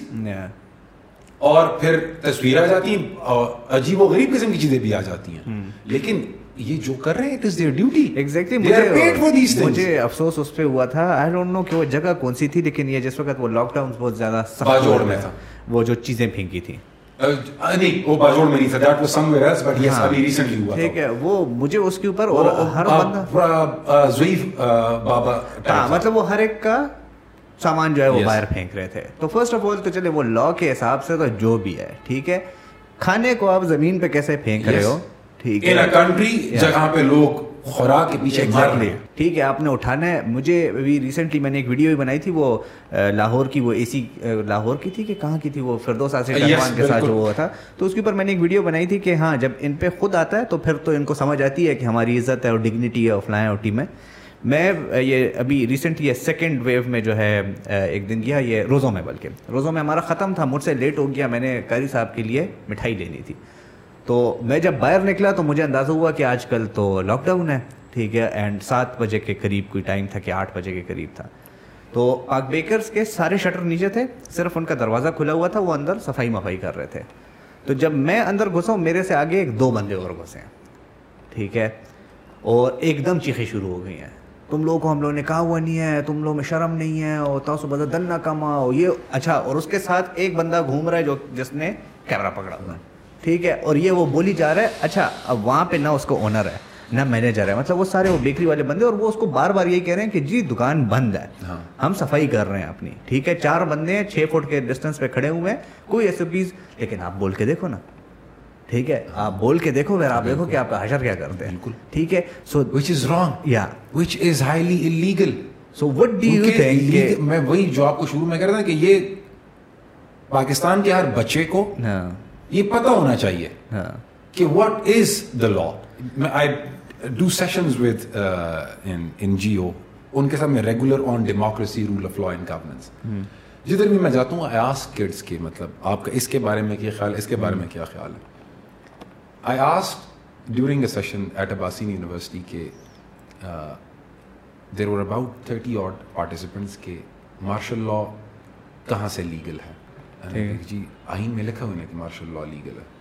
اور پھر تصویر آ جاتی ہیں اور عجیب و غریب قسم کی چیزیں بھی آ جاتی ہیں۔ لیکن یہ جو کر رہے ہیں it is their duty exactly مجھے مجھے افسوس اس پہ ہوا تھا. آئی ڈونٹ نو کہ وہ جگہ کون سی تھی لیکن یہ جس وقت وہ لاک ڈاؤن بہت زیادہ سخت باجوڑ میں تھا۔ وہ جو چیزیں پھینکی تھیں. نہیں وہ باجوڑ میں نہیں تھا. That was somewhere else but yes ابھی ریسنٹلی ہوا ٹھیک ہے. وہ مجھے اس کے اوپر اور ہر بندہ بندہ زویف بابا ہاں مطلب وہ ہر ایک کا سامان جو ہے وہ. باہر پھینک رہے تھے. تو فرسٹ آف آل تو چلے وہ لا کے حساب سے تو جو بھی ہے ٹھیک ہے. کھانے کو آپ زمین پہ کیسے پھینک رہے ہو؟ ان کنٹری جہاں پہ لوگ خوراک کے پیچھے مر رہے ہیں ٹھیک ہے آپ نے اٹھانا ہے۔ مجھے ابھی ریسنٹلی میں نے ایک ویڈیو بھی بنائی تھی وہ لاہور کی وہ اے سی لاہور کی تھی کہ کہاں کی تھی؟ وہ فردوس آصف Yes, رحمان کے ساتھ جو. ہوا تھا۔ تو اس کے اوپر میں نے ایک ویڈیو بنائی تھی کہ ہاں جب ان پہ خود آتا ہے تو پھر تو ان کو سمجھ آتی ہے کہ ہماری عزت ہے اور ڈگنیٹی ہے اور فلائیں اور ٹیم ہے۔ میں یہ ابھی ریسنٹلی سیکنڈ ویو میں جو ہے ایک دن گیا یہ روزوں میں بلکہ۔ روزوں میں ہمارا ختم تھا مجھ سے لیٹ ہو گیا میں نے قاری صاحب کے لیے مٹھائی لینی تھی۔ تو میں جب باہر نکلا تو مجھے اندازہ ہوا کہ آج کل تو لاک ڈاؤن ہے، ٹھیک ہے اینڈ سات بجے کے قریب کوئی ٹائم تھا کہ آٹھ بجے کے قریب تھا۔ تو پاک بیکرز کے سارے شٹر نیچے تھے، صرف ان کا دروازہ کھلا ہوا تھا، وہ اندر صفائی مفائی کر رہے تھے۔ تو جب میں اندر گھسا ہوں میرے سے آگے ایک دو بندے اور گھسے۔ ہیں ٹھیک ہے، اور ایک دم چیخیں شروع ہو گئی ہیں۔ تم لوگوں کو ہم لوگوں نے کہا ہوا نہیں ہے، تم لوگوں میں شرم نہیں ہے، اور تاسو بدل دن نہ کماؤ یہ اچھا اور اس کے ساتھ ایک بندہ گھوم رہا ہے جو جس نے کیمرہ پکڑا ہوا ہے۔ ٹھیک ہے اور یہ وہ بولی جا رہا ہے۔ اچھا اب وہاں پہ نہ اس کو اونر ہے نہ مینیجر ہے۔ مطلب وہ سارے وہ بیکری والے بندے اور وہ اس کو بار بار یہی کہہ رہے ہیں کہ جی دکان بند ہے۔ ہاں۔ ہم صفائی کر رہے ہیں اپنی۔ ٹھیک ہے چار بندے ہیں چھ فٹ کے ڈسٹینس پہ کھڑے ہوئے ہیں۔ کوئی ایسے پلیز لیکن آپ بول کے دیکھو نا۔ ٹھیک ہے آپ بول کے دیکھو پھر آپ دیکھو کہ آپ کا حشر کیا کرتے ہیں۔ بالکل۔ ٹھیک ہے سو which is wrong. یا which is highly illegal. So what do you think میں وہی جو آپ کو شروع میں کہہ رہا تھا کہ یہ پاکستان کے ہر بچے کو ہاں۔ یہ پتا ہونا چاہیے ہاں۔ کہ what is the law I do sessions with N G O ان کے ساتھ میں regular on democracy rule of law and governance جدھر بھی میں جاتا ہوں آئی آس کڈس کے مطلب آپ کا اس کے بارے میں کیا خیال ہے؟ اس کے بارے میں کیا خیال ہے؟ I was during a session at Abasin university کے there were about thirty eight participants کے مارشل لا کہاں سے لیگل ہے؟ جی آئین میں لکھا ہوا ہے کہ مارشل لا لیگل ہے۔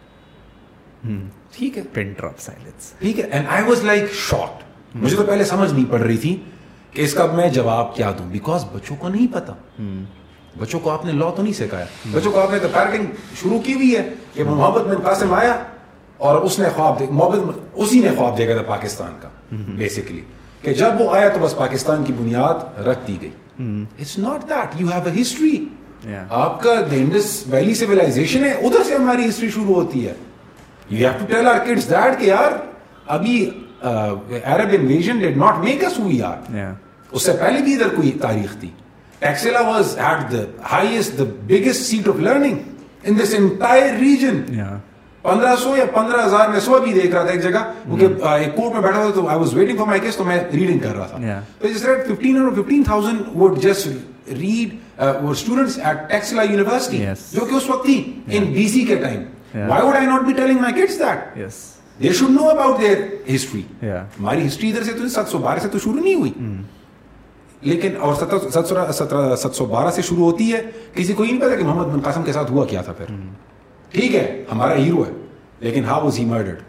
ٹھیک ہے۔ پن ڈراپ سائلنس ٹھیک ہے۔ اینڈ آئی واز لائک مجھے تو پہلے سمجھ نہیں پڑ رہی تھی کہ اس کا میں جواب کیا دوں۔ بیکاز بچوں کو نہیں پتا۔ بچوں کو آپ نے لا تو نہیں سکھایا۔ بچوں کو آپ نے تو شروع کی ہوئی ہے کہ محبت قاسم آیا اور اس نے خواب دیکھ محبت اسی نے خواب دیکھا تھا پاکستان کا بیسکلی کہ جب وہ آیا تو بس پاکستان کی بنیاد رکھ دی گئی۔ It's not that you have a history آپ کا انڈس ویلی سیولائزیشن ہے ادھر سے ہماری ہسٹری شروع ہوتی ہے۔ You have to tell our kids that کہ یار ابھی عرب invasion did not make us ہوئی یار اس سے پہلے بھی ادھر کوئی تاریخ تھی۔ Taxila was at the highest the biggest seat of learning in this entire region پندرہ سو یا پندرہ ہزار میں سو بھی دیکھ رہا تھا ایک جگہ کیونکہ ایک کورٹ میں بیٹھا تھا تو I was waiting for my case تو میں ریڈنگ کر رہا تھا۔ تو جس طرح fifteen fifteen thousand would just read وہ اسٹوڈنٹس ایٹ ٹیکسلا یونیورسٹی جو کہ اس وقت تھی ان بی سی کے time why would I not be telling my kids that they should know about their history ہماری ہسٹری ادھر سے تو سات سو بارہ سے تو شروع نہیں ہوئی لیکن اور سترہ سات سو بارہ سے شروع ہوتی ہے کسی کو یہ نہیں پتا کہ محمد بن قاسم کے ساتھ ہوا کیا تھا پھر ٹھیک ہے ہمارا ہیرو ہے لیکن how was he murdered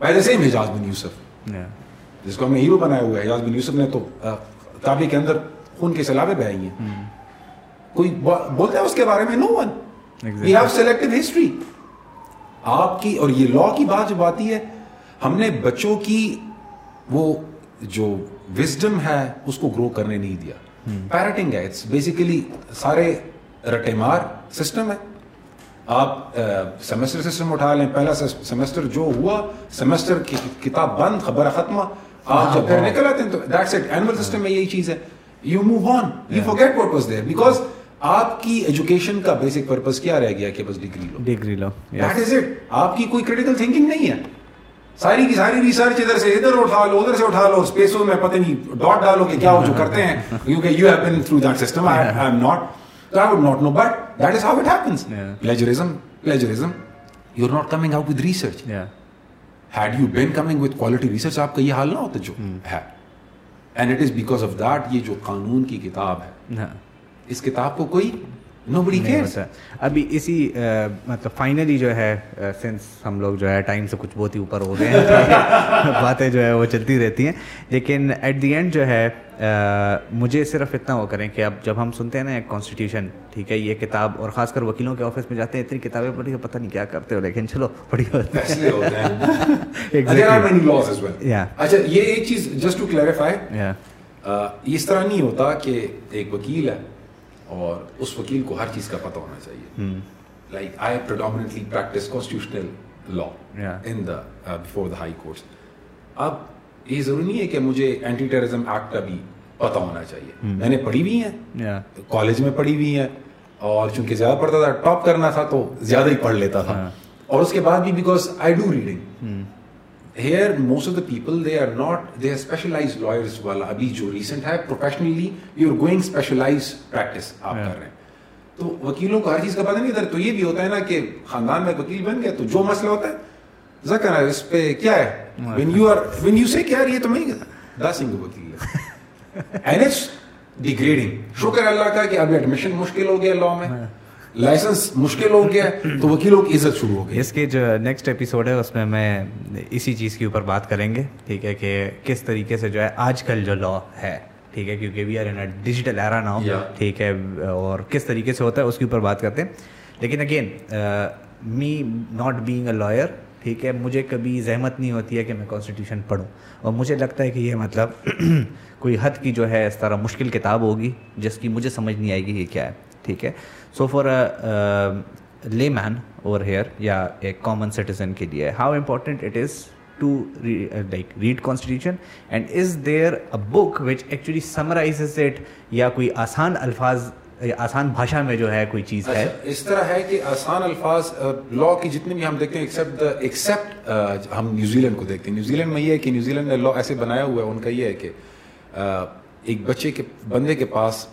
by the same Hajjaj bin Yusuf جس کو ہم نے ہیرو بنایا ہوا ہے حجاز بن یوسف نے تو تابے کے اندر خون کی سیلابیں بہائی ہیں کوئی بولتا ہے اس کے بارے میں no one we have selective history آپ کی اور یہ لا کی بات جب آتی ہے ہم نے بچوں کی وہ جو وزڈم ہے اس کو گرو کرنے نہیں دیا۔ پیرٹنگ ہے اٹس بیسیکلی سارے رٹے مار سسٹم ہے۔ آپ سیمسٹر سسٹم اٹھا لیں۔ پہلا سیمسٹر جو ہوا سیمسٹر کتاب بند خبر ختمہ آپ ہاں، جب پھر ہاں۔ نکل آتے ہیں تو دیٹس اٹ اینول سسٹم میں یہی چیز ہے۔ You move on you for what was there because آپ کی ایجوکیشن کا بیسک پرپز کیا رہ گیا کہ بس ڈگری لو ڈگری لو دیٹ از اٹ آپ کی کوئی کریٹیکل تھنکنگ نہیں ہے ساری کی ساری ریسرچ ادھر سے ادھر اٹھا لو ادھر سے اٹھا لو اسپیسوں میں پتہ نہیں ڈاٹ ڈالو کہ کیا وہ جو کرتے ہیں کیونکہ you have been through that system I am not I would not know but that is how it happens plagiarism plagiarism you are not coming out with research had you been coming with quality research آپ کا یہ حال نہ ہوتا جو ہے and it is because of that یہ جو قانون کی کتاب ہے اس کتاب کو کوئی نوبڈی کیئرس ابھی اسی مطلب فائنلی جو ہے سنس ہم لوگ جو ہے ٹائم سے کچھ بہت ہی اوپر ہو گئے ہیں باتیں جو ہے وہ چلتی رہتی ہیں۔ لیکن ایٹ دی اینڈ جو ہے مجھے صرف اتنا وہ کریں کہ اب جب ہم سنتے ہیں نا کانسٹیٹیوشن ٹھیک ہے یہ کتاب اور خاص کر وکیلوں کے آفس میں جاتے ہیں اتنی کتابیں پڑھی پتہ نہیں کیا کرتے ہو لیکن چلو پڑھی اچھا یہ ایک چیز جسٹ ٹو کلیریفائی اس طرح نہیں ہوتا کہ ایک وکیل ہے اور اس وکیل کو ہر چیز کا پتہ ہونا چاہیے۔ Like I fundamentally practice constitutional law in the before the high courts اب یہ ضروری نہیں ہے کہ مجھے اینٹی ٹیررزم ایکٹ کا بھی پتہ ہونا چاہیے۔ میں نے پڑھی ہوئی ہیں۔ کالج میں پڑھی ہوئی ہیں۔ اور چونکہ زیادہ پڑھتا تھا ٹاپ کرنا تھا تو زیادہ ہی پڑھ لیتا تھا۔ اور اس کے بعد بھی because I do reading here most of the people they are not they are specialized lawyers والا ابھی جو ریسنٹ ہے professionally you are going specialized practice آپ کر رہے ہیں تو وکیلوں کو ہر چیز کا پتہ نہیں ادھر تو یہ بھی ہوتا ہے نا کہ خاندان میں وکیل بن گیا تو جو مسئلہ ہوتا ہے ذکر ہے اس پہ کیا ہے when you are when you say کیا یہ تو میں دس انگ وکیل اینڈ اٹس ڈیگریڈنگ شکر اللہ کا کہ اب ایڈمیشن مشکل ہو گیا لا میں لائسنس مشکل ہو گیا تو وکیلوں کی عزت شروع ہو گئی اس کے جو نیکسٹ ایپیسوڈ ہے اس میں میں اسی چیز کے اوپر بات کریں گے ٹھیک ہے کہ کس طریقے سے جو ہے آج کل جو لا ہے ٹھیک ہے کیونکہ we are in digital era now ٹھیک ہے اور کس طریقے سے ہوتا ہے اس کے اوپر بات کرتے ہیں لیکن again me not being a lawyer ٹھیک ہے مجھے کبھی زحمت نہیں ہوتی ہے کہ میں کانسٹیٹیوشن پڑھوں اور مجھے لگتا ہے کہ یہ مطلب کوئی حد کی جو ہے اس طرح مشکل کتاب ہوگی جس کی مجھے سمجھ نہیں آئے گی یہ کیا ہے ٹھیک ہے سو فار لے مین اوور ہیئر یا ایک کامن سٹیزن کے لیے how important it is to like read constitution and is there a book which actually summarizes it یا کوئی آسان الفاظ آسان بھاشا میں جو ہے کوئی چیز ہے اس طرح ہے کہ آسان الفاظ لا کی جتنے بھی ہم دیکھتے ہیں ایکسیپٹ ایکسیپٹ ہم نیوزی لینڈ کو دیکھتے ہیں نیوزی لینڈ میں یہ ہے کہ نیوزی لینڈ نے لا ایسے بنایا ہوا ہے ان کا یہ ہے کہ ایک بچے کے بندے کے پاس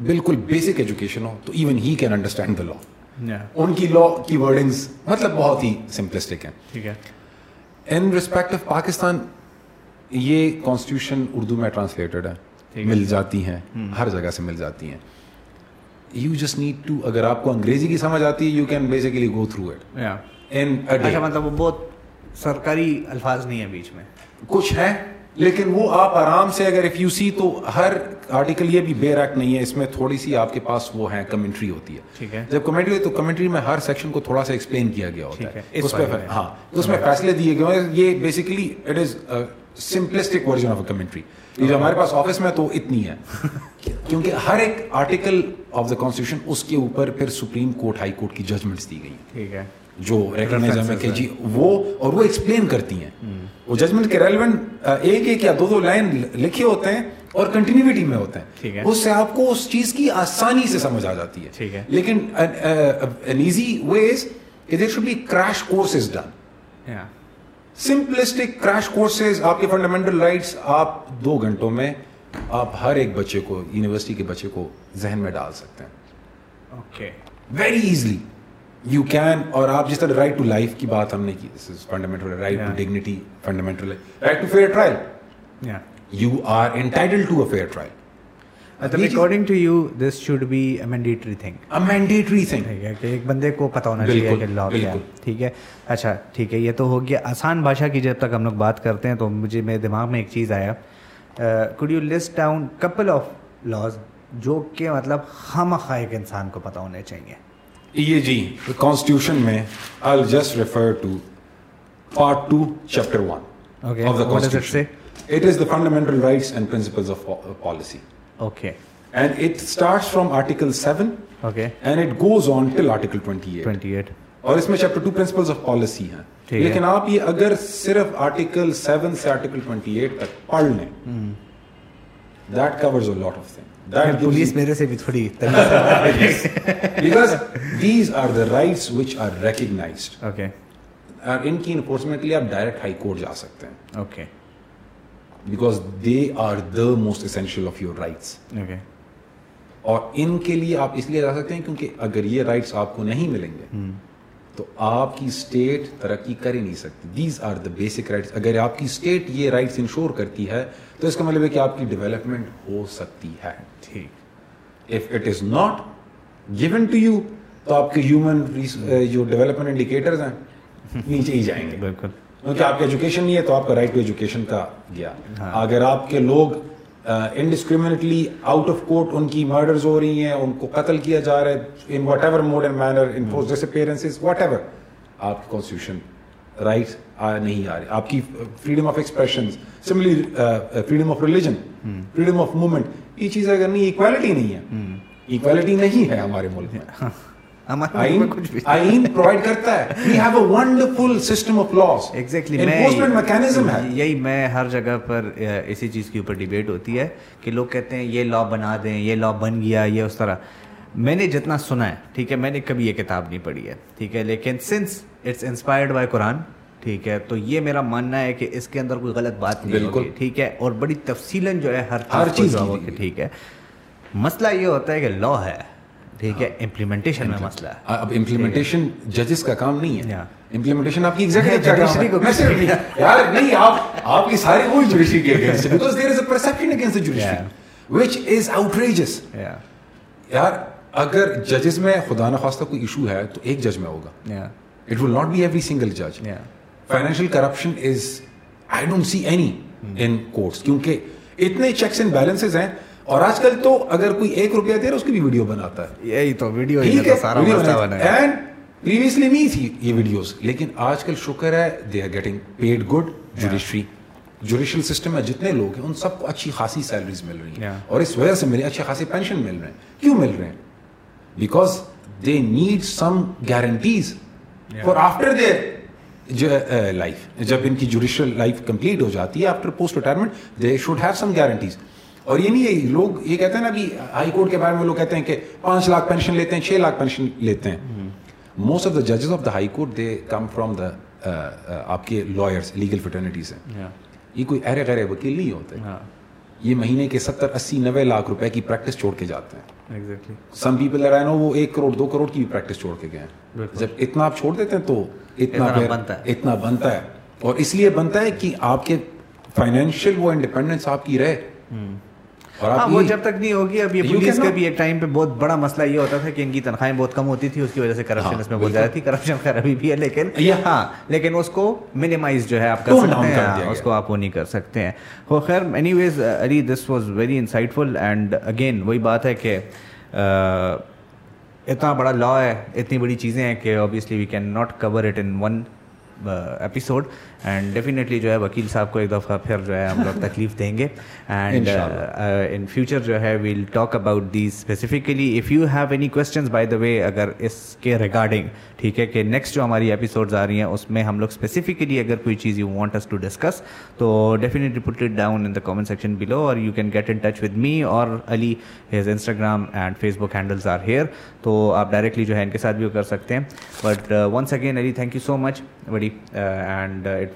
بالکل بیسک ایجوکیشن ہو تو even he can understand the law ان کی لا کی ورڈنگز مطلب بہت ہی سمپلسٹک ہیں ٹھیک ہے ان ریسپیکٹ آف پاکستان یہ کانسٹیٹیوشن اردو میں ٹرانسلیٹڈ ہے مل جاتی ہیں ہر جگہ سے مل جاتی ہیں یو جسٹ نیڈ ٹو اگر آپ کو انگریزی کی سمجھ آتی ہے you can basically go through it مطلب وہ بہت سرکاری الفاظ نہیں ہیں بیچ میں کچھ ہے لیکن وہ آپ آرام سے اگر اف یو سی تو ہر آرٹیکل یہ بھی بے ریک نہیں ہے اس میں تھوڑی سی آپ کے پاس وہ ہے کمنٹری ہوتی ہے۔ جب کمنٹری تو کمنٹری میں ہر سیکشن کو تھوڑا سا ایکسپلین کیا گیا ہوتا ہے۔ اس پہ ہاں اس میں فیصلے دیے گئے ہیں۔ یہ basically it is simplistic version of a commentary یہ جو ہمارے پاس آفس میں تو اتنی ہے۔ کیونکہ ہر ایک آرٹیکل آف دا کانسٹیٹیوشن اس کے اوپر پھر سپریم کورٹ ہائی کورٹ کی ججمنٹس دی گئی۔ ٹھیک ہے۔ جو ریکگنائز ہمیں کہ جی وہ اور وہ ایکسپلین کرتی ہیں۔ وہ ججمنٹ کے ریلیونٹ ایک ایک یا دو دو لائن لکھے ہوتے ہیں اور کنٹینیوٹی میں ہوتے ہیں۔ اس سے آپ کو اس چیز کی آسانی سے سمجھ آ جاتی ہے۔ لیکن an easy کہ there should be crash course is done simplistic crash courses آپ کے فنڈامنٹل رائٹس آپ دو گھنٹوں میں آپ ہر ایک بچے کو یونیورسٹی کے بچے کو ذہن میں ڈال سکتے ہیں۔ Okay very easily you can اور آپ جس طرح رائٹ ٹو لائف کی بات ہم نے کی this is fundamental right to dignity fundamental right to fair trial you are entitled to a fair trial according to you this should be a mandatory thing mandatory thing کہ ایک بندے کو ہونا چاہیے کہ لا کیا ٹھیک ہے اچھا ٹھیک ہے یہ تو ہو گیا آسان بھاشا کی جب تک ہم لوگ بات کرتے ہیں تو مجھے میرے دماغ میں ایک چیز آیا could you list down couple of laws جو کہ مطلب ہم خواہ ایک انسان کو پتہ ہونے چاہیے یہ جی کانسٹیٹیوشن میں I just refer to part two chapter one of the constitution it is the fundamental rights and principle of policy okay and it start from article seven and it goes on till article twenty eight اور اس میں chapter two principle of policy ہیں لیکن آپ یہ اگر صرف article seven سے آرٹیکل ٹوینٹی ایٹ تک پڑھ لیں that covers a lot of thing میرے سے بھی تھوڑی because these are the rights which are recognized اور ان کی انفورسمنٹ کے لیے آپ ڈائریکٹ ہائی کورٹ جا سکتے ہیں okay because they are the most essential of your rights اور ان کے لیے آپ اس لیے جا سکتے ہیں کیونکہ اگر یہ رائٹس آپ کو نہیں ملیں گے تو آپ کی اسٹیٹ ترقی کر ہی نہیں سکتی these are the basic rights اگر آپ کی اسٹیٹ یہ رائٹس انشور کرتی ہے تو اس کا مطلب ہے کہ آپ کی ڈیولپمنٹ ہو سکتی ہے۔ ٹھیک۔ If it is not given to you تو آپ کے ہیومن جو ڈیولپمنٹ انڈیکیٹرز ہیں نیچے ہی جائیں گے۔ بالکل۔ کیونکہ آپ کی ایجوکیشن نہیں ہے تو آپ کا رائٹ ٹو ایجوکیشن کا گیا۔ ہاں۔ اگر آپ کے لوگ انڈسکریمنیٹلی آؤٹ آف کورٹ ان کی مرڈرز ہو رہی ہیں ان کو قتل کیا جا رہا ہے in whatever mode and manner ان جیسے پیرنٹس واٹ ایور آپ کانسٹیٹیوشن رائٹس نہیں آ رہے آپ کی freedom of expression similarly freedom of religion freedom of movement یہ چیز اگر نہیں اکویلٹی نہیں ہے. اکویلٹی نہیں ہے ہمارے ملک میں. ہاں. یہی میں ہر جگہ پر اسی چیز کے اوپر ڈیبیٹ ہوتی ہے کہ لوگ کہتے ہیں یہ لا بنا دیں یہ لا بن گیا یہ اس طرح. میں نے جتنا سنا ہے ٹھیک ہے میں نے کبھی یہ کتاب نہیں پڑھی ہے ٹھیک ہے لیکن سنس اٹس انسپائرڈ بائی قرآن ٹھیک ہے تو یہ میرا ماننا ہے کہ اس کے اندر کوئی غلط بات نہیں بالکل۔ ٹھیک ہے اور بڑی تفصیل جو ہے ہر ہر چیز ٹھیک ہے۔ مسئلہ یہ ہوتا ہے کہ لا ہے ٹھیک ہے ہاں۔ امپلیمنٹیشن میں مسئلہ ہے۔ اب امپلیمنٹیشن ججز کا کام نہیں ہے۔ امپلیمنٹیشن آپ کی ایگزیکٹ جوڈیشری کو یار نہیں آپ آپ کی ساری وہی جوڈیشری کے against because is perception against judiciary which is outrageous yeah یار اگر ججز میں خدا نخواستہ کوئی ایشو ہے تو ایک جج میں ہوگا. It will not be every single جج financial corruption is I don't see any in courts کیونکہ اتنے چیکس اینڈ بیلنسز ہیں اور آج کل تو اگر کوئی ایک روپیہ دے رہا اس کی بھی ویڈیو بناتا ہے. یہی تو ویڈیو ہی سارا اینڈ پریویسلی نہیں تھی یہ ویڈیوز لیکن آج کل شکر ہے they are getting paid good judiciary judicial system میں جتنے لوگ ہیں ان سب کو اچھی خاصی سیلریز مل رہی ہیں. اور اس وجہ سے میری اچھے خاصے پینشن مل رہے ہیں. کیوں مل رہے ہیں؟ Because they need some guarantees for after their life جب ان کی جوڈیشل لائف کمپلیٹ ہو جاتی ہے after post retirement they should have some guarantees اور یہ نہیں ہے لوگ یہ کہتے ہیں نا ابھی ہائی کورٹ کے بارے میں لوگ کہتے ہیں کہ پانچ لاکھ پینشن لیتے ہیں چھ لاکھ پینشن لیتے ہیں موسٹ آف دا ججز of the high court they come from the آپ کے لائرس لیگل فیٹرنیٹیز ہیں یہ کوئی ایرے غیر وکیل نہیں ہوتے یہ مہینے کے ستر اسی نوے لاکھ روپے کی پریکٹس چھوڑ کے جاتے ہیں۔ سم پیپل آئی نو وہ ایک کروڑ دو کروڑ کی بھی پریکٹس چھوڑ کے گئے ہیں۔ جب اتنا آپ چھوڑ دیتے ہیں تو اتنا بنتا ہے۔ اتنا بنتا ہے۔ اور اس لیے بنتا ہے کہ آپ کے فائنینشیل وہ انڈیپینڈنس آپ کی رہے۔ ہاں، وہ جب تک نہیں ہوگی اب یہ پولیس کا بھی ایک ٹائم پہ بہت بڑا مسئلہ یہ ہوتا تھا کہ ان کی تنخواہیں بہت کم ہوتی تھی اس کی وجہ سے کرپشن اس میں بہت زیادہ تھی کرپشن خیر ابھی بھی ہے لیکن ہاں لیکن اس کو منیمائز جو ہے آپ کر سکتے ہیں اس کو آپ وہ نہیں کر سکتے ہیں۔ وہ خیر anyways Ali this was very and again وہی بات ہے کہ اتنا بڑا لا ہے اتنی بڑی چیزیں ہیں کہ obviously we can not cover it in one episode and definitely جو ہے وکیل صاحب کو ایک دفعہ پھر جو ہے ہم لوگ تکلیف دیں گے. اینڈ ان فیوچر جو ہے we'll talk about these specifically if you have any questions by the way اگر اس کے ریگارڈنگ ٹھیک ہے کہ نیکسٹ جو ہماری ایپیسوڈز آ رہی ہیں اس میں ہم لوگ اسپیسیفکلی اگر کوئی چیز یو وانٹ ٹو ڈسکس تو definitely put it down in the comment section below اور you can get in touch with me اور Ali has Instagram and Facebook handles are here تو آپ ڈائریکٹلی جو ہے ان کے ساتھ بھی کر سکتے ہیں. But once again Ali thank you so much بڑی اینڈ اٹ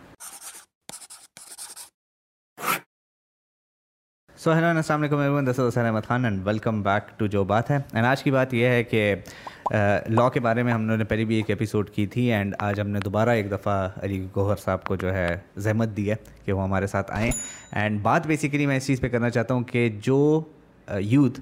سو ہیلو السلام علیکم even this Hussain Ahmed Khan and welcome back to جو بات ہے اینڈ آج کی بات یہ ہے کہ لاء کے بارے میں ہم نے پہلے بھی ایک ایپیسوڈ کی تھی اینڈ آج ہم نے دوبارہ ایک دفعہ علی گوہر صاحب کو جو ہے زحمت دی ہے کہ وہ ہمارے ساتھ آئیں اینڈ بات بیسیکلی میں اس چیز پہ کرنا چاہتا ہوں کہ جو یوتھ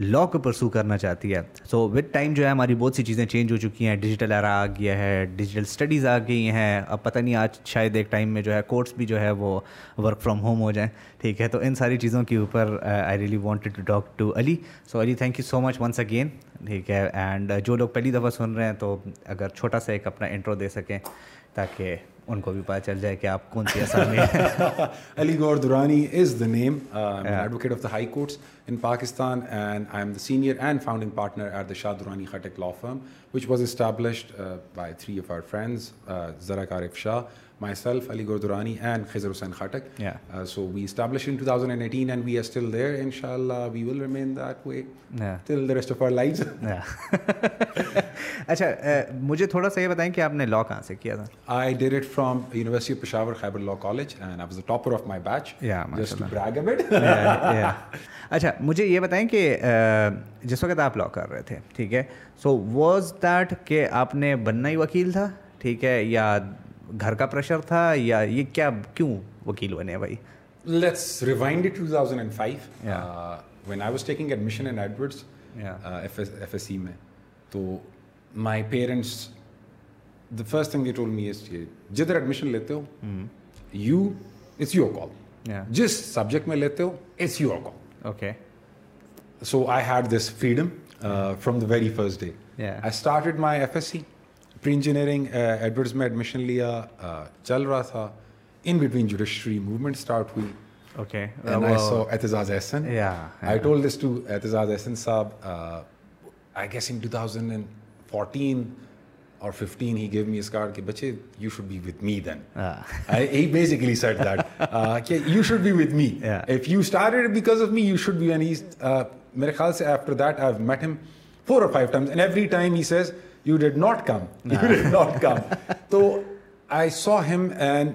لاء کو پرسو کرنا چاہتی ہے. سو وتھ ٹائم جو ہے ہماری بہت سی چیزیں چینج ہو چکی ہیں. ڈیجیٹل ایرا آ گیا ہے. ڈیجیٹل اسٹڈیز آ گئی ہیں. اب پتہ نہیں آج شاید ایک ٹائم میں جو ہے کورس بھی جو ہے وہ ورک فرام ہوم ہو جائیں. ٹھیک ہے؟ تو ان ساری چیزوں کے اوپر I really wanted to talk to Ali so Ali thank you so much once again ٹھیک ہے؟ اینڈ uh, جو لوگ پہلی دفعہ سن رہے ہیں تو اگر چھوٹا سا ایک اپنا انٹرو دے سکیں تاکہ ان کو بھی پتا چل جائے کہ آپ کون سی آسامی Ali Gohar Durrani is the name advocate of the high courts in Pakistan and I am the senior and founding partner at the Shah Durrani Khattak law firm which was established by three of our friends زرا کارف Shah uh, Arif Shah, myself, Ali Gaur Durrani, and Khizr Hussain Khatak. Yeah. Uh, so we established in 2018, and we are still there. Inshallah, we will remain that way Yeah. till the rest of our lives. اچھا مجھے تھوڑا سا یہ بتائیں کہ آپ نے law کہاں سے کیا تھا I did it from University of Peshawar Khyber Law College, and I was the topper of my batch. Yeah, just to mashallah. brag a bit. اچھا مجھے یہ بتائیں کہ جس وقت آپ لاء کر رہے تھے ٹھیک ہے سو واز دیٹ کہ آپ نے بننا ہی وکیل تھا ٹھیک ہے یا گھر کا پریشر تھا یا یہ کیا کیوں وکیل بنے بھائی؟ Let's rewind two thousand and five when I was taking admission in Edwardes F S C میں تو my parents the first thing you told me is جدھر ایڈمیشن لیتے ہو یو اٹس یو کال جس سبجیکٹ میں لیتے ہو it's your call okay so I had this freedom from the very first day آئیارٹ at my F S C pre engineering Edwardes میں admission لیا چل رہا تھا. In between judiciary movement start ہوئی. میرے خیال سے did not come. You did not come. so I saw him and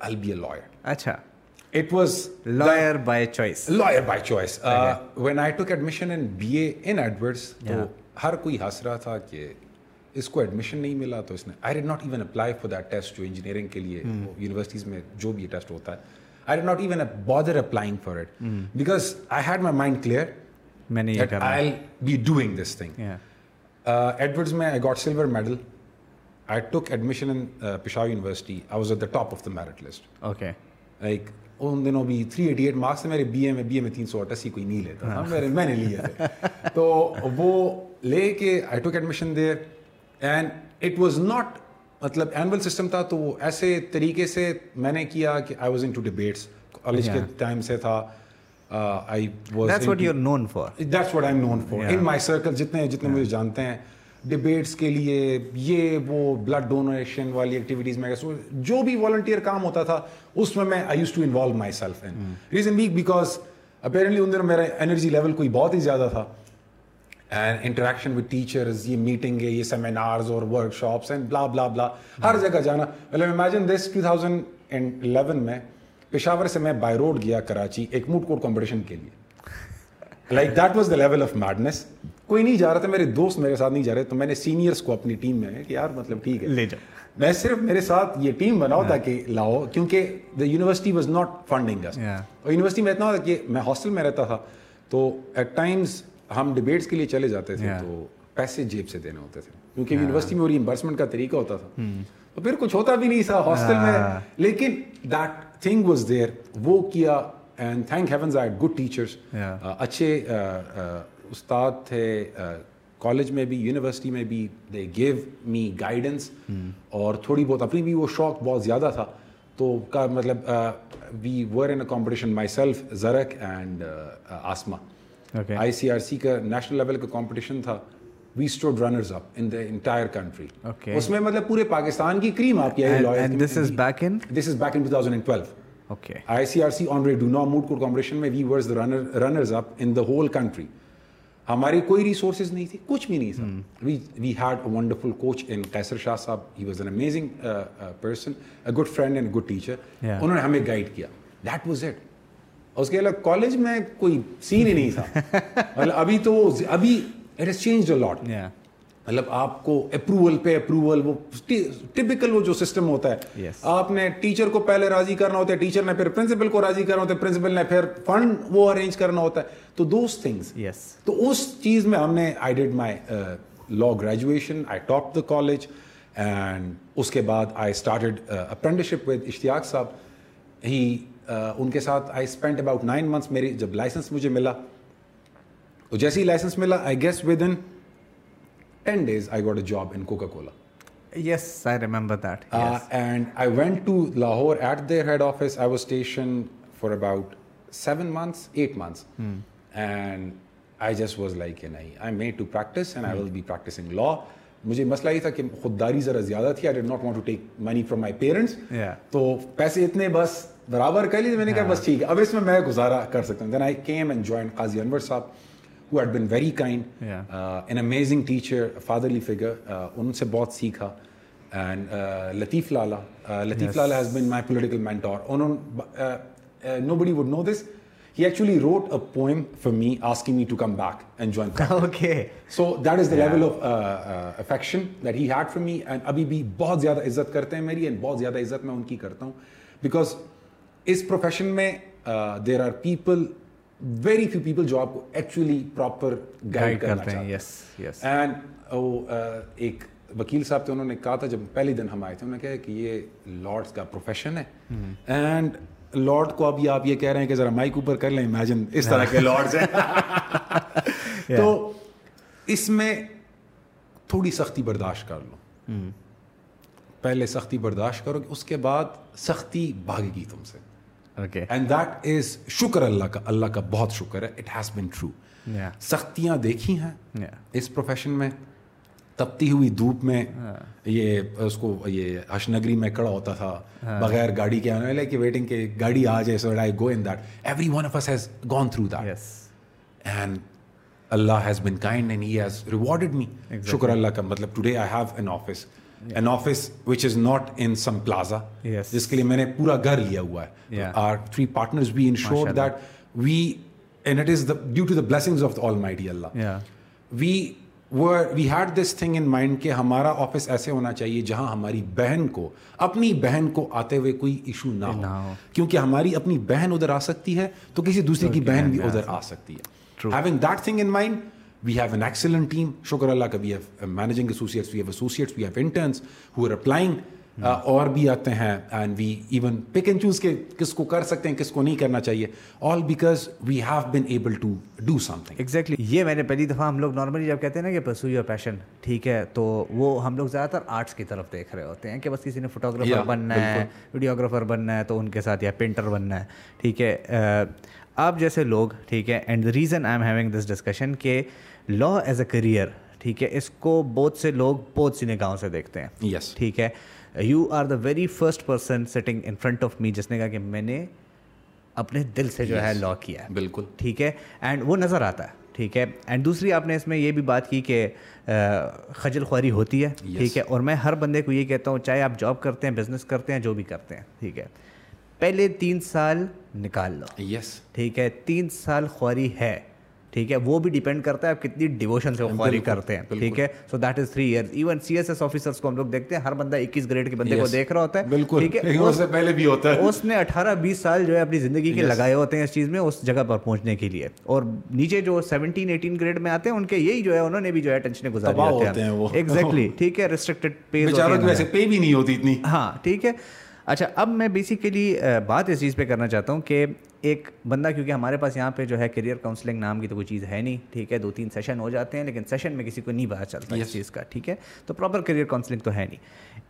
I'll be a lawyer. اچھا It was lawyer by choice lawyer by choice. Uh, when I took admission in BA in Edwards, تو. ہر کوئی ہنس رہا تھا کہ اس کو admission نہیں ملا تو اس نے I did not even apply for that test جو انجینئرنگ کے لیے یونیورسٹیز میں جو بھی ٹیسٹ ہوتا ہے I did not even bother applying for it because I had my mind clear میں نے I be doing this thing Edwardes میں I got silver medal I took admission in Peshawar university I was at the top of the merit list okay like ان دنوں بھی three eighty eight marks تھے میرے be اے میں be اے میں تین سو اٹھاسی کوئی نہیں لیتا تھا میرے میں نے تھے تو وہ لے کے I took admission there and it was not مطلب اینول سسٹم تھا تو وہ ایسے طریقے سے میں نے کیا کہ I was into debates college کے ٹائم سے تھا I was that's what you are known for that's what I am known for in my circle جتنے جتنے مجھے جانتے ہیں ڈبیٹس کے لیے یہ وہ بلڈ ڈونیشن والی ایکٹیویٹیز میں جو بھی والنٹیئر کام ہوتا تھا اس میں میں I used to involve myself in reason week because apparently ان دنوں میرا انرجی لیول کوئی بہت ہی زیادہ تھا۔ اینڈ انٹریکشن وتھ ٹیچرز یہ میٹنگ ہے یہ سیمینارز اور workshops and blah blah blah ہر جگہ جانا۔ مطلب imagine this two thousand and eleven میں پشاور سے میں بائی روڈ گیا کراچی ایک موٹ کوٹ کمپٹیشن کے لیے. Like that was the level of madness کوئی نہیں جا رہا تھا میرے دوست میرے ساتھ نہیں جا رہے تو میں نے سینئرس کو اپنی ٹیم میں کہ یار مطلب ٹھیک ہے۔ لے جاؤ۔ میں صرف میرے ساتھ یہ ٹیم بناؤ تاکہ لاؤ کیونکہ the university was not funding اور یونیورسٹی میں اتنا ہوتا کہ میں ہاسٹل میں رہتا تھا تو ایٹ ٹائمز ہم ڈبیٹس کے لیے چلے جاتے تھے تو پیسے جیب سے دینے ہوتے تھے۔ کیونکہ یونیورسٹی میں ریمبرسمنٹ کا طریقہ ہوتا تھا۔ تو پھر کچھ ہوتا بھی نہیں تھا ہاسٹل میں لیکن دیٹ تھنگ واز دیر وہ کیا and thank heavens I good teachers اچھے استاد تھے کالج میں بھی یونیورسٹی میں بھی دے گیو می گائیڈنس اور تھوڑی بہت اپنی بھی وہ شوق بہت زیادہ تھا. تو کا مطلب we were in a competition myself Zarak and Asma I C R C کا نیشنل لیول کا کمپٹیشن تھا. We stood runners up in the entire country. اس میں مطلب پورے پاکستان کی کریم آپ کی And this is back in? This is back in 2012 okay I C R C Dunant moot court competition میں we were runners up in the whole country ہماری کوئی resources نہیں تھی کچھ بھی نہیں تھا we we had a wonderful coach ان کیسر شاہ صاحب he was an amazing person a good friend and good teacher. انہوں نے ہمیں گائڈ کیا دیٹ واز اٹ اس کے علاوہ کالج میں کوئی سین ہی نہیں تھا مطلب ابھی تو ابھی it has change a lot مطلب آپ کو اپروول پہ اپروول وہ ٹپکل وہ جو سسٹم ہوتا ہے. آپ نے ٹیچر کو پہلے راضی کرنا ہوتا ہے ٹیچر نے پھر پرنسپل کو راضی کرنا ہوتا ہے پرنسپل نے پھر فنڈ وہ ارینج کرنا ہوتا ہے۔ تو دوز تھنگس تو اس چیز میں ہم نے I did my law graduation I top the college and اس کے بعد I started apprenticeship with Ishtiaq صاحب۔ ہی ان کے ساتھ I spend about nine months میری جب لائسنس مجھے ملا تو جیسے ہی لائسنس ملا I guess within ten days I got a job in Coca Cola yes I remember that and I went to Lahore at their head office I was station for about seven months eight months and I just was like a نہیں I made to practice and I will be practicing law مجھے مسئلہ یہ تھا کہ خودداری ذرا زیادہ تھی. I did not want to take money from my parents Yeah. تو پیسے اتنے بس برابر کر لیے. میں نے کہا بس ٹھیک ہے. اب اس میں میں گزارا کر سکتا ہوں. Then I came and join Qazi Anwar صاحب. Who had been very kind Yeah. An amazing teacher fatherly figure ان سے بہت سیکھا. And Latif Lala Latif Lala has been my political mentor انہوں nobody would know this he actually wrote a poem for me asking me to come back and join okay so that is the level of affection that he had for me and ابھی بھی بہت زیادہ عزت کرتے ہیں میری and بہت زیادہ عزت میں ان کی کرتا ہوں بیکاز اس پروفیشن میں there are people very few people جو آپ کو ایکچولی پراپر گائڈ کرتے ہیں. یس یس اینڈ وہ ایک وکیل صاحب تھے انہوں نے کہا تھا جب پہلے دن ہم آئے تھے انہوں نے کہا کہ یہ لارڈس کا پروفیشن ہے. اینڈ لارڈ کو ابھی آپ یہ کہہ رہے ہیں کہ ذرا مائک اوپر کر لیں امیجن اس طرح کے لارڈس ہیں. تو اس میں تھوڑی سختی برداشت کر لو. پہلے سختی برداشت کرو اس کے بعد سختی بھاگے گی تم سے. اینڈ دیٹ از شکر اللہ کا اللہ کا بہت شکر ہے اٹ ہیز بن ٹرو یا سختیاں دیکھی ہیں اس پروفیشن میں تپتی ہوئی دھوپ میں یہ اس کو یہ حش نگری میں کڑا ہوتا تھا بغیر گاڑی کے آنے والے کہ ویٹنگ کہ گاڑی آ جائے so I go in that every one of us has gone through that and Allah has been kind and he has rewarded me شکر اللہ کا مطلب today I have an office an office which is not in some plaza Yes. جس کے لیے میں نے پورا گھر لیا ہوا ہے. Our three partners be ensure that we and it is due to the blessings of all my اللہ یا we we had this thing in mind کہ ہمارا آفس ایسے ہونا چاہیے جہاں ہماری بہن کو اپنی بہن کو آتے ہوئے کوئی ایشو نہ ہو۔ کیونکہ ہماری اپنی بہن ادھر آ سکتی ہے تو کسی دوسرے کی بہن بھی ادھر آ سکتی ہے having that thing in mind we have an excellent team شکر اللہ کا we have managing associates we have associates we have interns who are applying اور بھی آتے ہیں and we even pick and choose کے کس کو کر سکتے ہیں کس کو نہیں کرنا چاہیے all because we have been able to do something exactly یہ میں نے پہلی دفعہ ہم لوگ نارملی جب کہتے ہیں نا کہ پرسو یور پیشن ٹھیک ہے تو وہ ہم لوگ زیادہ تر آرٹس کی طرف دیکھ رہے ہوتے ہیں کہ بس کسی نے فوٹوگرافر بننا ہے ویڈیوگرافر بننا ہے تو ان کے ساتھ یا پینٹر بننا ہے ٹھیک ہے آپ جیسے لوگ ٹھیک ہے and the reason I am having this discussion کہ لا ایز اے کریئر ٹھیک ہے اس کو بہت سے لوگ بہت سی نگاہوں سے دیکھتے ہیں۔ یس ٹھیک ہے you are the very first person sitting in front of me جس نے کہا کہ میں نے اپنے دل سے جو ہے لا کیا ہے۔ بالکل۔ ٹھیک ہے اینڈ وہ نظر آتا ہے۔ ٹھیک ہے اینڈ دوسری آپ نے اس میں یہ بھی بات کی کہ خجل خواری ہوتی ہے۔ ٹھیک ہے اور میں ہر بندے کو یہ کہتا ہوں چاہے آپ جاب کرتے ہیں بزنس کرتے ہیں جو بھی کرتے ہیں۔ ٹھیک ہے۔ پہلے تین سال نکال لو۔ یس ٹھیک ہے تین سال خواری ہے۔ ٹھیک ہے وہ بھی ڈیپینڈ کرتا ہے آپ کتنی ڈیووشن سے خواری کرتے ہیں۔ ٹھیک ہے so that is three years even C S S officers کو ہم لوگ دیکھتے ہیں ہر بندہ اکیس گریڈ کے بندے کو دیکھ رہا ہوتا ہے۔ بالکل ٹھیک ہے اس سے پہلے بھی ہوتا ہے۔ اس نے اٹھارہ بیس سال جو ہے اپنی زندگی کے لگائے ہوتے ہیں اس چیز میں اس جگہ پر پہنچنے کے لیے۔ اور نیچے جو سیونٹین ایٹین گریڈ میں آتے ہیں ان کے یہی جو ہے انہوں نے بھی جو ہے ٹینشن گزاری ہوتے ہیں۔ ایگزیکٹلی ٹھیک ہے ریسٹرکٹیڈ پے بھی نہیں ہوتی اتنی۔ ہاں ٹھیک ہے۔ اچھا اب میں بیسیکلی بات اس چیز پہ کرنا چاہتا ہوں کہ ایک بندہ کیونکہ ہمارے پاس یہاں پہ جو ہے کیریئر کاؤنسلنگ نام کی تو کوئی چیز ہے نہیں ٹھیک ہے دو تین سیشن ہو جاتے ہیں لیکن سیشن میں کسی کو نہیں پتا چلتا اس چیز کا ٹھیک ہے؟ تو پراپر کیریئر کاؤنسلنگ تو ہے نہیں۔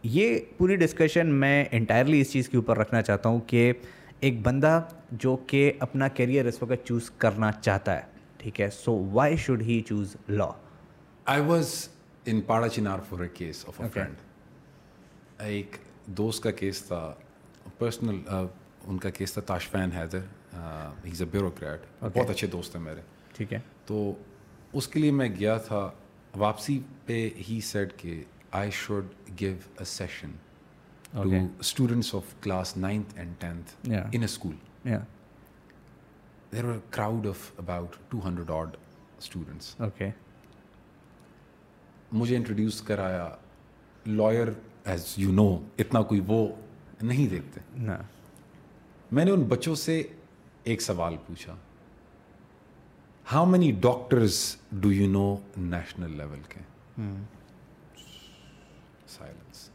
یہ پوری ڈسکشن میں انٹائرلی اس چیز کے اوپر رکھنا چاہتا ہوں کہ ایک بندہ جو کہ اپنا کیریئر اس وقت چوز کرنا چاہتا ہے ٹھیک ہے؟ So why should he choose law I was in Pada Chinar for a case of a friend. ایک دوست کا کیس تھا پرسنل ان کا کیس تھا تاشفین حیدر ہی از اے بیوروکریٹ بہت اچھے دوست ہیں میرے۔ ٹھیک ہے۔ تو اس کے لیے میں گیا تھا واپسی پہ ہی سیٹ کہ I should give a session to students of class ninth and tenth in a school there are crowd of about two hundred odd students okay مجھے انٹروڈیوس کرایا لائر ایز یو نو اتنا کوئی وہ نہیں دیکھتے۔ میں نے ان بچوں سے ایک سوال پوچھا how many doctors do you know national level کے؟ Silence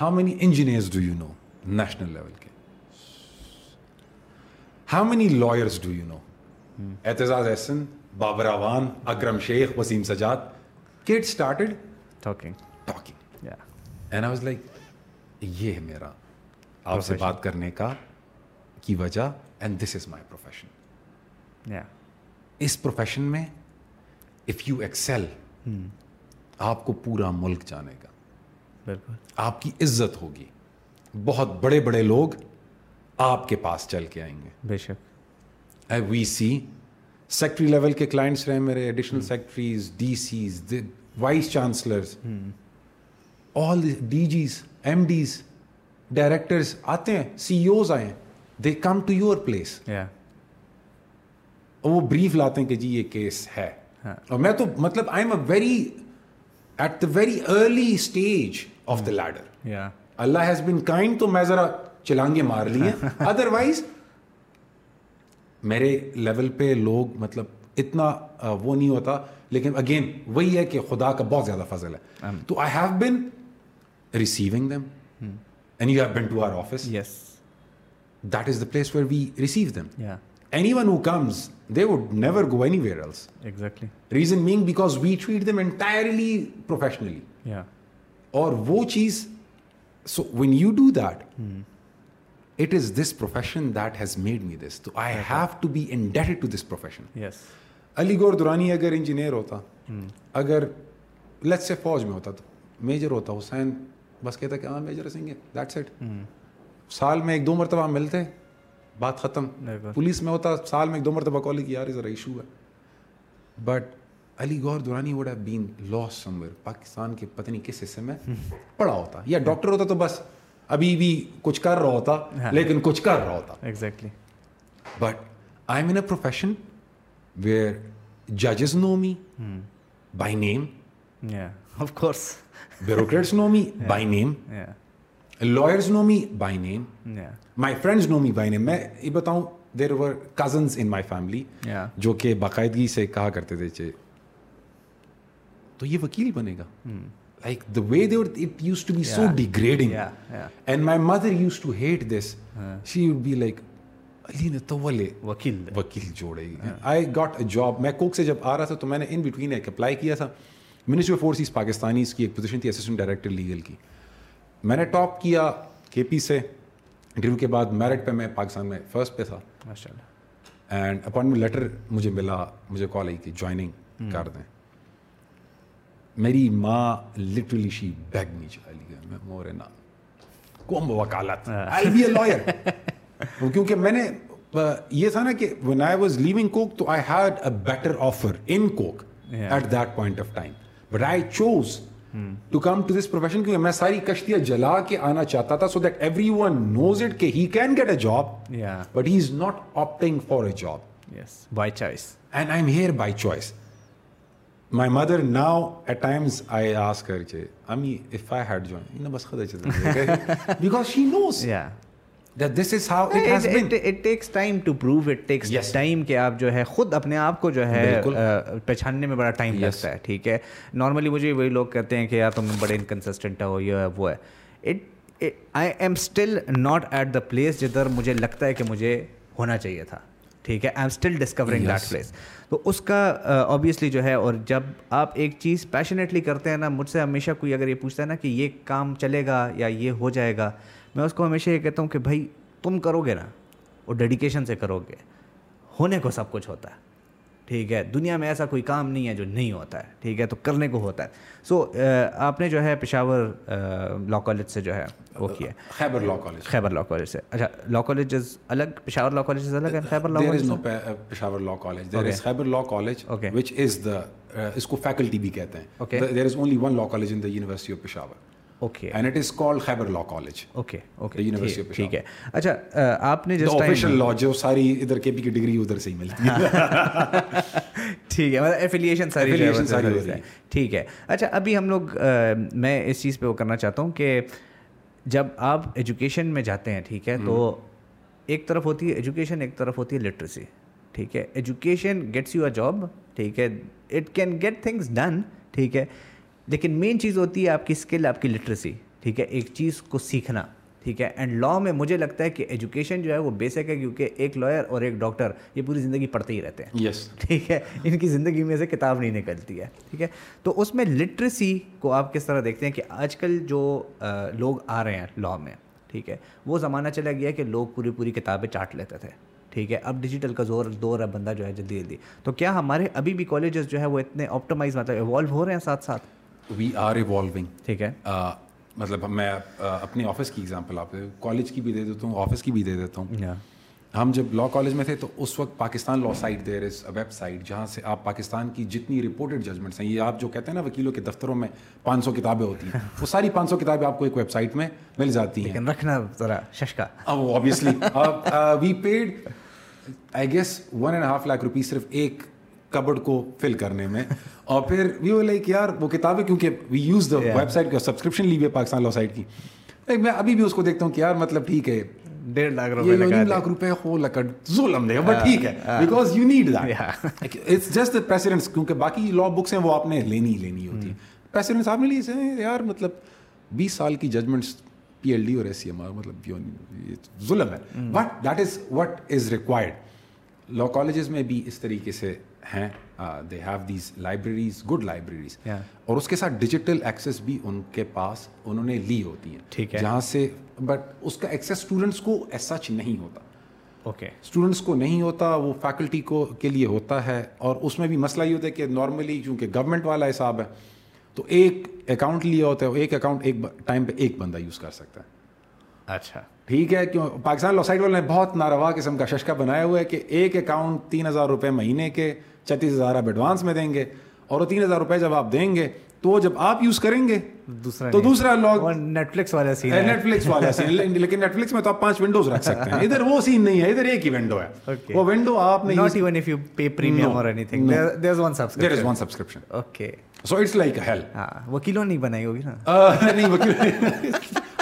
how many engineers do you know national level کے؟ How many lawyers do you know Aitzaz Ahsan Babar Awan Akram Sheikh Waseem Sajjad cut started talking talking and I was like یہ ہے میرا آپ سے بات کرنے کا کی وجہ and this is my profession us profession میں اف یو ایکسل آپ کو پورا ملک جانے کا بالکل آپ کی عزت ہوگی بہت بڑے بڑے لوگ آپ کے پاس چل کے آئیں گے بے شک وی سی سیکٹری لیول کے کلائنٹس رہے میرے additional secretaries D Cs vice chancellors all D Gs M Ds directors آتے ہیں سی اوز آئے ہیں they come to your place وہ بریف لاتے ہیں کہ جی یہ کیس ہے اور میں تو مطلب I am a very at the very early stage of the leader Allah has been kind تو میں ذرا چلانگے مار لی ہیں ادر وائز میرے لیول پہ لوگ مطلب اتنا وہ نہیں ہوتا لیکن اگین وہی ہے کہ خدا کا بہت زیادہ فضل ہے تو I have been receiving them and you have been to our office yes that is the place where we receive them anyone who comes they would never go anywhere else exactly reason meaning because we treat them entirely professionally اور وہ چیز so when you do that it is this profession that has made me this تو I have to be indebted to this profession yes Ali Gor Durrani اگر engineer ہوتا hmm. اگر فوج میں ہوتا تو میجر ہوتا حسین بس کہتا کہ ہاں میجر سنگھ دیٹ سیٹ سال میں ایک دو مرتبہ ملتے بات ختم۔ پولیس میں ہوتا سال میں ایک دو مرتبہ کال کی یار ذرا ایشو ہے۔ But Ali Gor Durrani would have been lost somewhere Pakistan کے پتہ نہیں کس حصے میں پڑا ہوتا۔ یا ڈاکٹر ہوتا تو بس ابھی بھی کچھ کر رہا ہوتا لیکن کچھ کر رہا ہوتا۔ Exactly but I am in a profession where ججز know me by name of course bureaucrats know me by name lawyers know me by name my friends know me by name میں یہ بتاؤں دیر ور کزنس ان مائی فیملی جو کہ باقاعدگی سے کہا کرتے تھے چے تو یہ وکیل بنے گا۔ Like the way they it used to be so degrading and my mother used to hate this she would be like Ali نے تو والے وکیل۔ وکیل جوڑے۔ گی آئی گاٹ اے جاب میں کوک سے جب آ رہا تھا تو میں نے ان بٹوین ایک اپلائی کیا تھا۔ منسٹری آف فورسز پاکستانی اس کی ایک پوزیشن تھی اسسٹنٹ ڈائریکٹر لیگل کی۔ میں نے ٹاپ کیا کے پی سے۔ انٹرویو کے بعد میرٹ پہ میں پاکستان میں فرسٹ پہ تھا۔ ماشاء اللہ اینڈ اپوائنٹمنٹ لیٹر مجھے ملا مجھے کال آئی کہ جوائننگ کر دیں۔ میری ماں لٹرلی شی بیگ نہیں چلا لی گیا میں مورے نا۔ کوم وکالت۔ آئی بی اے لائر کیونکہ میں نے یہ تھا نا کہ when I was leaving Coke تو I had a better offer in Coke at that point of time but I chose to come to this profession کیونکہ میں ساری کشتیاں جلا کے آنا چاہتا تھا so that everyone knows it کہ he can get a job but he is not opting for a job by choice and I am here by choice my mother now at times I آس کر چے امی if I had join بس خدا چلتا because she knows this is how it takes time to prove it takes time کہ آپ جو ہے خود اپنے آپ کو جو ہے پہچاننے میں بڑا ٹائم لگتا ہے ٹھیک ہے؟ نارملی مجھے وہی لوگ کہتے ہیں کہ یار تم بڑے انکنسسٹنٹ ہو یہ وہ ہے۔ It I am still not at the place جدھر مجھے لگتا ہے کہ مجھے ہونا چاہیے تھا ٹھیک ہے؟ I am still discovering that place تو اس کا اوبیسلی جو ہے اور جب آپ ایک چیز پیشنیٹلی کرتے ہیں نا مجھ سے ہمیشہ کوئی اگر یہ پوچھتا ہے نا کہ یہ کام چلے گا یا یہ ہو جائے گا میں اس کو ہمیشہ یہ کہتا ہوں کہ بھائی تم کرو گے نا وہ ڈیڈیکیشن سے کرو گے ہونے کو سب کچھ ہوتا ہے۔ ٹھیک ہے دنیا میں ایسا کوئی کام نہیں ہے جو نہیں ہوتا ہے۔ ٹھیک ہے تو کرنے کو ہوتا ہے۔ سو آپ نے جو ہے پشاور لا کالج سے جو ہے وہ کیا۔ Khyber law college Khyber law college سے۔ اچھا لا کالجز الگ پشاور لا کالجز الگ ہے؟ Khyber law college Peshawar law college there is Khyber law college. Which is the اس کو فیکلٹی بھی کہتے. ہیں۔ There is only one law college in the university of Peshawar okay and it is called Khyber law college okay okay The University of ٹھیک ہے اچھا آپ نے جس آفیشیل لا جو ساری ادھر کے پی کی ڈگری ادھر سے ہی ملتی ہے ٹھیک مطلب ایفیلیشن ساری ساری ہے۔ ٹھیک ہے اچھا ابھی ہم لوگ میں اس چیز پہ وہ کرنا چاہتا ہوں کہ جب آپ ایجوکیشن میں جاتے ہیں ٹھیک ہے تو ایک طرف ہوتی ہے ایجوکیشن ایک طرف ہوتی ہے لٹریسی ٹھیک ہے education gets you a job ٹھیک ہے it can get things done ٹھیک ہے لیکن مین چیز ہوتی ہے آپ کی اسکل آپ کی لٹریسی ٹھیک ہے؟ ایک چیز کو سیکھنا ٹھیک ہے؟ اینڈ لا میں مجھے لگتا ہے کہ ایجوکیشن جو ہے وہ بیسک ہے کیونکہ ایک لائر اور ایک ڈاکٹر یہ پوری زندگی پڑھتے ہی رہتے ہیں۔ یس ٹھیک ہے؟ ان کی زندگی میں سے کتاب نہیں نکلتی ہے ٹھیک ہے؟ تو اس میں لٹریسی کو آپ کس طرح دیکھتے ہیں کہ آج کل جو لوگ آ رہے ہیں لا میں ٹھیک ہے؟ وہ زمانہ چلا گیا کہ لوگ پوری پوری کتابیں چاٹ لیتے تھے ٹھیک ہے؟ اب ڈیجیٹل کا زور دور ہے بندہ جو ہے جلدی جلدی۔ تو کیا ہمارے ابھی بھی کالجز جو ہے وہ اتنے آپٹمائز مطلب ایوالو ہو رہے ہیں ساتھ ساتھ؟ وی آر ایوالونگ ٹھیک ہے۔ مطلب میں اپنے آفس کی ایگزامپل آپ کالج کی بھی دے دیتا ہوں آفس کی بھی دے دیتا ہوں۔ ہم جب لا کالج میں تھے تو اس وقت Pakistan law site there is website جہاں سے آپ پاکستان کی جتنی رپورٹڈ ججمنٹس ہیں یہ آپ جو کہتے ہیں نا وکیلوں کے دفتروں میں پانچ سو کتابیں ہوتی ہیں وہ ساری پانچ سو کتابیں آپ کو ایک ویب سائٹ میں مل جاتی ہیں۔ رکھنا ذرا ششکا۔ Obviously we paid I guess one and half lakh rupees صرف ایک کبڈ کو فل کرنے میں۔ اور پھر وی وہ لائک یار وہ کتابیں کیونکہ we use the website کا سبسکرپشن لی ہوئی ہے پاکستان لا سائٹ کی۔ میں ابھی بھی اس کو دیکھتا ہوں کہ یار مطلب ٹھیک ہے۔ ڈیڑھ لاکھ روپے لاکھ روپے ہو لکڑ ظلم دے۔ بٹ ٹھیک ہے because you need that it's just the کیونکہ باقی لا بکس ہیں وہ آپ نے لینی ہی لینی ہوتی پریسیڈنس آپ نے لی سے یار مطلب بیس سال کی ججمنٹس پی ایل ڈی اور ایس سی ایم آر مطلب ظلم ہے۔ But that is what is required law colleges میں بھی اس طریقے سے ہیں they have these libraries good libraries اور اس کے ساتھ ڈیجیٹل ایکسیس بھی ان کے پاس انہوں نے لی ہوتی ہیں. ٹھیک ہے. جہاں سے بٹ اس کا ایکسیس اسٹوڈنٹس کو ایز سچ نہیں ہوتا. اوکے اسٹوڈنٹس کو نہیں ہوتا وہ فیکلٹی کو کے لیے ہوتا ہے اور اس میں بھی مسئلہ یہ ہوتا ہے کہ نارملی چونکہ گورنمنٹ والا حساب ہے تو ایک اکاؤنٹ لیا ہوتا ہے ایک اکاؤنٹ ایک ٹائم پہ ایک بندہ یوز کر سکتا ہے. اچھا. ٹھیک ہے کیوں؟ پاکستان لا سائٹ والے نے بہت ناروا قسم کا ششکا بنایا ہوا ہے کہ ایک اکاؤنٹ تین ہزار روپے مہینے کے چھتیس ہزار آپ ایڈوانس میں دیں گے اور وہ تین ہزار روپے جب آپ دیں گے تو جب آپ یوز کریں گے دوسرا تو دوسرا لوگ نیٹ فلکس والا سین نیٹ فلکس والا سین لیکن نیٹ فلکس میں تو آپ پانچ ونڈوز رکھ سکتے ہیں۔ ادھر وہ سین نہیں ہے ادھر ایک ہی ونڈو ہے۔ وہ ونڈو آپ نے not even if you pay premium اور anything there is one there subscription is one subscription okay so it's like hell وکیلوں نہیں بنائی ہوگی نا نہیں وکیل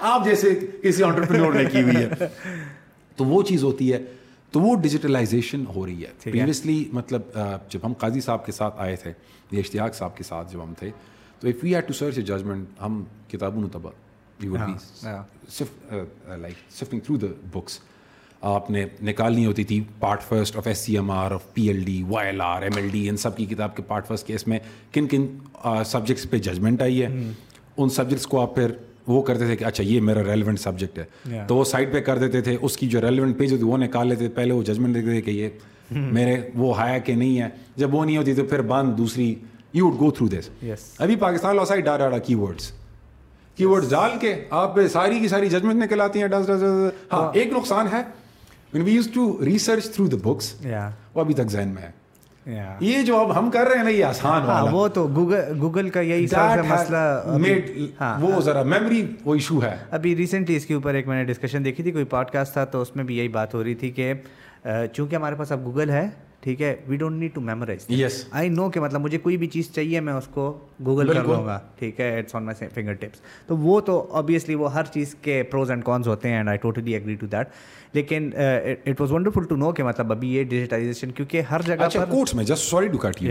آپ جیسے کسی آنٹرپرینور نے کی ہوئی ہے تو وہ چیز ہوتی ہے تو وہ ڈیجیٹلائزیشن ہو رہی ہے. پریویسلی مطلب جب ہم قاضی صاحب کے ساتھ آئے تھے یا اشتیاق صاحب کے ساتھ جب ہم تھے تو if we had to search a judgment ہم کتابوں تبا we would be like sifting through the books آپ نے نکالنی ہوتی تھی part first of S C M R of P L D Y L R M L D ان سب کی کتاب کے پارٹ فرسٹ کے اس میں کن کن سبجیکٹس پہ ججمنٹ آئی ہے. ان سبجیکٹس کو آپ پھر وہ کرتے تھے کہ اچھا یہ میرا ریلیونٹ سبجیکٹ ہے۔ تو وہ سائڈ پہ کر دیتے تھے اس کی جو ریلیونٹ پیج ہوتی وہ نکال لیتے پہلے وہ ججمنٹ دیکھتے تھے کہ یہ میرے وہ ہے کہ نہیں ہے۔ جب وہ نہیں ہوتی تو پھر بند دوسری you would go through this ابھی پاکستان لا سائڈ ڈاڈا ڈاڈا کی ورڈس کی ورڈ ڈال کے آپ ساری کی ساری ججمنٹ نکل آتی ہیں۔ ہاں ایک نقصان ہے۔ We used to research through the books وہ ابھی تک ذہن میں ہے۔ یہ جو اب ہم کر رہے ہیں نا یہ آسان والا۔ وہ تو گوگل گوگل کا یہی مسئلہ وہ ذرا میموری وہ ایشو ہے۔ ابھی ریسنٹلی اس کے اوپر ایک میں نے ڈسکشن دیکھی تھی کوئی پوڈ کاسٹ تھا تو اس میں بھی یہی بات ہو رہی تھی کہ چونکہ ہمارے پاس اب گوگل ہے ٹھیک ہے؟ We don't need to memorize yes I know کہ مطلب مجھے کوئی بھی چیز چاہیے میں اس کو گوگل کر لوں گا۔ ٹھیک ہے؟ It's on my fingertips تو وہ تو آبویسلی وہ ہر چیز کے پروز اینڈ کونس ہوتے ہیں and I totally agree to that لیکن it was wonderful to know کہ مطلب ابھی یہ ڈیجیٹائزیشن کیونکہ ہر جگہ اچھا کورٹس میں just sorry to cut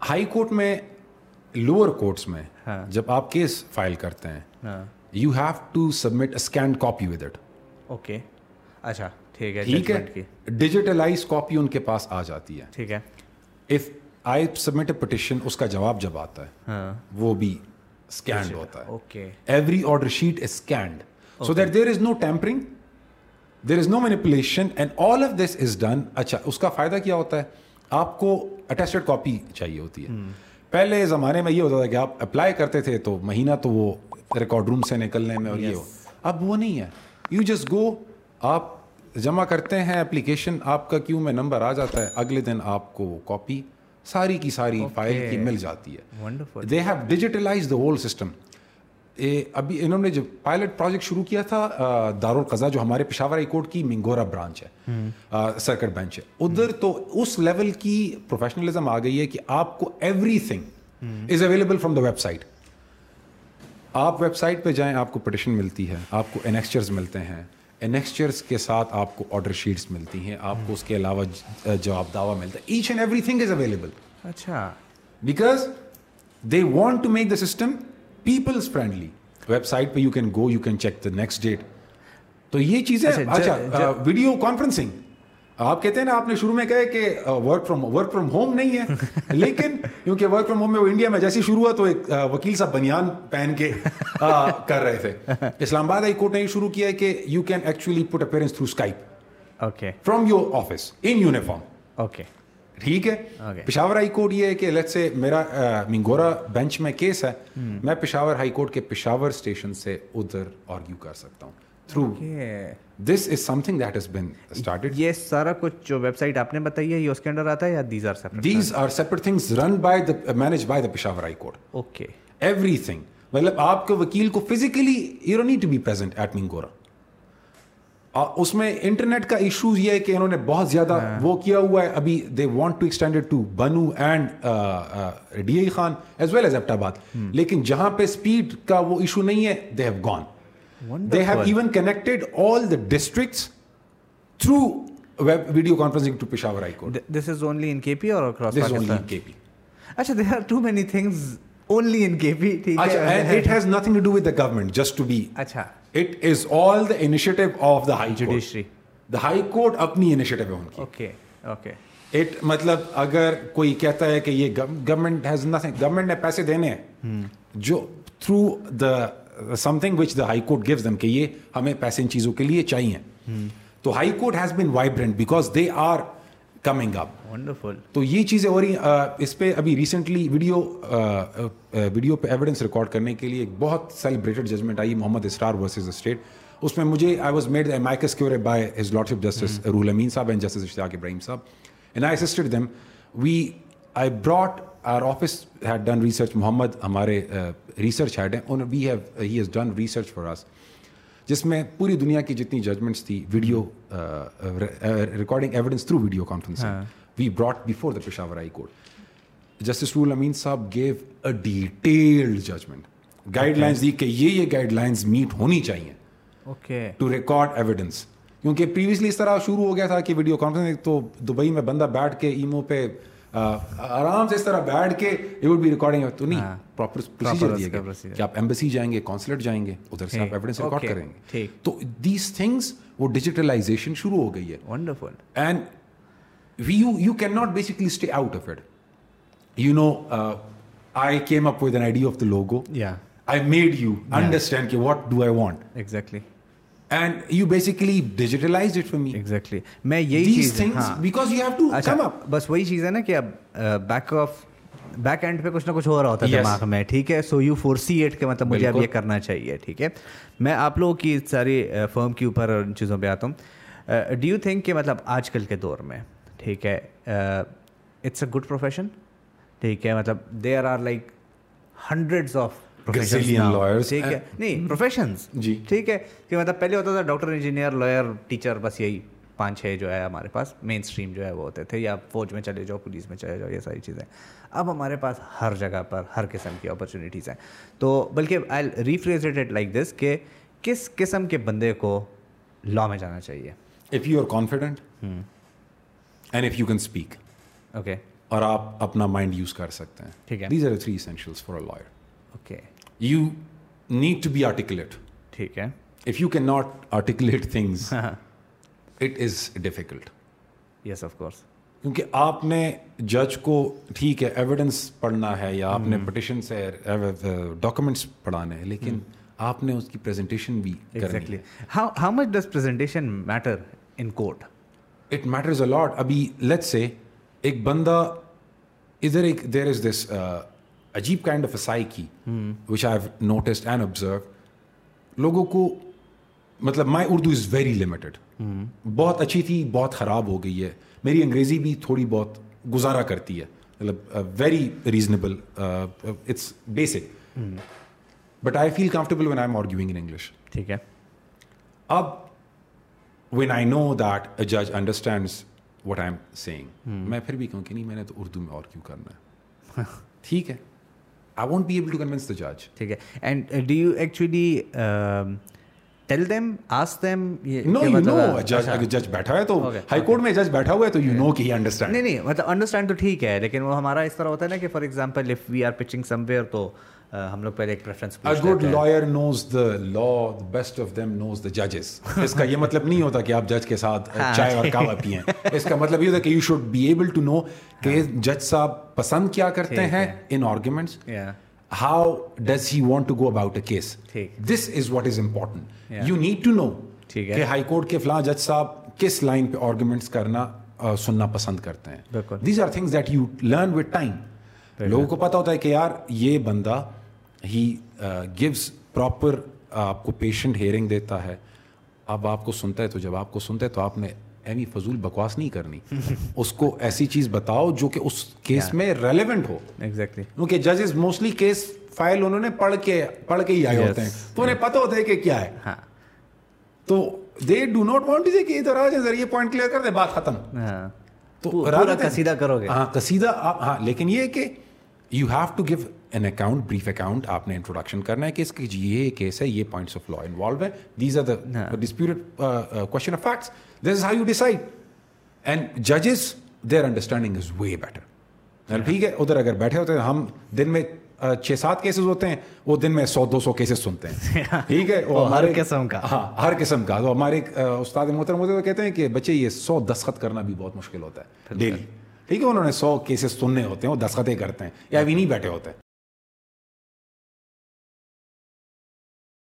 high court میں لوور کورٹس میں جب آپ کیس فائل کرتے ہیں you have to submit scanned copy with it okay اچھا۔ ٹھیک ہے ٹھیک ہے۔ ڈیجیٹلائز کاپی ان کے پاس آ جاتی ہے۔ ٹھیک ہے۔ If I submit a petition اس کا جواب جب آتا ہے وہ بھی اسکینڈ ہوتا ہے۔ Okay. Every order sheet is scanned so that there is no tampering there is no manipulation and all of this is done اچھا اس کا فائدہ کیا ہوتا ہے؟ آپ کو اٹیسٹڈ کاپی چاہیے ہوتی ہے۔ پہلے زمانے میں یہ ہوتا تھا کہ آپ اپلائی کرتے تھے تو مہینہ تو وہ ریکارڈ روم سے نکلنے میں اور یہ ہو۔ اب وہ نہیں ہے۔ یو جسٹ گو آپ جمع کرتے ہیں اپلیکیشن آپ کا کیوں میں نمبر آ جاتا ہے اگلے دن آپ کو کاپی ساری کی ساری فائل کی مل جاتی ہے۔ They have digitalize the whole system ابھی انہوں نے جو پائلٹ پروجیکٹ شروع کیا تھا دارالقضا جو ہمارے پشاور ہائی کورٹ کی منگورا برانچ ہے۔ سرکٹ بینچ ہے۔ ادھر تو اس لیول کی پروفیشنلزم آ گئی ہے کہ آپ کو everything is available from the website آپ ویب سائٹ پہ جائیں آپ کو پٹیشن ملتی ہے آپ کو انیکسچرز ملتے ہیں۔ انیکسچرز کے ساتھ آپ کو آرڈر شیٹس ملتی ہیں آپ کو اس کے علاوہ جواب دعویٰ ملتا ہے۔ Each and everything is available اچھا۔ Because they want to make the system peoples friendly website پہ you can go you can check the next date تو یہ چیزیں اچھا ویڈیو کانفرنسنگ آپ کہتے ہیں نا آپ نے شروع میں کہے کہ work from work from home نہیں ہے۔ لیکن کیونکہ ورک فرام ہوم میں وہ انڈیا میں جیسے شروع ہوا تو ایک وکیل صاحب بنیان پہن کے کر رہے تھے۔ اسلام آباد ہائی کورٹ نے یہ شروع کیا ہے کہ you can actually put appearance through Skype okay from your office in uniform okay ٹھیک ہے؟ پشاور ہائی کورٹ یہ ہے کہ لیٹ سے میرا منگورا بینچ میں کیس ہے۔ میں پشاور ہائی کورٹ کے پشاور اسٹیشن سے ادھر آرگیو کر سکتا ہوں۔ Through this is something that is been started یہ سارا کچھ جو ویب سائٹ آپ نے بتائی ہے یہ اس کے انڈر آتا ہے یا these are separate these are separate things run by the manage by the Peshawar high court okay everything مطلب آپ کے وکیل کو physically you need to be present at Mingora اس میں انٹرنیٹ کا ایشوز یہ ہے کہ انہوں نے بہت زیادہ وہ کیا ہوا ہے ابھی they want to extend to Bannu and D A Khan as well as Abbottabad لیکن جہاں پہ اسپیڈ کا وہ ایشو نہیں ہے they have gone they have even connected all the districts through video conferencing to Peshawar high court this is only in K P اور across this only in K P اچھا there are too many things only in K P ٹھیک ہے it has nothing to do with the government just to be اچھا it is all the initiative of the high judiciary the high court اپنی initiative ہے ان کی okay okay it مطلب اگر کوئی کہتا ہے کہ یہ گورنمنٹ ہیز نتھنگ گورنمنٹ نے پیسے دینے ہیں جو through the something which the high court gives them کہ یہ ہمیں پیسے ان چیزوں کے لیے چاہیے۔ تو high court has been vibrant because they are coming up wonderful تو یہ چیزیں ہو رہی ہیں۔ اس پہ ابھی ریسنٹلی ویڈیو ویڈیو پہ ایویڈنس ریکارڈ کرنے کے لیے ایک بہت سیلیبریٹڈ ججمنٹ آئی محمد اسرار ورسز اسٹیٹ اس میں مجھے I was made amicus curiae by his lordship justice Roohul Amin sahib and justice Ishtiaq Ibrahim sahib. And I assisted them we I brought our office head done research Muhammad ہمارے research head ہیں. We have he has done research for us جس میں پوری دنیا کی جتنی judgements تھی video recording evidence through video conference we brought before the Peshawar High Court justice Ruhul Amin صاحب gave a detailed judgment guidelines دی کہ یہ یہ گائڈ لائنس میٹ ہونی چاہیے اوکے ٹو ریکارڈ ایویڈنس کیونکہ پریویسلی اس طرح شروع ہو گیا تھا کہ ویڈیو کانفرنس تو دبئی میں بندہ بیٹھ کے ایمو پہ آرام سے اس طرح بیٹھ کے یہ وڈ بی ریکارڈنگ تو نہیں پراپر پروسیجر دیا گیا۔ کہ آپ ایمبسی جائیں گے کانسلیٹ جائیں گے ادھر سے آپ ایویڈنس ریکارڈ کریں گے۔ تو دیز تھنگس وہ ڈیجیٹلائزیشن شروع ہو گئی ہے۔ Wonderful and we you you can not basically stay out of it you know I came up with an idea of the logo I made you understand کہ what do I want exactly and you basically digitalize it for me exactly میں یہی چیز because you have to come up بس وہی چیز ہے نا کہ اب بیک آف بیک اینڈ پہ کچھ نہ کچھ ہو رہا ہوتا ہے دماغ میں ٹھیک ہے؟ So you foresee it کہ مطلب مجھے اب یہ کرنا چاہیے ٹھیک ہے؟ میں آپ لوگوں کی ساری فرم کے اوپر ان چیزوں پہ آتا ہوں۔ ڈو یو تھنک کہ مطلب آج کل کے دور میں ٹھیک ہے؟ اٹس اے گڈ پروفیشن ٹھیک ہے؟ مطلب they are like hundreds of ٹھیک ہے؟ نہیں پروفیشنس جی۔ ٹھیک ہے؟ کہ مطلب پہلے ہوتا تھا ڈاکٹر انجینئر لائر ٹیچر بس یہی پانچ چھ جو ہے ہمارے پاس مین اسٹریم جو ہے وہ ہوتے تھے یا فوج میں چلے جاؤ پولیس میں چلے جاؤ یہ ساری چیزیں۔ اب ہمارے پاس ہر جگہ پر ہر قسم کی اپرچونیٹیز ہیں۔ تو بلکہ آئی ریفریزیٹیڈ لائک دس کہ کس قسم کے بندے کو لا میں جانا چاہیے؟ If you are confident and if you can speak okay اور آپ اپنا مائنڈ یوز کر سکتے ہیں۔ ٹھیک ہے۔ These are three essentials for a lawyer you need to be articulate ٹھیک ہے۔ If you can not articulate things it is difficult yes of course کیونکہ آپ نے جج کو ٹھیک ہے ایویڈنس پڑھنا ہے یا آپ نے پٹیشن سے ڈاکومنٹس پڑھانے ہیں لیکن آپ نے اس کی پریزنٹیشن بھی exactly how much does presentation matter in court it matters a lot ابھی لیٹ سے ایک بندہ ادھر ایک دیر از دس عجیب kind of a psyche which I notice and observe لوگوں کو مطلب my Urdu is very limited بہت اچھی تھی بہت خراب ہو گئی ہے۔ میری انگریزی بھی تھوڑی بہت گزارا کرتی ہے۔ مطلب very reasonable it's basic but I feel comfortable when I am arguing in English ٹھیک ہے۔ اب when I know that a جج understands what I am saying میں پھر بھی کہوں کہ نہیں میں نے تو اردو میں اور کیوں کرنا ہے؟ ٹھیک ہے۔ I won't be able to convince the جج ٹھیک ہے. And do you actually tell them as them know you know جج اگر جج بیٹھا ہے تو ہائی کورٹ میں جج بیٹھا ہوا ہے تو یو نو کہ ہی انڈرسٹینڈ نہیں نہیں مطلب انڈرسٹینڈ تو ٹھیک ہے لیکن وہ ہمارا اس طرح ہوتا ہے نا کہ for example if we are pitching somewhere تو ہم لوگ پہلے ایک preference a good lawyer knows the law best of them knows the ججز اس کا یہ مطلب نہیں ہوتا کہ آپ جج کے ساتھ ہاں، چائے اور جی۔ کعوہ پئیں اس کا مطلب یہ ہوتا کہ you should be able to know کہ ہاں۔ جج صاحب پسند کیا کرتے ہیں ان arguments how does he want to go about a case this is what is important you need to know کہ ہائی کورٹ کے فلاں جج صاحب کس لائن پہ آرگومنٹس کرنا سننا پسند کرتے ہیں۔ These are things that you learn with time لوگوں کو پتا ہوتا ہے کہ یار یہ بندہ ہی گوز پراپر آپ کو پیشنٹ ہیئرنگ دیتا ہے۔ اب آپ کو سنتا ہے تو جب آپ کو سنتا ہے تو آپ نے ایمی فضول بکواس نہیں کرنی۔ اس کو ایسی چیز بتاؤ جو کہ اس کیس میں ریلیونٹ ہو۔ ایگزیکٹلی کیونکہ ججز موسٹلی کیس فائل انہوں نے پڑھ کے پڑھ کے ہی آئے ہوتے ہیں۔ تو انہیں پتہ ہوتا ہے کہ کیا ہے۔ ہاں۔ تو دے ڈو ناٹ وانٹ کہ ادھر آ جائیں ذرا یہ پوائنٹ کلیئر کر دیں بات ختم۔ ہاں۔ تو قصیدہ کرو گے۔ ہاں قصیدہ آپ ہاں لیکن یہ کہ you have to give an account brief account آپ نے انٹروڈکشن کرنا ہے کہ اس کی یہ کیس ہے یہ پوائنٹس آف لا انوالو ہے these are the disputed question of facts this is how you decide and ججز their understanding is way better ٹھیک ہے ادھر اگر بیٹھے ہوتے ہیں ہم دن میں چھ سات کیسز ہوتے ہیں وہ دن میں سو دو سو کیسز سنتے ہیں ٹھیک ہے وہ ہر قسم کا ہاں ہر قسم کا تو ہمارے استاد محترم ہوتے ہوئے کہتے ہیں کہ بچے یہ سو دستخط کرنا بھی بہت مشکل ہوتا ہے ڈیلی ٹھیک ہے انہوں نے سو کیسز سننے ہوتے ہیں وہ دستخطیں کرتے ہیں یا ابھی نہیں بیٹھے ہوتے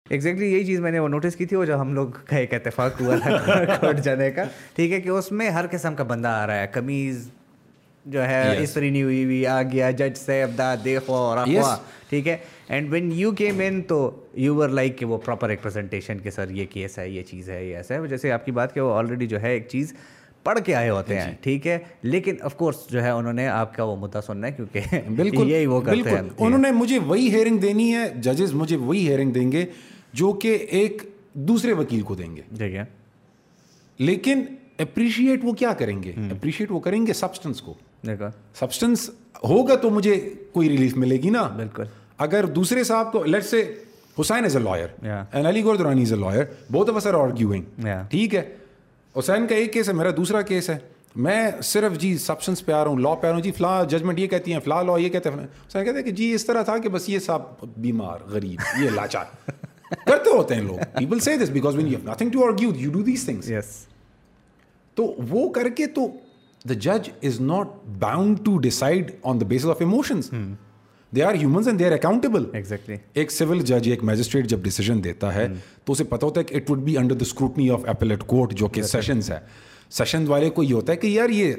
ایگزیکٹلی یہی چیز میں نے وہ نوٹس کی تھی وہ جو ہم لوگ کا ایک اتفاق ہوا تھا کورٹ جانے کا۔ ٹھیک ہے کہ اس میں ہر قسم کا بندہ آ رہا ہے قمیض جو ہے استری نہیں ہوئی ہوئی آ گیا جج سے ابدا دیکھو اور ٹھیک ہے and when you came in تو یو ور لائک کہ وہ پراپر ریپرزنٹیشن کہ سر یہ کیس ہے یہ چیز ہے یہ ایسا ہے۔ جیسے آپ کی بات کہ وہ آلریڈی جو ہے ایک چیز پڑھ کے آئے ہوتے جی۔ ہیں ٹھیک ہے؟ لیکن آف کورس جو ہے انہوں نے آپ کا وہ مدعا سننا ہے کیونکہ بالکل یہی وہ کرتے ہیں۔ جی۔ انہوں نے مجھے وہی ہیئرنگ دینی ہے ججز مجھے وہی ہیئرنگ دیں گے جو کہ ایک دوسرے وکیل کو دیں گے۔ ٹھیک ہے۔ لیکن اپریشیٹ وہ کیا کریں گے؟ اپریشیٹ وہ کریں گے سبسٹنس کو۔ دیکھا سبسٹنس ہوگا تو مجھے کوئی ریلیف ملے گی نا۔ بالکل۔ اگر دوسرے صاحب کو let's say Hussain is a lawyer and Ali گور دورانی از اے لائر بہت افسر آرگیوئنگ ٹھیک ہے؟ حسین کا ایک کیس ہے میرا دوسرا کیس ہے۔ میں صرف جی سبسنس پہ آ رہا ہوں لا پہ آ رہا ہوں۔ جی فلاں ججمنٹ یہ کہتی ہیں فلاں لا یہ کہتے ہیں۔ حسین کہتے ہیں کہ جی اس طرح تھا کہ بس یہ صاحب بیمار غریب یہ لاچار۔ کرتے ہوتے ہیں لوگ۔ پیپل سے this because when you nothing to argue you do these things yes تو وہ کر کے تو دا جج is not bound to decide on the basis of emotions they are humans and they are accountable exactly ایک civil جج ایک magistrate جب ڈیسیجن دیتا ہے تو اسے پتا ہوتا ہے کہ it would be under the scrutiny of appellate court جو کہ سیشنز ہے. سیشن والے کو یہ ہوتا ہے کہ یار یہ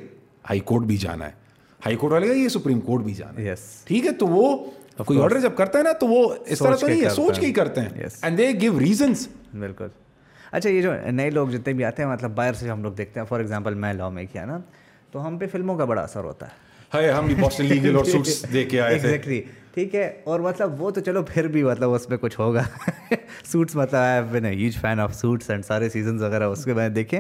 ہائی کورٹ بھی جانا ہے. ہائی کورٹ والے یہ سپریم کورٹ بھی جانا ہے. ٹھیک ہے تو وہ کوئی آرڈر جب کرتا ہے نا تو وہ اس طرح تو نہیں ہے سوچ کے ہی کرتے ہیں. اینڈ دے گیو ریزنس بالکل. اچھا یہ جو نئے لوگ جتنے بھی آتے ہیں مطلب باہر سے ہم لوگ دیکھتے ہیں فار ایگزامپل میں لا میں کیا نا تو ہم پہ فلموں کا بڑا اثر ہوتا ہے. ہے ہم بھی بوسٹن لیگل اور سوٹس دے کے آئے تھے۔ ایگزیکٹلی ٹھیک ہے اور مطلب وہ تو چلو پھر بھی مطلب اس میں کچھ ہوگا۔ سوٹس مطلب I have been a huge fan of Suits and سارے سیزنز وغیرہ اس کے میں دیکھیں۔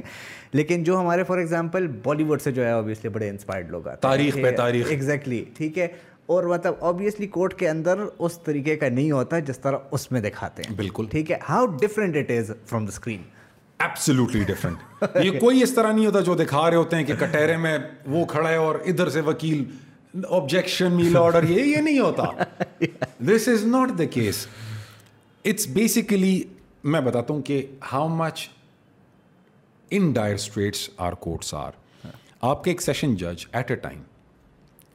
لیکن جو ہمارے فار ایگزامپل بالی ووڈ سے جو ہے اوبیسلی بڑے انسپائرڈ لوگ آتے تاریخ پہ تاریخ۔ ایگزیکٹلی ٹھیک ہے۔ اور مطلب اوبیسلی کورٹ کے اندر اس طریقے کا نہیں ہوتا جس طرح اس میں دکھاتے ہیں۔ بالکل۔ ٹھیک ہے how different it is from the screen absolutely different یہ کوئی اس طرح نہیں ہوتا جو دکھا رہے ہوتے ہیں کہ کٹہرے میں وہ کھڑا ہے اور ادھر سے وکیل آبجیکشن میل آرڈر یہ یہ نہیں ہوتا. This is not the case it's basically میں بتاتا ہوں کہ how much in dire straits our courts are آپ کے ایک سیشن جج ایٹ اے ٹائم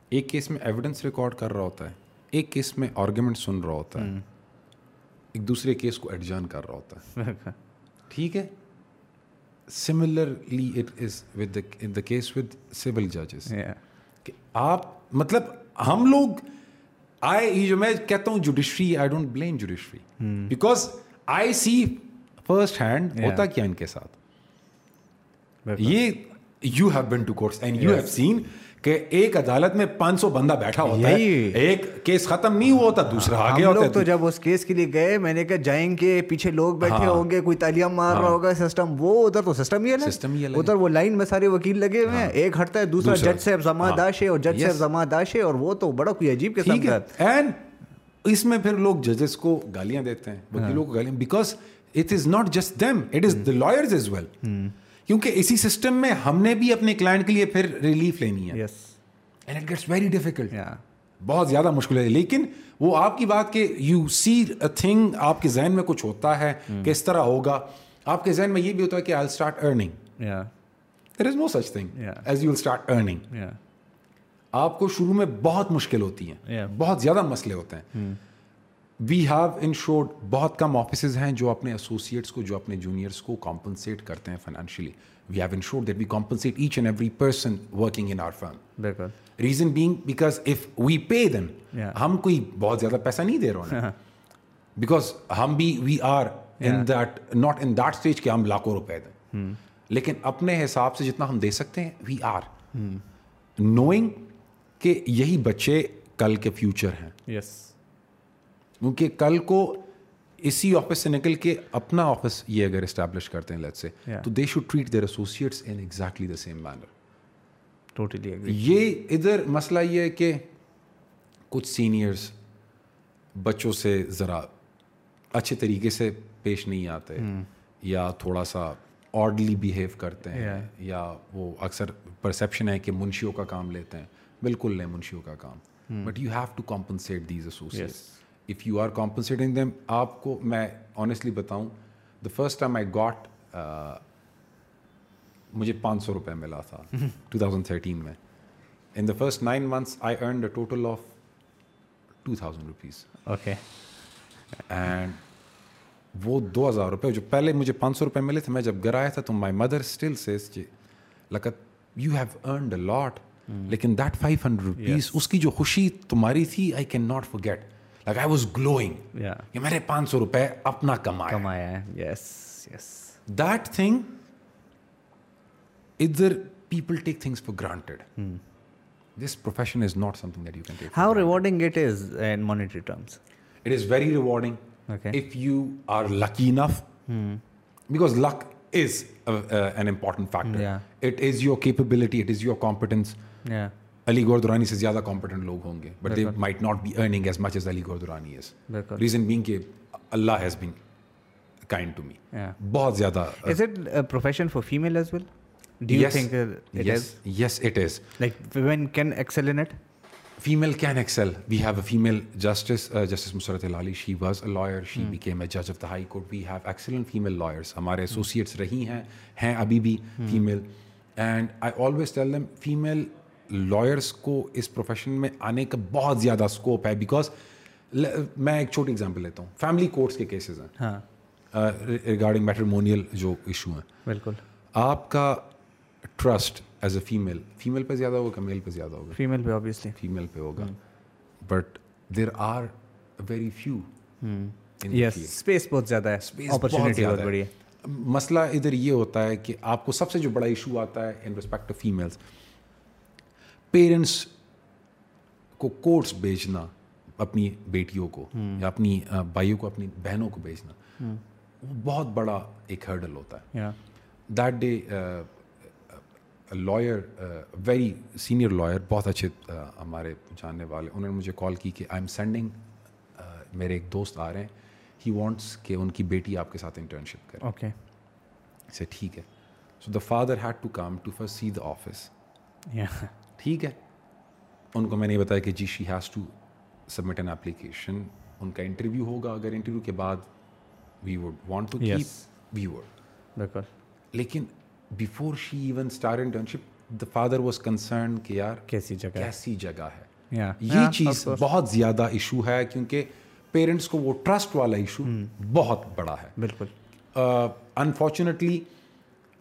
ایک کیس میں ایویڈنس ریکارڈ کر رہا ہوتا ہے ایک کیس میں آرگیومنٹ سن رہا ہوتا ہے ایک دوسرے کیس کو ایڈجرن کر رہا ہوتا ہے۔ ٹھیک ہے؟ Similarly it is with in the case with civil ججز کہ آپ مطلب ہم لوگ آئی جو میں کہتا ہوں judiciary I don't blame judiciary because I see first hand ہوتا کیا ان کے ساتھ؟ یہ you have been to courts and you have seen کہ ایک عدالت میں پانچ سو بندہ بیٹھا ہوتا ہے ایک کیس ختم نہیں ہوا ہوتا دوسرا آگے ہوتا تو جب اس کیس کے لیے گئے میں نے کہا جائیں گے پیچھے لوگ بیٹھے ہوں گے کوئی تعلیم مار رہا ہوگا سسٹم وہ ادھر تو سسٹم ہی ہے سسٹم ہی ادھر وہ لائن میں سارے وکیل لگے ہوئے ہیں۔ ایک ہٹتا ہے دوسرا جج صاحب زما داش ہے اور جج صاحب زما داش ہے اور وہ تو بڑا کوئی عجیب قسم کا۔ اینڈ اس میں پھر لوگ ججز کو گالیاں دیتے ہیں وکیلوں کو گالیاں۔ Because it is not just them it is the lawyers as well کیونکہ اسی سسٹم میں ہم نے بھی اپنے کلائنٹ کے لیے پھر ریلیف لینی ہے۔ And it gets very difficult بہت زیادہ مشکل ہے۔ لیکن وہ آپ کی بات کہ یو سی اے تھنگ آپ کے ذہن میں کچھ ہوتا ہے کس طرح ہوگا۔ آپ کے ذہن میں یہ بھی ہوتا ہے کہ I start earning there is no such thing as you start earning آپ کو شروع میں بہت مشکل ہوتی ہیں۔ بہت زیادہ مسئلے ہوتے ہیں۔ وی ہیو ان شورڈ بہت کم آفیسز ہیں جو اپنے ایسوسیٹس کو جو اپنے جونیئرس کو کمپنسیٹ کرتے ہیں financially we have ensured that we compensate each and every person working in our firm reason being because of we pay دن ہم کوئی بہت زیادہ پیسہ نہیں دے رہے ہیں بیکاز ہم بھی we are in that not in that stage کہ ہم لاکھوں روپے دیں۔ لیکن اپنے حساب سے جتنا ہم دے سکتے ہیں وی آر نوئنگ کہ یہی بچے کل کے فیوچر ہیں۔ یس کیونکہ کل کو اسی آفس سے نکل کے اپنا آفس یہ اگر اسٹیبلش کرتے ہیں لیٹ سے تو they should treat their associates in exactly the same manner totally یہ ادھر مسئلہ یہ ہے کہ کچھ سینئرس بچوں سے ذرا اچھے طریقے سے پیش نہیں آتے یا تھوڑا سا آڈلی بیہیو کرتے ہیں یا وہ اکثر پرسیپشن ہے کہ منشیوں کا کام لیتے ہیں۔ بالکل لیں منشیوں کا کام۔ But you have to compensate these associates if you are compensating them آپ کو میں آنیسٹلی بتاؤں the first time I got مجھے پانچ سو روپے ملا تھا ٹو تھاؤزنڈ تھرٹین میں۔ In the first nine months I earn the total of two thousand rupees okay and وہ دو ہزار روپے جو پہلے مجھے پانچ سو روپے ملے تھے میں جب گھر آیا تھا تو مائی مدر اسٹل سیز لکت you have earned a lot لیکن دیٹ فائیو ہنڈریڈ روپیز اس کی جو خوشی تمہاری تھی I can not forget like I was glowing کہ میرے پانچ سو روپے اپنا کمایا کمایا ہے۔ یس یس دیٹ تھنگ ادھر people take things for granted this profession is not something that you can take how rewarding it is in monetary terms it is very rewarding if you are lucky enough because luck is an important factor it is your capability it is your competence Ali Gohar Durrani سے زیادہ competent لوگ ہوں گے but they might not be earning as much as Ali Gohar Durrani as reason being کہ Allah has been kind to me بہت زیادہ is it profession for female as well do you think yes it is like women can excel in it female can excel we have a female justice justice Musarrat Ali she was a lawyer she became a جج of the high court we have excellent female lawyers ہمارے associates رہی ہیں ہیں ابھی بھی female and I always tell them female lawyers کو اس profession میں آنے کا بہت زیادہ اسکوپ ہے بیکاز میں ایک چھوٹی اگزامپل لیتا ہوں. فیملی کورٹس کے کیسز ہیں. ریگارڈنگ میٹرمونیل جو ایشو ہیں. بالکل. آپ کا trust as a female female پہ زیادہ ہوگا میل پہ زیادہ ہوگا؟ فیمیل پہ آبویسلی فیمیل پہ ہوگا. But there are very few yes space بہت زیادہ ہے. اپرچونیٹی بہت بڑی ہے. مسئلہ ادھر یہ ہوتا ہے کہ آپ کو سب سے جو بڑا ایشو آتا ہے in respect to females parents کو کورٹس بھیجنا اپنی بیٹیوں کو یا اپنی بھائیوں کو اپنی بہنوں کو بھیجنا۔ وہ بہت بڑا ایک ہرڈل ہوتا ہے۔ That day lawyer very senior lawyer بہت اچھے ہمارے جاننے والے انہوں نے مجھے کال کی کہ آئی ایم سینڈنگ میرے ایک دوست آ رہے ہیں۔ ہی وانٹس کہ ان کی بیٹی آپ کے ساتھ انٹرنشپ کرے۔ اوکے سے ٹھیک ہے۔ So the father had to come to for see the office ٹھیک ہے۔ ان کو میں نے بتایا کہ جی she has to submit an application ان کا انٹرویو ہوگا۔ اگر انٹرویو کے بعد we would want to keep we بالکل۔ لیکن before she even start internship the father was concern کہ یار کیسی جگہ کیسی جگہ ہے۔ یہ چیز بہت زیادہ ایشو ہے کیونکہ پیرنٹس کو وہ ٹرسٹ والا ایشو بہت بڑا ہے۔ بالکل۔ انفارچونیٹلی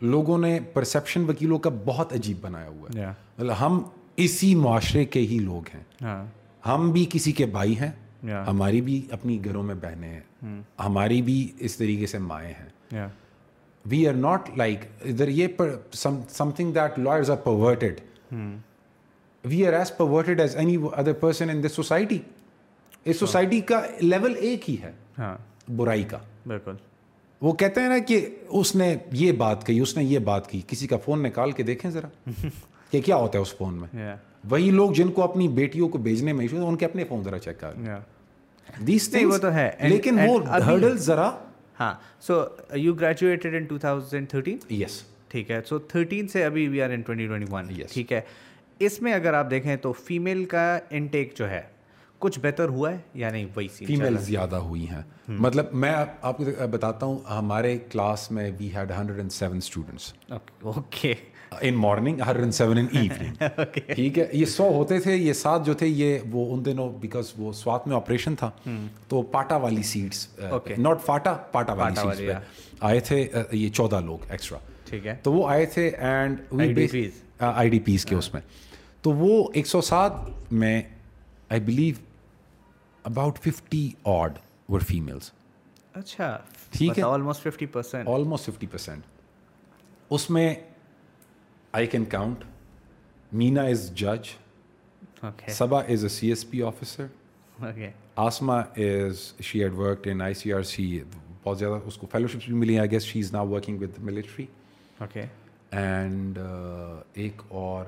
لوگوں نے پرسیپشن وکیلوں کا بہت عجیب بنایا ہوا ہے۔ مطلب ہم اسی معاشرے کے ہی لوگ ہیں۔ ہم بھی کسی کے بھائی ہیں ہماری بھی اپنی گھروں میں بہنیں ہیں۔ ہماری بھی اس طریقے سے مائیں ہیں۔ وی آر ناٹ لائک ادھر یہ something that lawyers are perverted we are as perverted as any other person in this society us society کا لیول ایک ہی ہے۔ برائی کا۔ بالکل۔ وہ کہتے ہیں نا کہ اس نے یہ بات کہی اس نے یہ بات کی کسی کا فون نکال کے دیکھیں ذرا۔ کہ کیا ہوتا ہے اس فون میں؟ وہی لوگ جن کو اپنی بیٹیوں کو بھیجنے میں ان کے اپنے فون ذرا چیک کر۔ دیس وہ تو ہے۔ لیکن وہ ہرڈل ذرا ہاں سو یو گریجویٹڈ ان 2013 یس ٹھیک ہے۔ سو 13 سے ابھی وی آر ان 2021 ٹھیک ہے۔ اس میں اگر آپ دیکھیں تو فیمیل کا انٹیک جو ہے کچھ بہتر ہوا ہے یا نہیں؟ وہی سی فیمیل زیادہ ہوئی ہیں۔ مطلب میں آپ کو بتاتا ہوں ہمارے کلاس میں we had hundred and seven students okay in morning Hare in seven in evening ٹھیک ہے؟ یہ سو ہوتے تھے یہ سات جو تھے یہ وہ ان دنوں بیکاز وہ سوات میں آپریشن تھا تو پاٹا والی سیٹس ناٹ فاٹا پاٹا والی سیٹس پہ آئے تھے uh, یہ چودہ لوگ ایکسٹرا ٹھیک ہے. تو وہ آئے تھے اینڈ آئی ڈی پیز کے اس میں. تو وہ ایک سو سات میں I believe about fifty odd were females اچھا. ٹھیک ہے؟ Almost fifty percent almost fifty percent اس میں I can count Meena is جج Saba is a C S P officer Asma is she had work in I C R C بہت زیادہ اس کو fellowships بھی ملی ہیں. I guess she is now working with military okay and ایک اور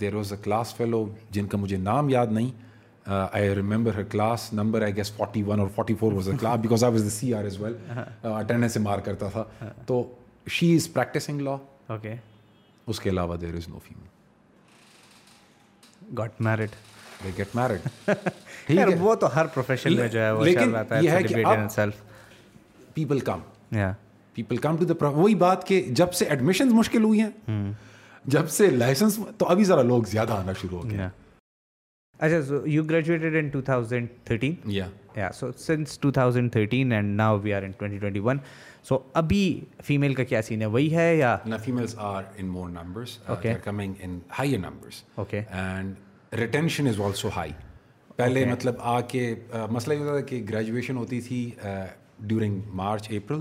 there was a class fellow جن کا مجھے نام یاد نہیں. I remember her class number I guess forty one اور forty four was a class because I was the C R as well attendance سے مار کرتا تھا. Uh-huh. تو شی از پریکٹسنگ لا اوکے اس کے علاوہ there is no female got married they get married وہ تو ہر پروفیشن میں جو ہے وہ لیکن یہ ہے کہ people come people come to the وہی بات کہ جب سے ایڈمیشنز مشکل ہوئی ہیں جب سے لائسنس تو ابھی ذرا لوگ زیادہ آنا شروع ہو گئے اچھا so you graduated in two thousand thirteen یا so since two thousand thirteen and now we are in twenty twenty one so ابھی فیمیل کا کیا سین ہے وہی ہے یا females are in more numbers coming in higher numbers okay and retention is also high پہلے مطلب آ کے مسئلہ یہ ہوتا تھا کہ گریجویشن ہوتی تھی ڈیورنگ مارچ اپریل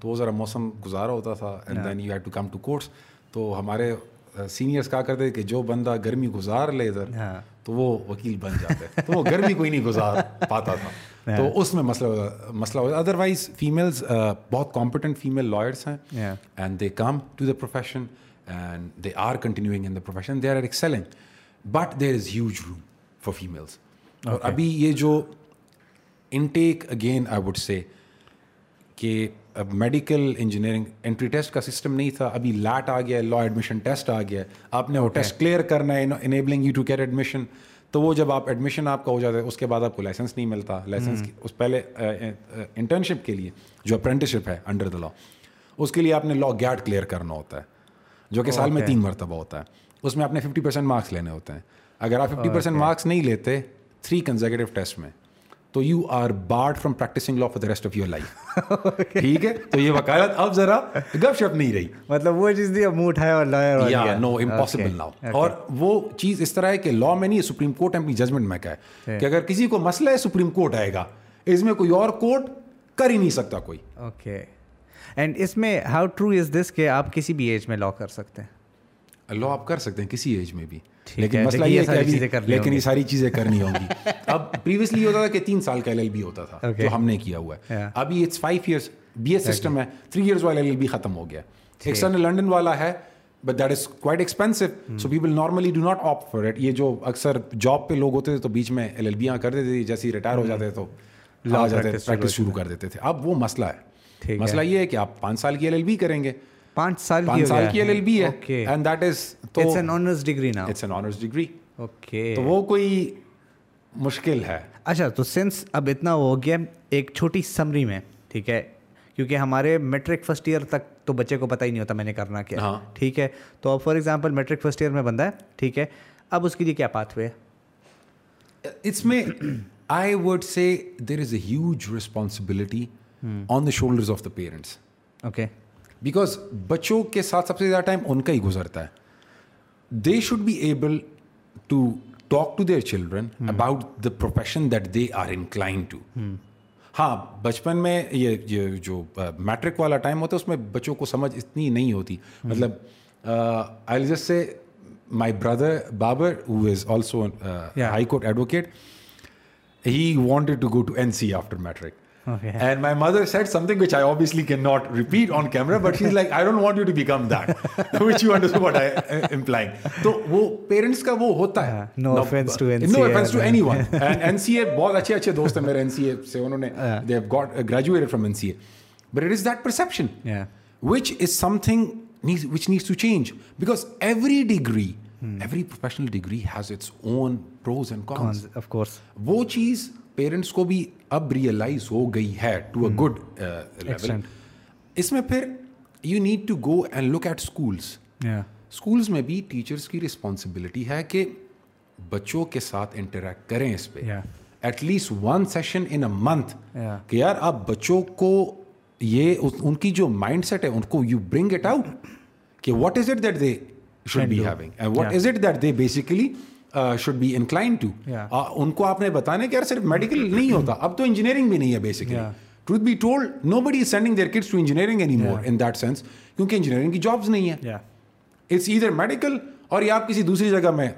تو وہ ذرا موسم گزارا ہوتا تھا and then you had to come to course تو ہمارے سینئرس کہا کرتے کہ جو بندہ گرمی گزار لے ادھر تو وہ وکیل بن جاتا ہے تو وہ گرمی کوئی نہیں گزار پاتا تھا تو اس میں مسئلہ مسئلہ ہو ادر وائز فیمیلز بہت کمپٹنٹ فیمیل لائرس ہیں and they come to the profession and they are continuing in the profession they are excelling but there is huge room for females اور ابھی یہ جو intake again I would say کہ اب medical engineering entry test کا system نہیں تھا ابھی لیٹ آ گیا ہے لا ایڈمیشن ٹیسٹ آ گیا ہے آپ نے وہ ٹیسٹ کلیئر کرنا ہے enabling you to care admission تو وہ جب آپ ایڈمیشن آپ کا ہو جاتا ہے اس کے بعد آپ کو لائسنس نہیں ملتا۔ لائسنس اس پہلے انٹرنشپ کے لیے جو اپرینٹسشپ ہے انڈر دا لا اس کے لیے آپ نے لا گیٹ کلیئر کرنا ہوتا ہے جو کہ سال میں تین مرتبہ ہوتا ہے۔ اس میں آپ نے ففٹی پرسینٹ مارکس لینے ہوتے ہیں۔ اگر آپ ففٹی پرسینٹ مارکس نہیں لیتے تھری کنزرگیٹو ٹیسٹ میں تو you are barred from practising law for the rest of your life ٹھیک ہے؟ تو یہ وکالت اب ذرا گپ شپ نہیں رہی۔ مطلب وہ چیز دی اب منہ اٹھایا اور لایا یا نو امپاسبل ناؤ اور وہ چیز اس طرح ہے کہ لا میں نہیں سپریم کورٹ اپنی ججمنٹ میں کہا ہے کہ اگر کسی کو مسئلہ ہے سپریم کورٹ آئے گا۔ اس میں کوئی اور کورٹ کر ہی نہیں سکتا کوئی۔ اوکے اینڈ اس میں ہاؤ ٹرو از دس کہ آپ کسی بھی ایج میں لا کر سکتے ہیں؟ لا آپ کر سکتے ہیں کسی ایج میں بھی۔ لیکن مسئلہ یہ ہے کہ لیکن یہ ساری چیزیں کرنی ہوں گی۔ اب پریویسلی یہ ہوتا تھا کہ تین سال کا ایل ایل بی ہوتا تھا جو ہم نے کیا ہوا ہے۔ ابھی it's five years B S system ہے تھری ایئرس والا ایل ایل بی ختم ہو گیا۔ ایکسٹرنل لنڈن والا ہے but that is quite expensive so people normally do not opt for it یہ جو اکثر جاب پہ لوگ ہوتے تھے تو بیچ میں ایل ایل بیاں دیتے تھے جیسے ہی ریٹائر ہو جاتے تو لا جاتے پریکٹس شروع کر دیتے تھے۔ اب وہ مسئلہ ہے۔ مسئلہ یہ ہے کہ آپ پانچ سال کی ایل ایل بی کریں گے۔ پانچ سال پانچ سال کی ایل ایل بی ہے۔ اینڈ دیٹ از تو اٹس این آنرس ڈگری نا it's an honours degree okay تو وہ کوئی مشکل ہے۔ اچھا تو سنس اب اتنا ہو گیا ایک چھوٹی سمری میں ٹھیک ہے؟ کیونکہ ہمارے میٹرک فرسٹ ایئر تک تو بچے کو پتہ ہی نہیں ہوتا میں نے کرنا کیا۔ ٹھیک ہے؟ تو اب for example matric first year میں بندہ ہے ٹھیک ہے؟ اب اس کے لیے کیا پاتھ ہوئے؟ ہے اس میں I would say there is a huge responsibility on the shoulders of the parents okay because بچوں کے ساتھ سب سے زیادہ ٹائم ان کا ہی گزرتا ہے. They should be able to talk to their children about the profession that they are inclined to ہاں بچپن میں یہ جو میٹرک والا ٹائم ہوتا ہے اس میں بچوں کو سمجھ اتنی نہیں ہوتی. Hmm. مطلب آئی جس سے my brother Babar who is also high court advocate he wanted to go to N C after matric and my mother said something which I can not repeat on camera but she's like I don't want you to become that which you understand what I implying تو وہ parents کا وہ ہوتا ہے بہت اچھے اچھے دوست ہیں میرے این سی اے سے انہوں نے they have got graduated from N C A but it is that perception which is something which needs to change because every degree every professional degree has its own pros and course وہ چیز parents کو بھی اب realise ہو گئی ہے to a good اس میں پھر you need to go and look at schools schools میں بھی ٹیچرس کی رسپانسبلٹی ہے کہ بچوں کے ساتھ انٹریکٹ کریں اس پہ. At least one session in a month کہ یار آپ بچوں کو یہ ان کی جو مائنڈ سیٹ ہے ان کو یو برنگ اٹ آؤٹ کہ what is it that they should be having what is it that they basically should be inclined to ان کو آپ نے بتانا کہ یار صرف میڈیکل نہیں ہوتا اب تو انجینئرنگ بھی نہیں ہے basically truth be told nobody is sending their kids to engineering anymore in that sense کیونکہ انجینئرنگ کی جابس نہیں ہیں اٹس ادھر میڈیکل اور یا آپ کسی دوسری جگہ میں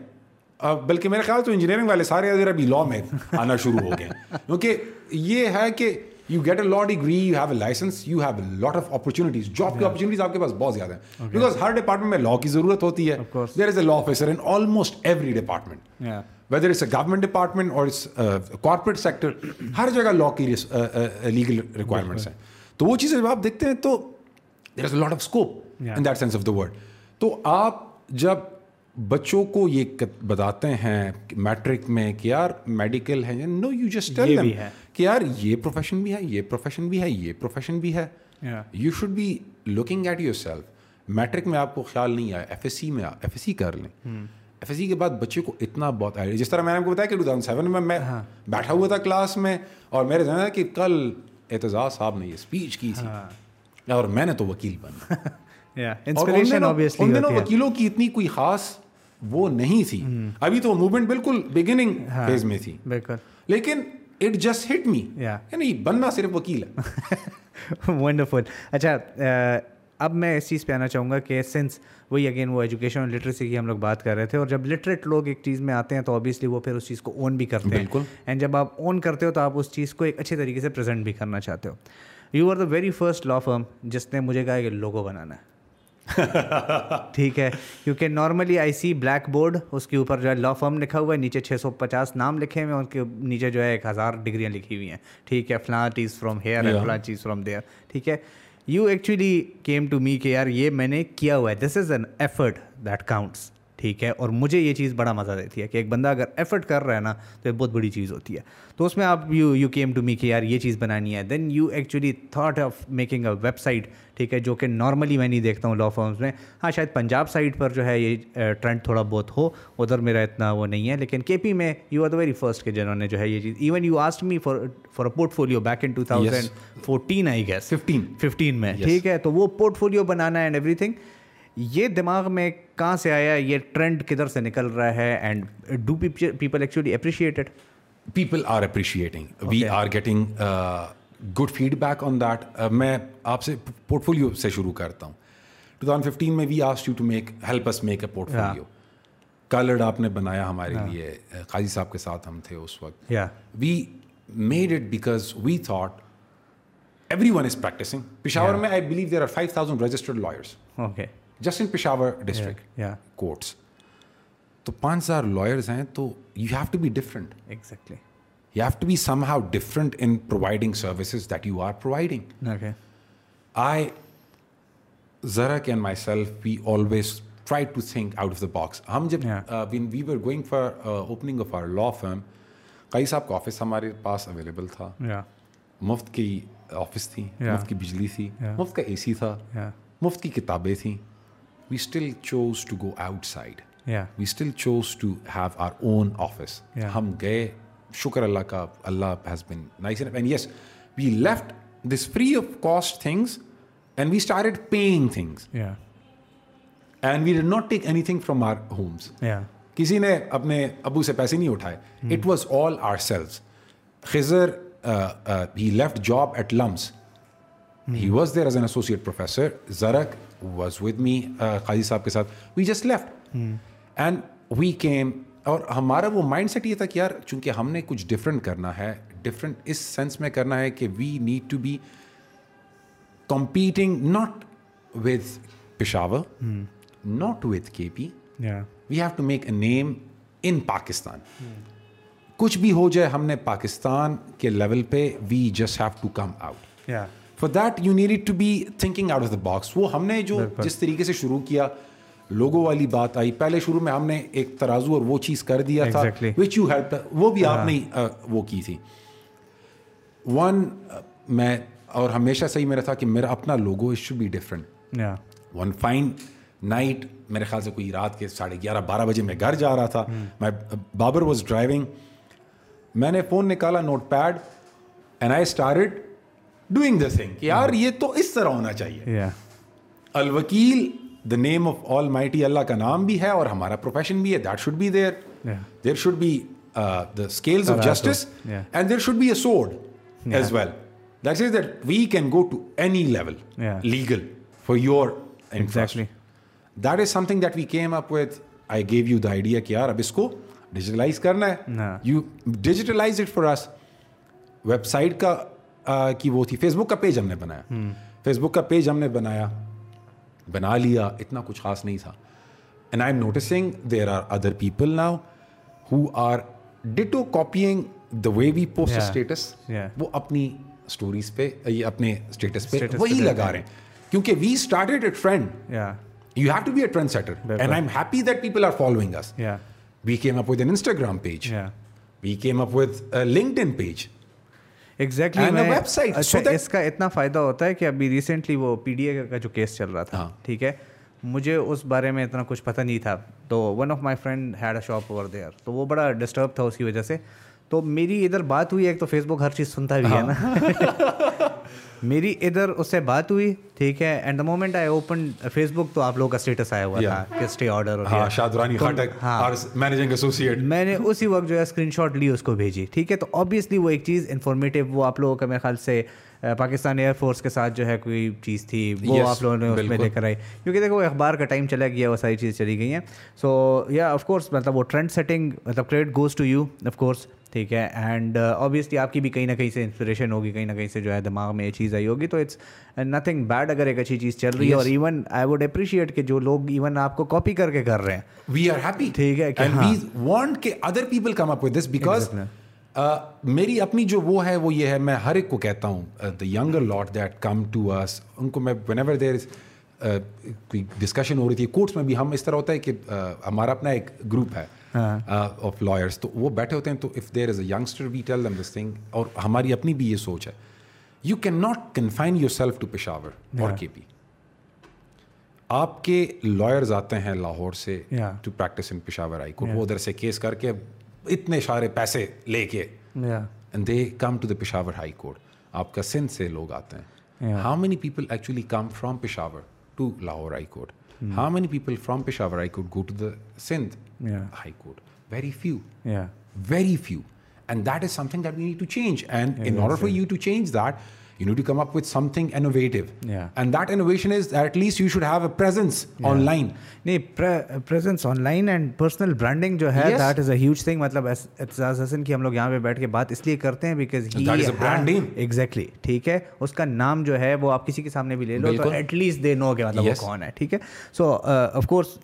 بلکہ میرے خیال تو انجینئرنگ والے سارے ادھر ابھی لا میں آنا شروع ہو گئے کیونکہ یہ ہے کہ you get a law degree you have a licence you have lot of opportunities job کی اپرچونیٹیز آپ کے پاس بہت زیادہ ہیں بیکاز ہر ڈپارٹمنٹ میں لا کی ضرورت ہوتی ہے there is a law officer in almost every department whether it's a government department or corporate sector ہر جگہ لا کی لیگل ریکوائرمنٹس ہیں تو وہ چیزیں جب آپ دیکھتے ہیں تو there is a lot of scope in that sense of the world تو آپ جب بچوں کو یہ بتاتے ہیں میٹرک میں کہ یار میڈیکل ہے نو یو جسٹ کہ یار یہ پروفیشن بھی ہے یہ پروفیشن بھی ہے یہ پروفیشن بھی ہے. You should be looking at yourself matric میں آپ کو خیال نہیں آیا ایف ایس سی میں ایف ایس سی کر لیں. ایف ایس سی کے بعد بچے کو اتنا بہت آئیڈیا جس طرح میں نے آپ کو بتایا کہ ٹو تھاؤزنڈ سیون میں میں بیٹھا ہوا تھا کلاس میں اور میرے ذہن تھا کہ کل اعتزاز صاحب نے یہ اسپیچ کی تھی اور میں نے تو وکیل بنا وکیلوں کی اتنی کوئی خاص وہ نہیں تھی. ابھی تو موومنٹ بالکل بگننگ فیز میں تھی. لیکن اٹ جسٹ ہٹ می یعنی بننا صرف وکیل ہے۔ ونڈرفل اچھا اب میں اس چیز پہ آنا چاہوں گا کہ سنس وہی اگین وہ ایجوکیشن اور لٹریسی کی ہم لوگ بات کر رہے تھے اور جب لٹریٹ لوگ ایک چیز میں آتے ہیں تو آبویسلی وہ پھر اس چیز کو اون بھی کرتے ہیں۔ اینڈ جب آپ اون کرتے ہو تو آپ اس چیز کو ایک اچھے طریقے سے پریزنٹ بھی کرنا چاہتے ہو۔ You are the very first law firm جس نے مجھے کہا کہ لوگو بنانا ہے۔ ٹھیک ہے کیونکہ normally I see black board اس کے اوپر جو ہے لا فارم لکھا ہوا ہے نیچے چھ سو پچاس نام لکھے ہوئے ہیں ان کے نیچے جو ہے ایک ہزار ڈگریاں لکھی ہوئی ہیں۔ ٹھیک ہے فلاں چیز فرام ہیئر فلاں چیز فرام دیئر ٹھیک ہے you actually came to me کہ یار یہ میں نے کیا ہوا ہے۔ This is an effort that counts ٹھیک ہے اور مجھے یہ چیز بڑا مزہ دیتی ہے کہ ایک بندہ اگر ایفرٹ کر رہا ہے نا تو ایک بہت بڑی چیز ہوتی ہے۔ تو اس میں آپ you you came to me کہ یار یہ چیز بنانی ہے۔ Then you actually thought of making a website ٹھیک ہے جو کہ نارملی میں نہیں دیکھتا ہوں لا فارمس میں۔ ہاں شاید پنجاب سائڈ پر جو ہے یہ ٹرینڈ تھوڑا بہت ہو ادھر میرا اتنا وہ نہیں ہے۔ لیکن کے پی میں you are the very first کے جنہوں نے جو ہے یہ چیز even you asked me for for a portfolio back in two thousand fourteen I guess fifteen fifteen میں ٹھیک ہے تو وہ پورٹ فولیو بنانا اینڈ ایوری تھنگ یہ دماغ میں کہاں سے آیا یہ ٹرینڈ کدھر سے نکل رہا ہے؟ And do people actually appreciated people are appreciating we are getting good feedback on that میں آپ سے پورٹ فولیو سے شروع کرتا ہوں. ٹو تھاؤزنڈ ففٹین میں we asked you to make help us make a portfolio coloured آپ نے بنایا ہمارے لیے. Uh, قاضی صاحب کے ساتھ ہم تھے اس وقت. We made it because we thought everyone is practising Peshawar میں I believe there are five thousand registered lawyers okay just in Peshawar district courts تو پانچ ہزار لائرز ہیں تو you have to be different exactly you have to be somehow different in providing services that you are providing I زرا can myself we always try to think out of the box ہم جب when we were going for opening of our law firm کئی صاحب کا office ہمارے پاس available تھا. مفت کی office تھی مفت کی بجلی تھی مفت کا اے سی تھا مفت کی کتابیں تھیں۔ We still chose to go outside we still chose to have our own office ہم گئے شکر اللہ کا اللہ has been nice and yes we left this free of cost things and we start paying things and we did not take anything from our homes کسی نے اپنے ابو سے پیسے نہیں اٹھائے. It was all ourselves Khizar he left job at LUMS he was there as an associate professor Zarak was with me Qazi صاحب کے ساتھ. We just left and we came اور ہمارا وہ مائنڈ سیٹ یہ تھا کہ یار چونکہ ہم نے کچھ ڈفرینٹ کرنا ہے ڈفرینٹ اس سینس میں کرنا ہے کہ we need to be competing not with Peshawar not with K P we have to make a name in Pakistan کچھ بھی ہو جائے ہم نے پاکستان کے لیول پہ we just have to come out for that you need to be thinking out of the box وہ ہم نے جو جس طریقے سے شروع کیا لوگوں والی بات آئی۔ پہلے شروع میں ہم نے ایک ترازو اور وہ چیز کر دیا تھا. وچ یو ہیلپ وہ بھی آپ نے وہ کی تھی۔ ون میں اور ہمیشہ صحیح میرا تھا کہ میرا اپنا logo it should be different yeah one fine night میرے خیال سے کوئی رات کے ساڑھے گیارہ بارہ بجے میں گھر جا رہا تھا۔ میں بابر واز ڈرائیونگ میں نے فون نکالا notepad and I start doing the thing کہ یار یہ تو اس طرح ہونا چاہیے الوکیل دا نیم آف آل مائٹی اللہ کا نام بھی ہے اور ہمارا پروفیشن بھی ہے that should be Yeah. There should be the scales of justice. And there should be a sword as well that is that we can go to any level. Legal for your exactly that is something that we came up with I gave you the idea کہ یار اب اس کو digitalise کرنا ہے۔ You digitalise it for اس website کا کی وہ تھی فیس بک کا پیج ہم نے بنایا فیس بک کا پیج ہم نے بنایا بنا لیا اتنا کچھ خاص نہیں تھا and I am noticing there are other people now who are ditto copying the way we post. Status. وہ اپنی اسٹوریز پہ یہ اپنے اسٹیٹس پہ وہی لگا رہے ہیں کیونکہ we started it friend yeah You have to be a trendsetter. And I'm happy that people are following us. yeah We came up with an Instagram page. yeah We came up with a LinkedIn page. Exactly اچھا اس کا اتنا فائدہ ہوتا ہے کہ ابھی recently وہ پی ڈی اے کا جو کیس چل رہا تھا ہاں۔ ٹھیک ہے؟ مجھے اس بارے میں اتنا کچھ پتہ نہیں تھا۔ تو one of my friend had a shop over there تو وہ بڑا ڈسٹرب تھا اس کی وجہ سے۔ تو میری ادھر بات ہوئی ایک تو فیس بک ہر چیز سنتا بھی ہے نا۔ ہاں۔ میری ادھر اس سے بات ہوئی ٹھیک ہے and the moment I open Facebook تو آپ لوگوں کا اسٹیٹس آیا ہوا تھا کہ اسٹے آرڈر مینیجنگ ایسوسیٹ میں نے اسی وقت جو ہے اسکرین شاٹ لی اس کو بھیجی ٹھیک ہے؟ تو آبویسلی وہ ایک چیز انفارمیٹیو وہ آپ لوگوں کا میرے خیال سے پاکستان ایئر فورس کے ساتھ جو ہے کوئی چیز تھی وہ آپ لوگوں نے اس میں۔ لے کر آئی کیونکہ دیکھو اخبار کا ٹائم چلا گیا وہ ساری چیزیں چلی گئی ہیں۔ سو یا آف کورس مطلب وہ ٹرینڈ سیٹنگ مطلب credit goes to you of course ٹھیک ہے۔ اینڈ آبویسلی آپ کی بھی کہیں نہ کہیں سے انسپریشن ہوگی کہیں نہ کہیں سے جو ہے دماغ میں یہ چیز آئی ہوگی۔ تو اٹس نتھنگ بیڈ اگر ایک اچھی چیز چل رہی ہے۔ اور ایون آئی ووڈ اپریشیٹ کہ جو لوگ ایون آپ کو کاپی کر کے کر رہے ہیں۔ وی آر ہیپی ٹھیک ہے کہ اینڈ۔ وی وانٹ کہ other people come up with this because میری اپنی جو وہ ہے وہ یہ ہے میں ہر ایک کو کہتا ہوں the younger lot that come to اس ان کو میں ون ایور دیر از کوئی ڈسکشن ہو رہی تھی کورٹس میں بھی ہم اس طرح ہوتا ہے کہ ہمارا اپنا ایک گروپ ہے آف لائرس تو وہ بیٹھے ہوتے ہیں تو if there is a youngster we tell them this thing اور ہماری اپنی بھی یہ سوچ ہے۔ You can not confine yourself to Peshawar اور کے پی آپ کے لائرز آتے ہیں لاہور سے. To practice in Peshawar high court وہ ادھر سے کیس کر کے اتنے سارے پیسے لے کے۔ And they come to the Peshawar high court آپ کا سندھ سے لوگ آتے ہیں۔ How many people actually come from Peshawar to Lahore high court how many people from Peshawar high court go to the Sindh high court very few یا very few. And that is something that we need to change. And in order for you to change that you need to come up with something innovative Yeah. and that innovation is that at least you should have a presence online نہیں presence online and personal branding جو ہے. That is a huge thing مطلب اعتزاز حسن کی ہم لوگ یہاں پہ بیٹھ کے بات اس لیے کرتے ہیں because That is a brand name. Exactly ٹھیک ہے اس کا نام جو ہے وہ آپ کسی کے سامنے بھی لے لو تو. ایٹ لیسٹ دے نو کہ مطلب وہ. کون ہے ٹھیک ہے سو آف کورس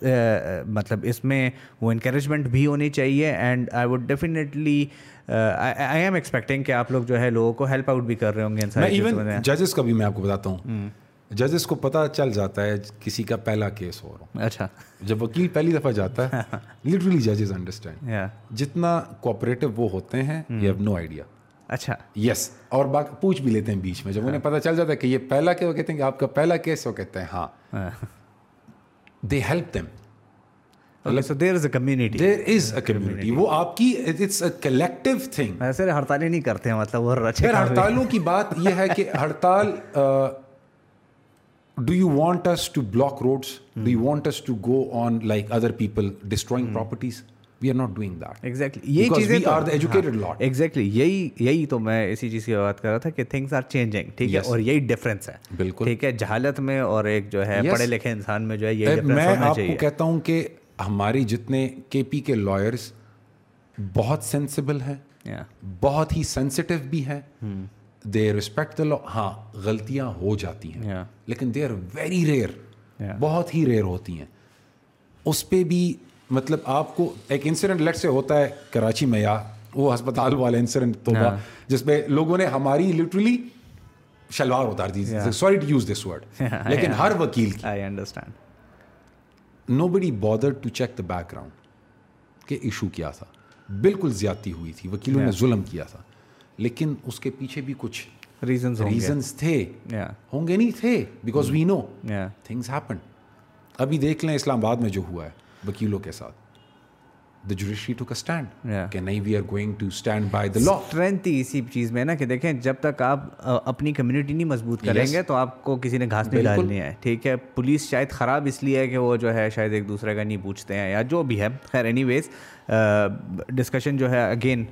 مطلب اس میں وہ انکریجمنٹ بھی ہونی چاہیے and I would definitely I am expecting کہ آپ لوگ جو ہے لوگوں کو ہیلپ آؤٹ بھی کر رہے ہوں گے میں ایون ججز کا بھی میں آپ کو بتاتا ہوں۔ ججز کو پتہ چل جاتا ہے کسی کا پہلا کیس ہو رہا اچھا۔ جب وکیل پہلی دفعہ جاتا ہے لٹرلی ججز انڈرسٹینڈ جتنا کوآپریٹو وہ ہوتے ہیں یو ہیو نو آئیڈیا اچھا۔ یس اور باقی پوچھ بھی لیتے ہیں بیچ میں۔ جب انہیں پتہ چل جاتا ہے کہ یہ پہلا کیا وہ کہتے ہیں کہ آپ کا پہلا کیس وہ کہتے ہیں ہاں۔ دے ہیلپ دیم ہڑتالیں نہیں کرتے مطلب ہڑتالوں کی بات یہ ہے کہ ہڑتال us to block roads? Do you want us to go on like other people destroying properties? We are not doing that. Exactly یہی چیزیں. ایگزیکٹلی یہی یہی تو میں اسی چیز کی بات کر رہا تھا کہ تھنگس آر چینجنگ ٹھیک ہے اور یہی ڈفرینس ہے بالکل ٹھیک ہے جہالت میں اور ایک جو ہے. پڑھے لکھے انسان میں جو ہے یہی میں آپ کو کہتا ہوں کہ ہماری جتنے کے پی کے لائرس بہت سینسیبل ہیں Yeah. بہت ہی سینسٹیو بھی ہیں۔ دے ریسپیکٹ دا لا ہاں غلطیاں ہو جاتی ہیں۔ Yeah. لیکن دے آر ویری ریئر. بہت ہی ریئر ہوتی ہیں۔ اس پہ بھی مطلب آپ کو ایک انسیڈنٹ لیٹ سے ہوتا ہے کراچی میں یا وہ ہسپتال والا انسیڈنٹ تو جس پہ لوگوں نے ہماری لٹرلی شلوار اتار دی۔ Sorry to use this word لیکن ہر وکیل کی۔ I understand no buddy bother to check the background کہ ایشو کیا تھا۔ بالکل زیادتی ہوئی تھی۔ وکیلوں نے ظلم کیا تھا۔ لیکن اس کے پیچھے بھی کچھ ریزنز ریزنس تھے۔ ہوں گے نہیں تھے۔ Because we know things happen ابھی دیکھ لیں اسلام آباد میں جو ہوا ہے وکیلوں کے ساتھ۔ دا جوڈیشری ٹو کا اسٹینڈ. کہ نہیں we are going to stand by the law strength ہی اسی چیز میں نا کہ دیکھیں جب تک آپ اپنی کمیونٹی نہیں مضبوط کریں گے تو آپ کو کسی نے گھاس نہیں ڈالنی ہے ٹھیک ہے پولیس شاید خراب اس لیے ہے کہ وہ جو ہے شاید ایک دوسرے کا نہیں پوچھتے ہیں یا جو بھی ہے خیر اینی ویز ڈسکشن جو ہے اگین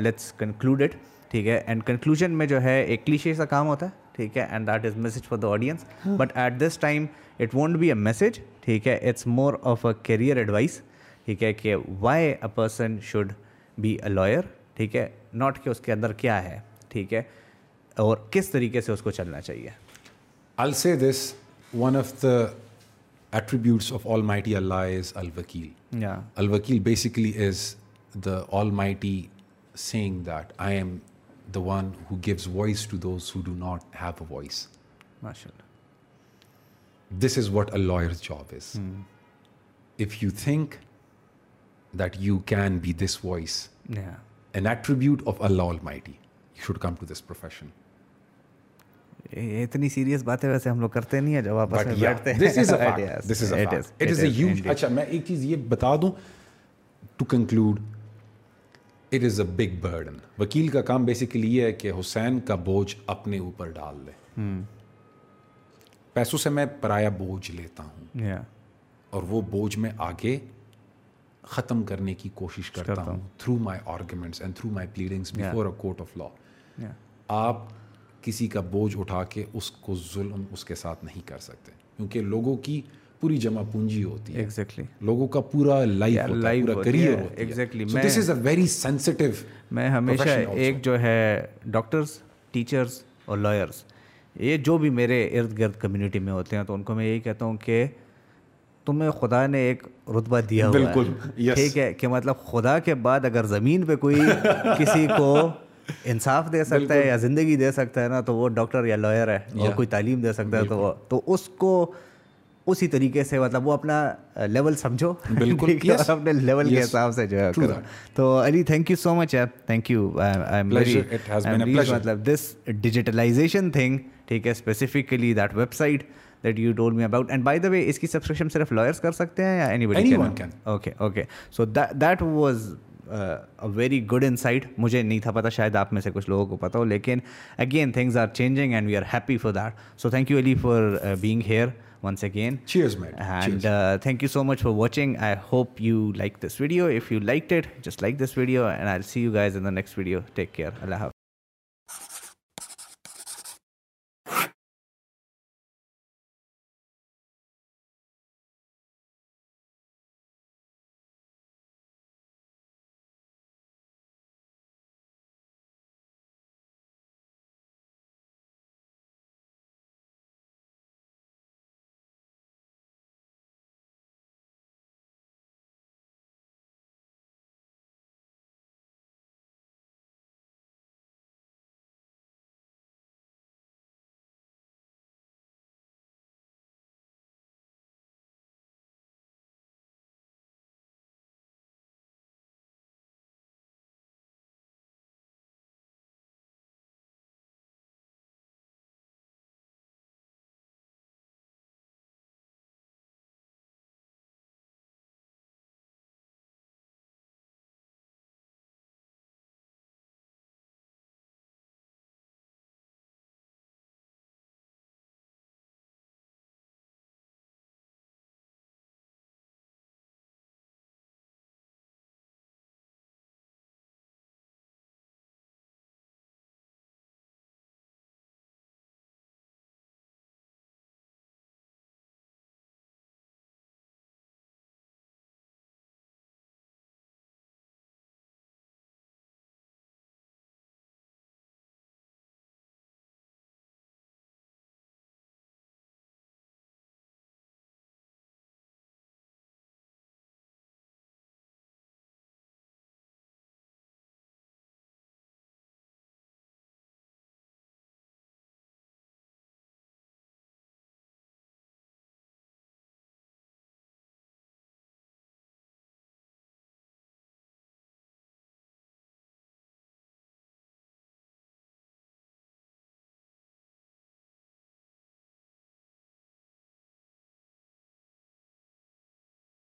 لیٹس کنکلوڈیڈ ٹھیک ہے اینڈ کنکلوژن میں جو ہے ایک کلیشے سا کام ہوتا ہے ٹھیک ہے and that is message for the audience but at this time it won't be a message ٹھیک ہے it's more of a career advice ٹھیک ہے کہ why a person should be a lawyer ٹھیک ہے ناٹ کہ اس کے اندر کیا ہے ٹھیک ہے اور کس طریقے سے اس کو چلنا چاہیے I'll say this one of the attributes of Almighty Allah is Al Wakil. یا Al Wakil basically is the Almighty saying that I am the one who gives voice to those who do not have a voice. ماشاء اللہ This is what a lawyer's job is. If you think that you can be this voice, یا an attribute of Allah Almighty, you should come to this profession. یہ اتنی serious باتیں ویسے ہم لوگ کرتے نہیں ہیں جب آپس میں بیٹھتے ہیں۔ indeed. اچھا میں ایک چیز یہ بتا دوں to conclude it is a big burden وکیل کا کام بیسیکلی یہ ہے کہ حسین کا بوجھ اپنے اوپر ڈال لے۔ پیسوں سے میں پرایا بوجھ لیتا ہوں۔ اور وہ بوجھ میں آگے ختم کرنے کی کوشش کرتا ہوں through my arguments and through my pleadings before a court of law آپ کسی کا بوجھ اٹھا کے اس کو ظلم اس کے ساتھ نہیں کر سکتے کیونکہ لوگوں کی پوری جمع پونجی ہوتی ہے۔ ایگزیکٹلی لوگوں کا پورا لائف ہوتا ہے life پورا ہوتی کریئر ہے۔ is a very sensitive میں ہمیشہ. ایک جو ہے ڈاکٹرس ٹیچرس اور لائرس یہ جو بھی میرے ارد گرد کمیونٹی میں ہوتے ہیں تو ان کو میں یہی کہتا ہوں کہ تمہیں خدا نے ایک رتبہ دیا ہوا بالکل, ہے. ٹھیک ہے کہ مطلب خدا کے بعد اگر زمین پہ کوئی کسی کو انصاف دے سکتا ہے یا زندگی دے سکتا ہے نا تو وہ ڈاکٹر یا لائر ہے اور کوئی تعلیم دے سکتا ہے تو وہ تو اس کو اسی طریقے سے مطلب وہ اپنا لیول سمجھو بالکل, ہے؟ اپنے لیول کے. حساب سے جو ہے. تو علی تھینک یو سو مچ یار تھینک یو. مطلب دس ڈیجیٹلائزیشن تھنگ ٹھیک ہے specifically that website that you told me about and by the way اس کی سبسکرپشن صرف لائرس کر سکتے ہیں یا any Anyone can. Okay okay so that was very good insight مجھے نہیں تھا پتا شاید آپ میں سے کچھ لوگوں کو پتا ہو لیکن again things are changing and we are happy for that so thank you Ali for being here once again. Cheers mate. And uh, thank you so much for watching. I hope you liked this video. If you liked it just like this video and i'll see you guys in the next video. Take care. Allah Hafiz.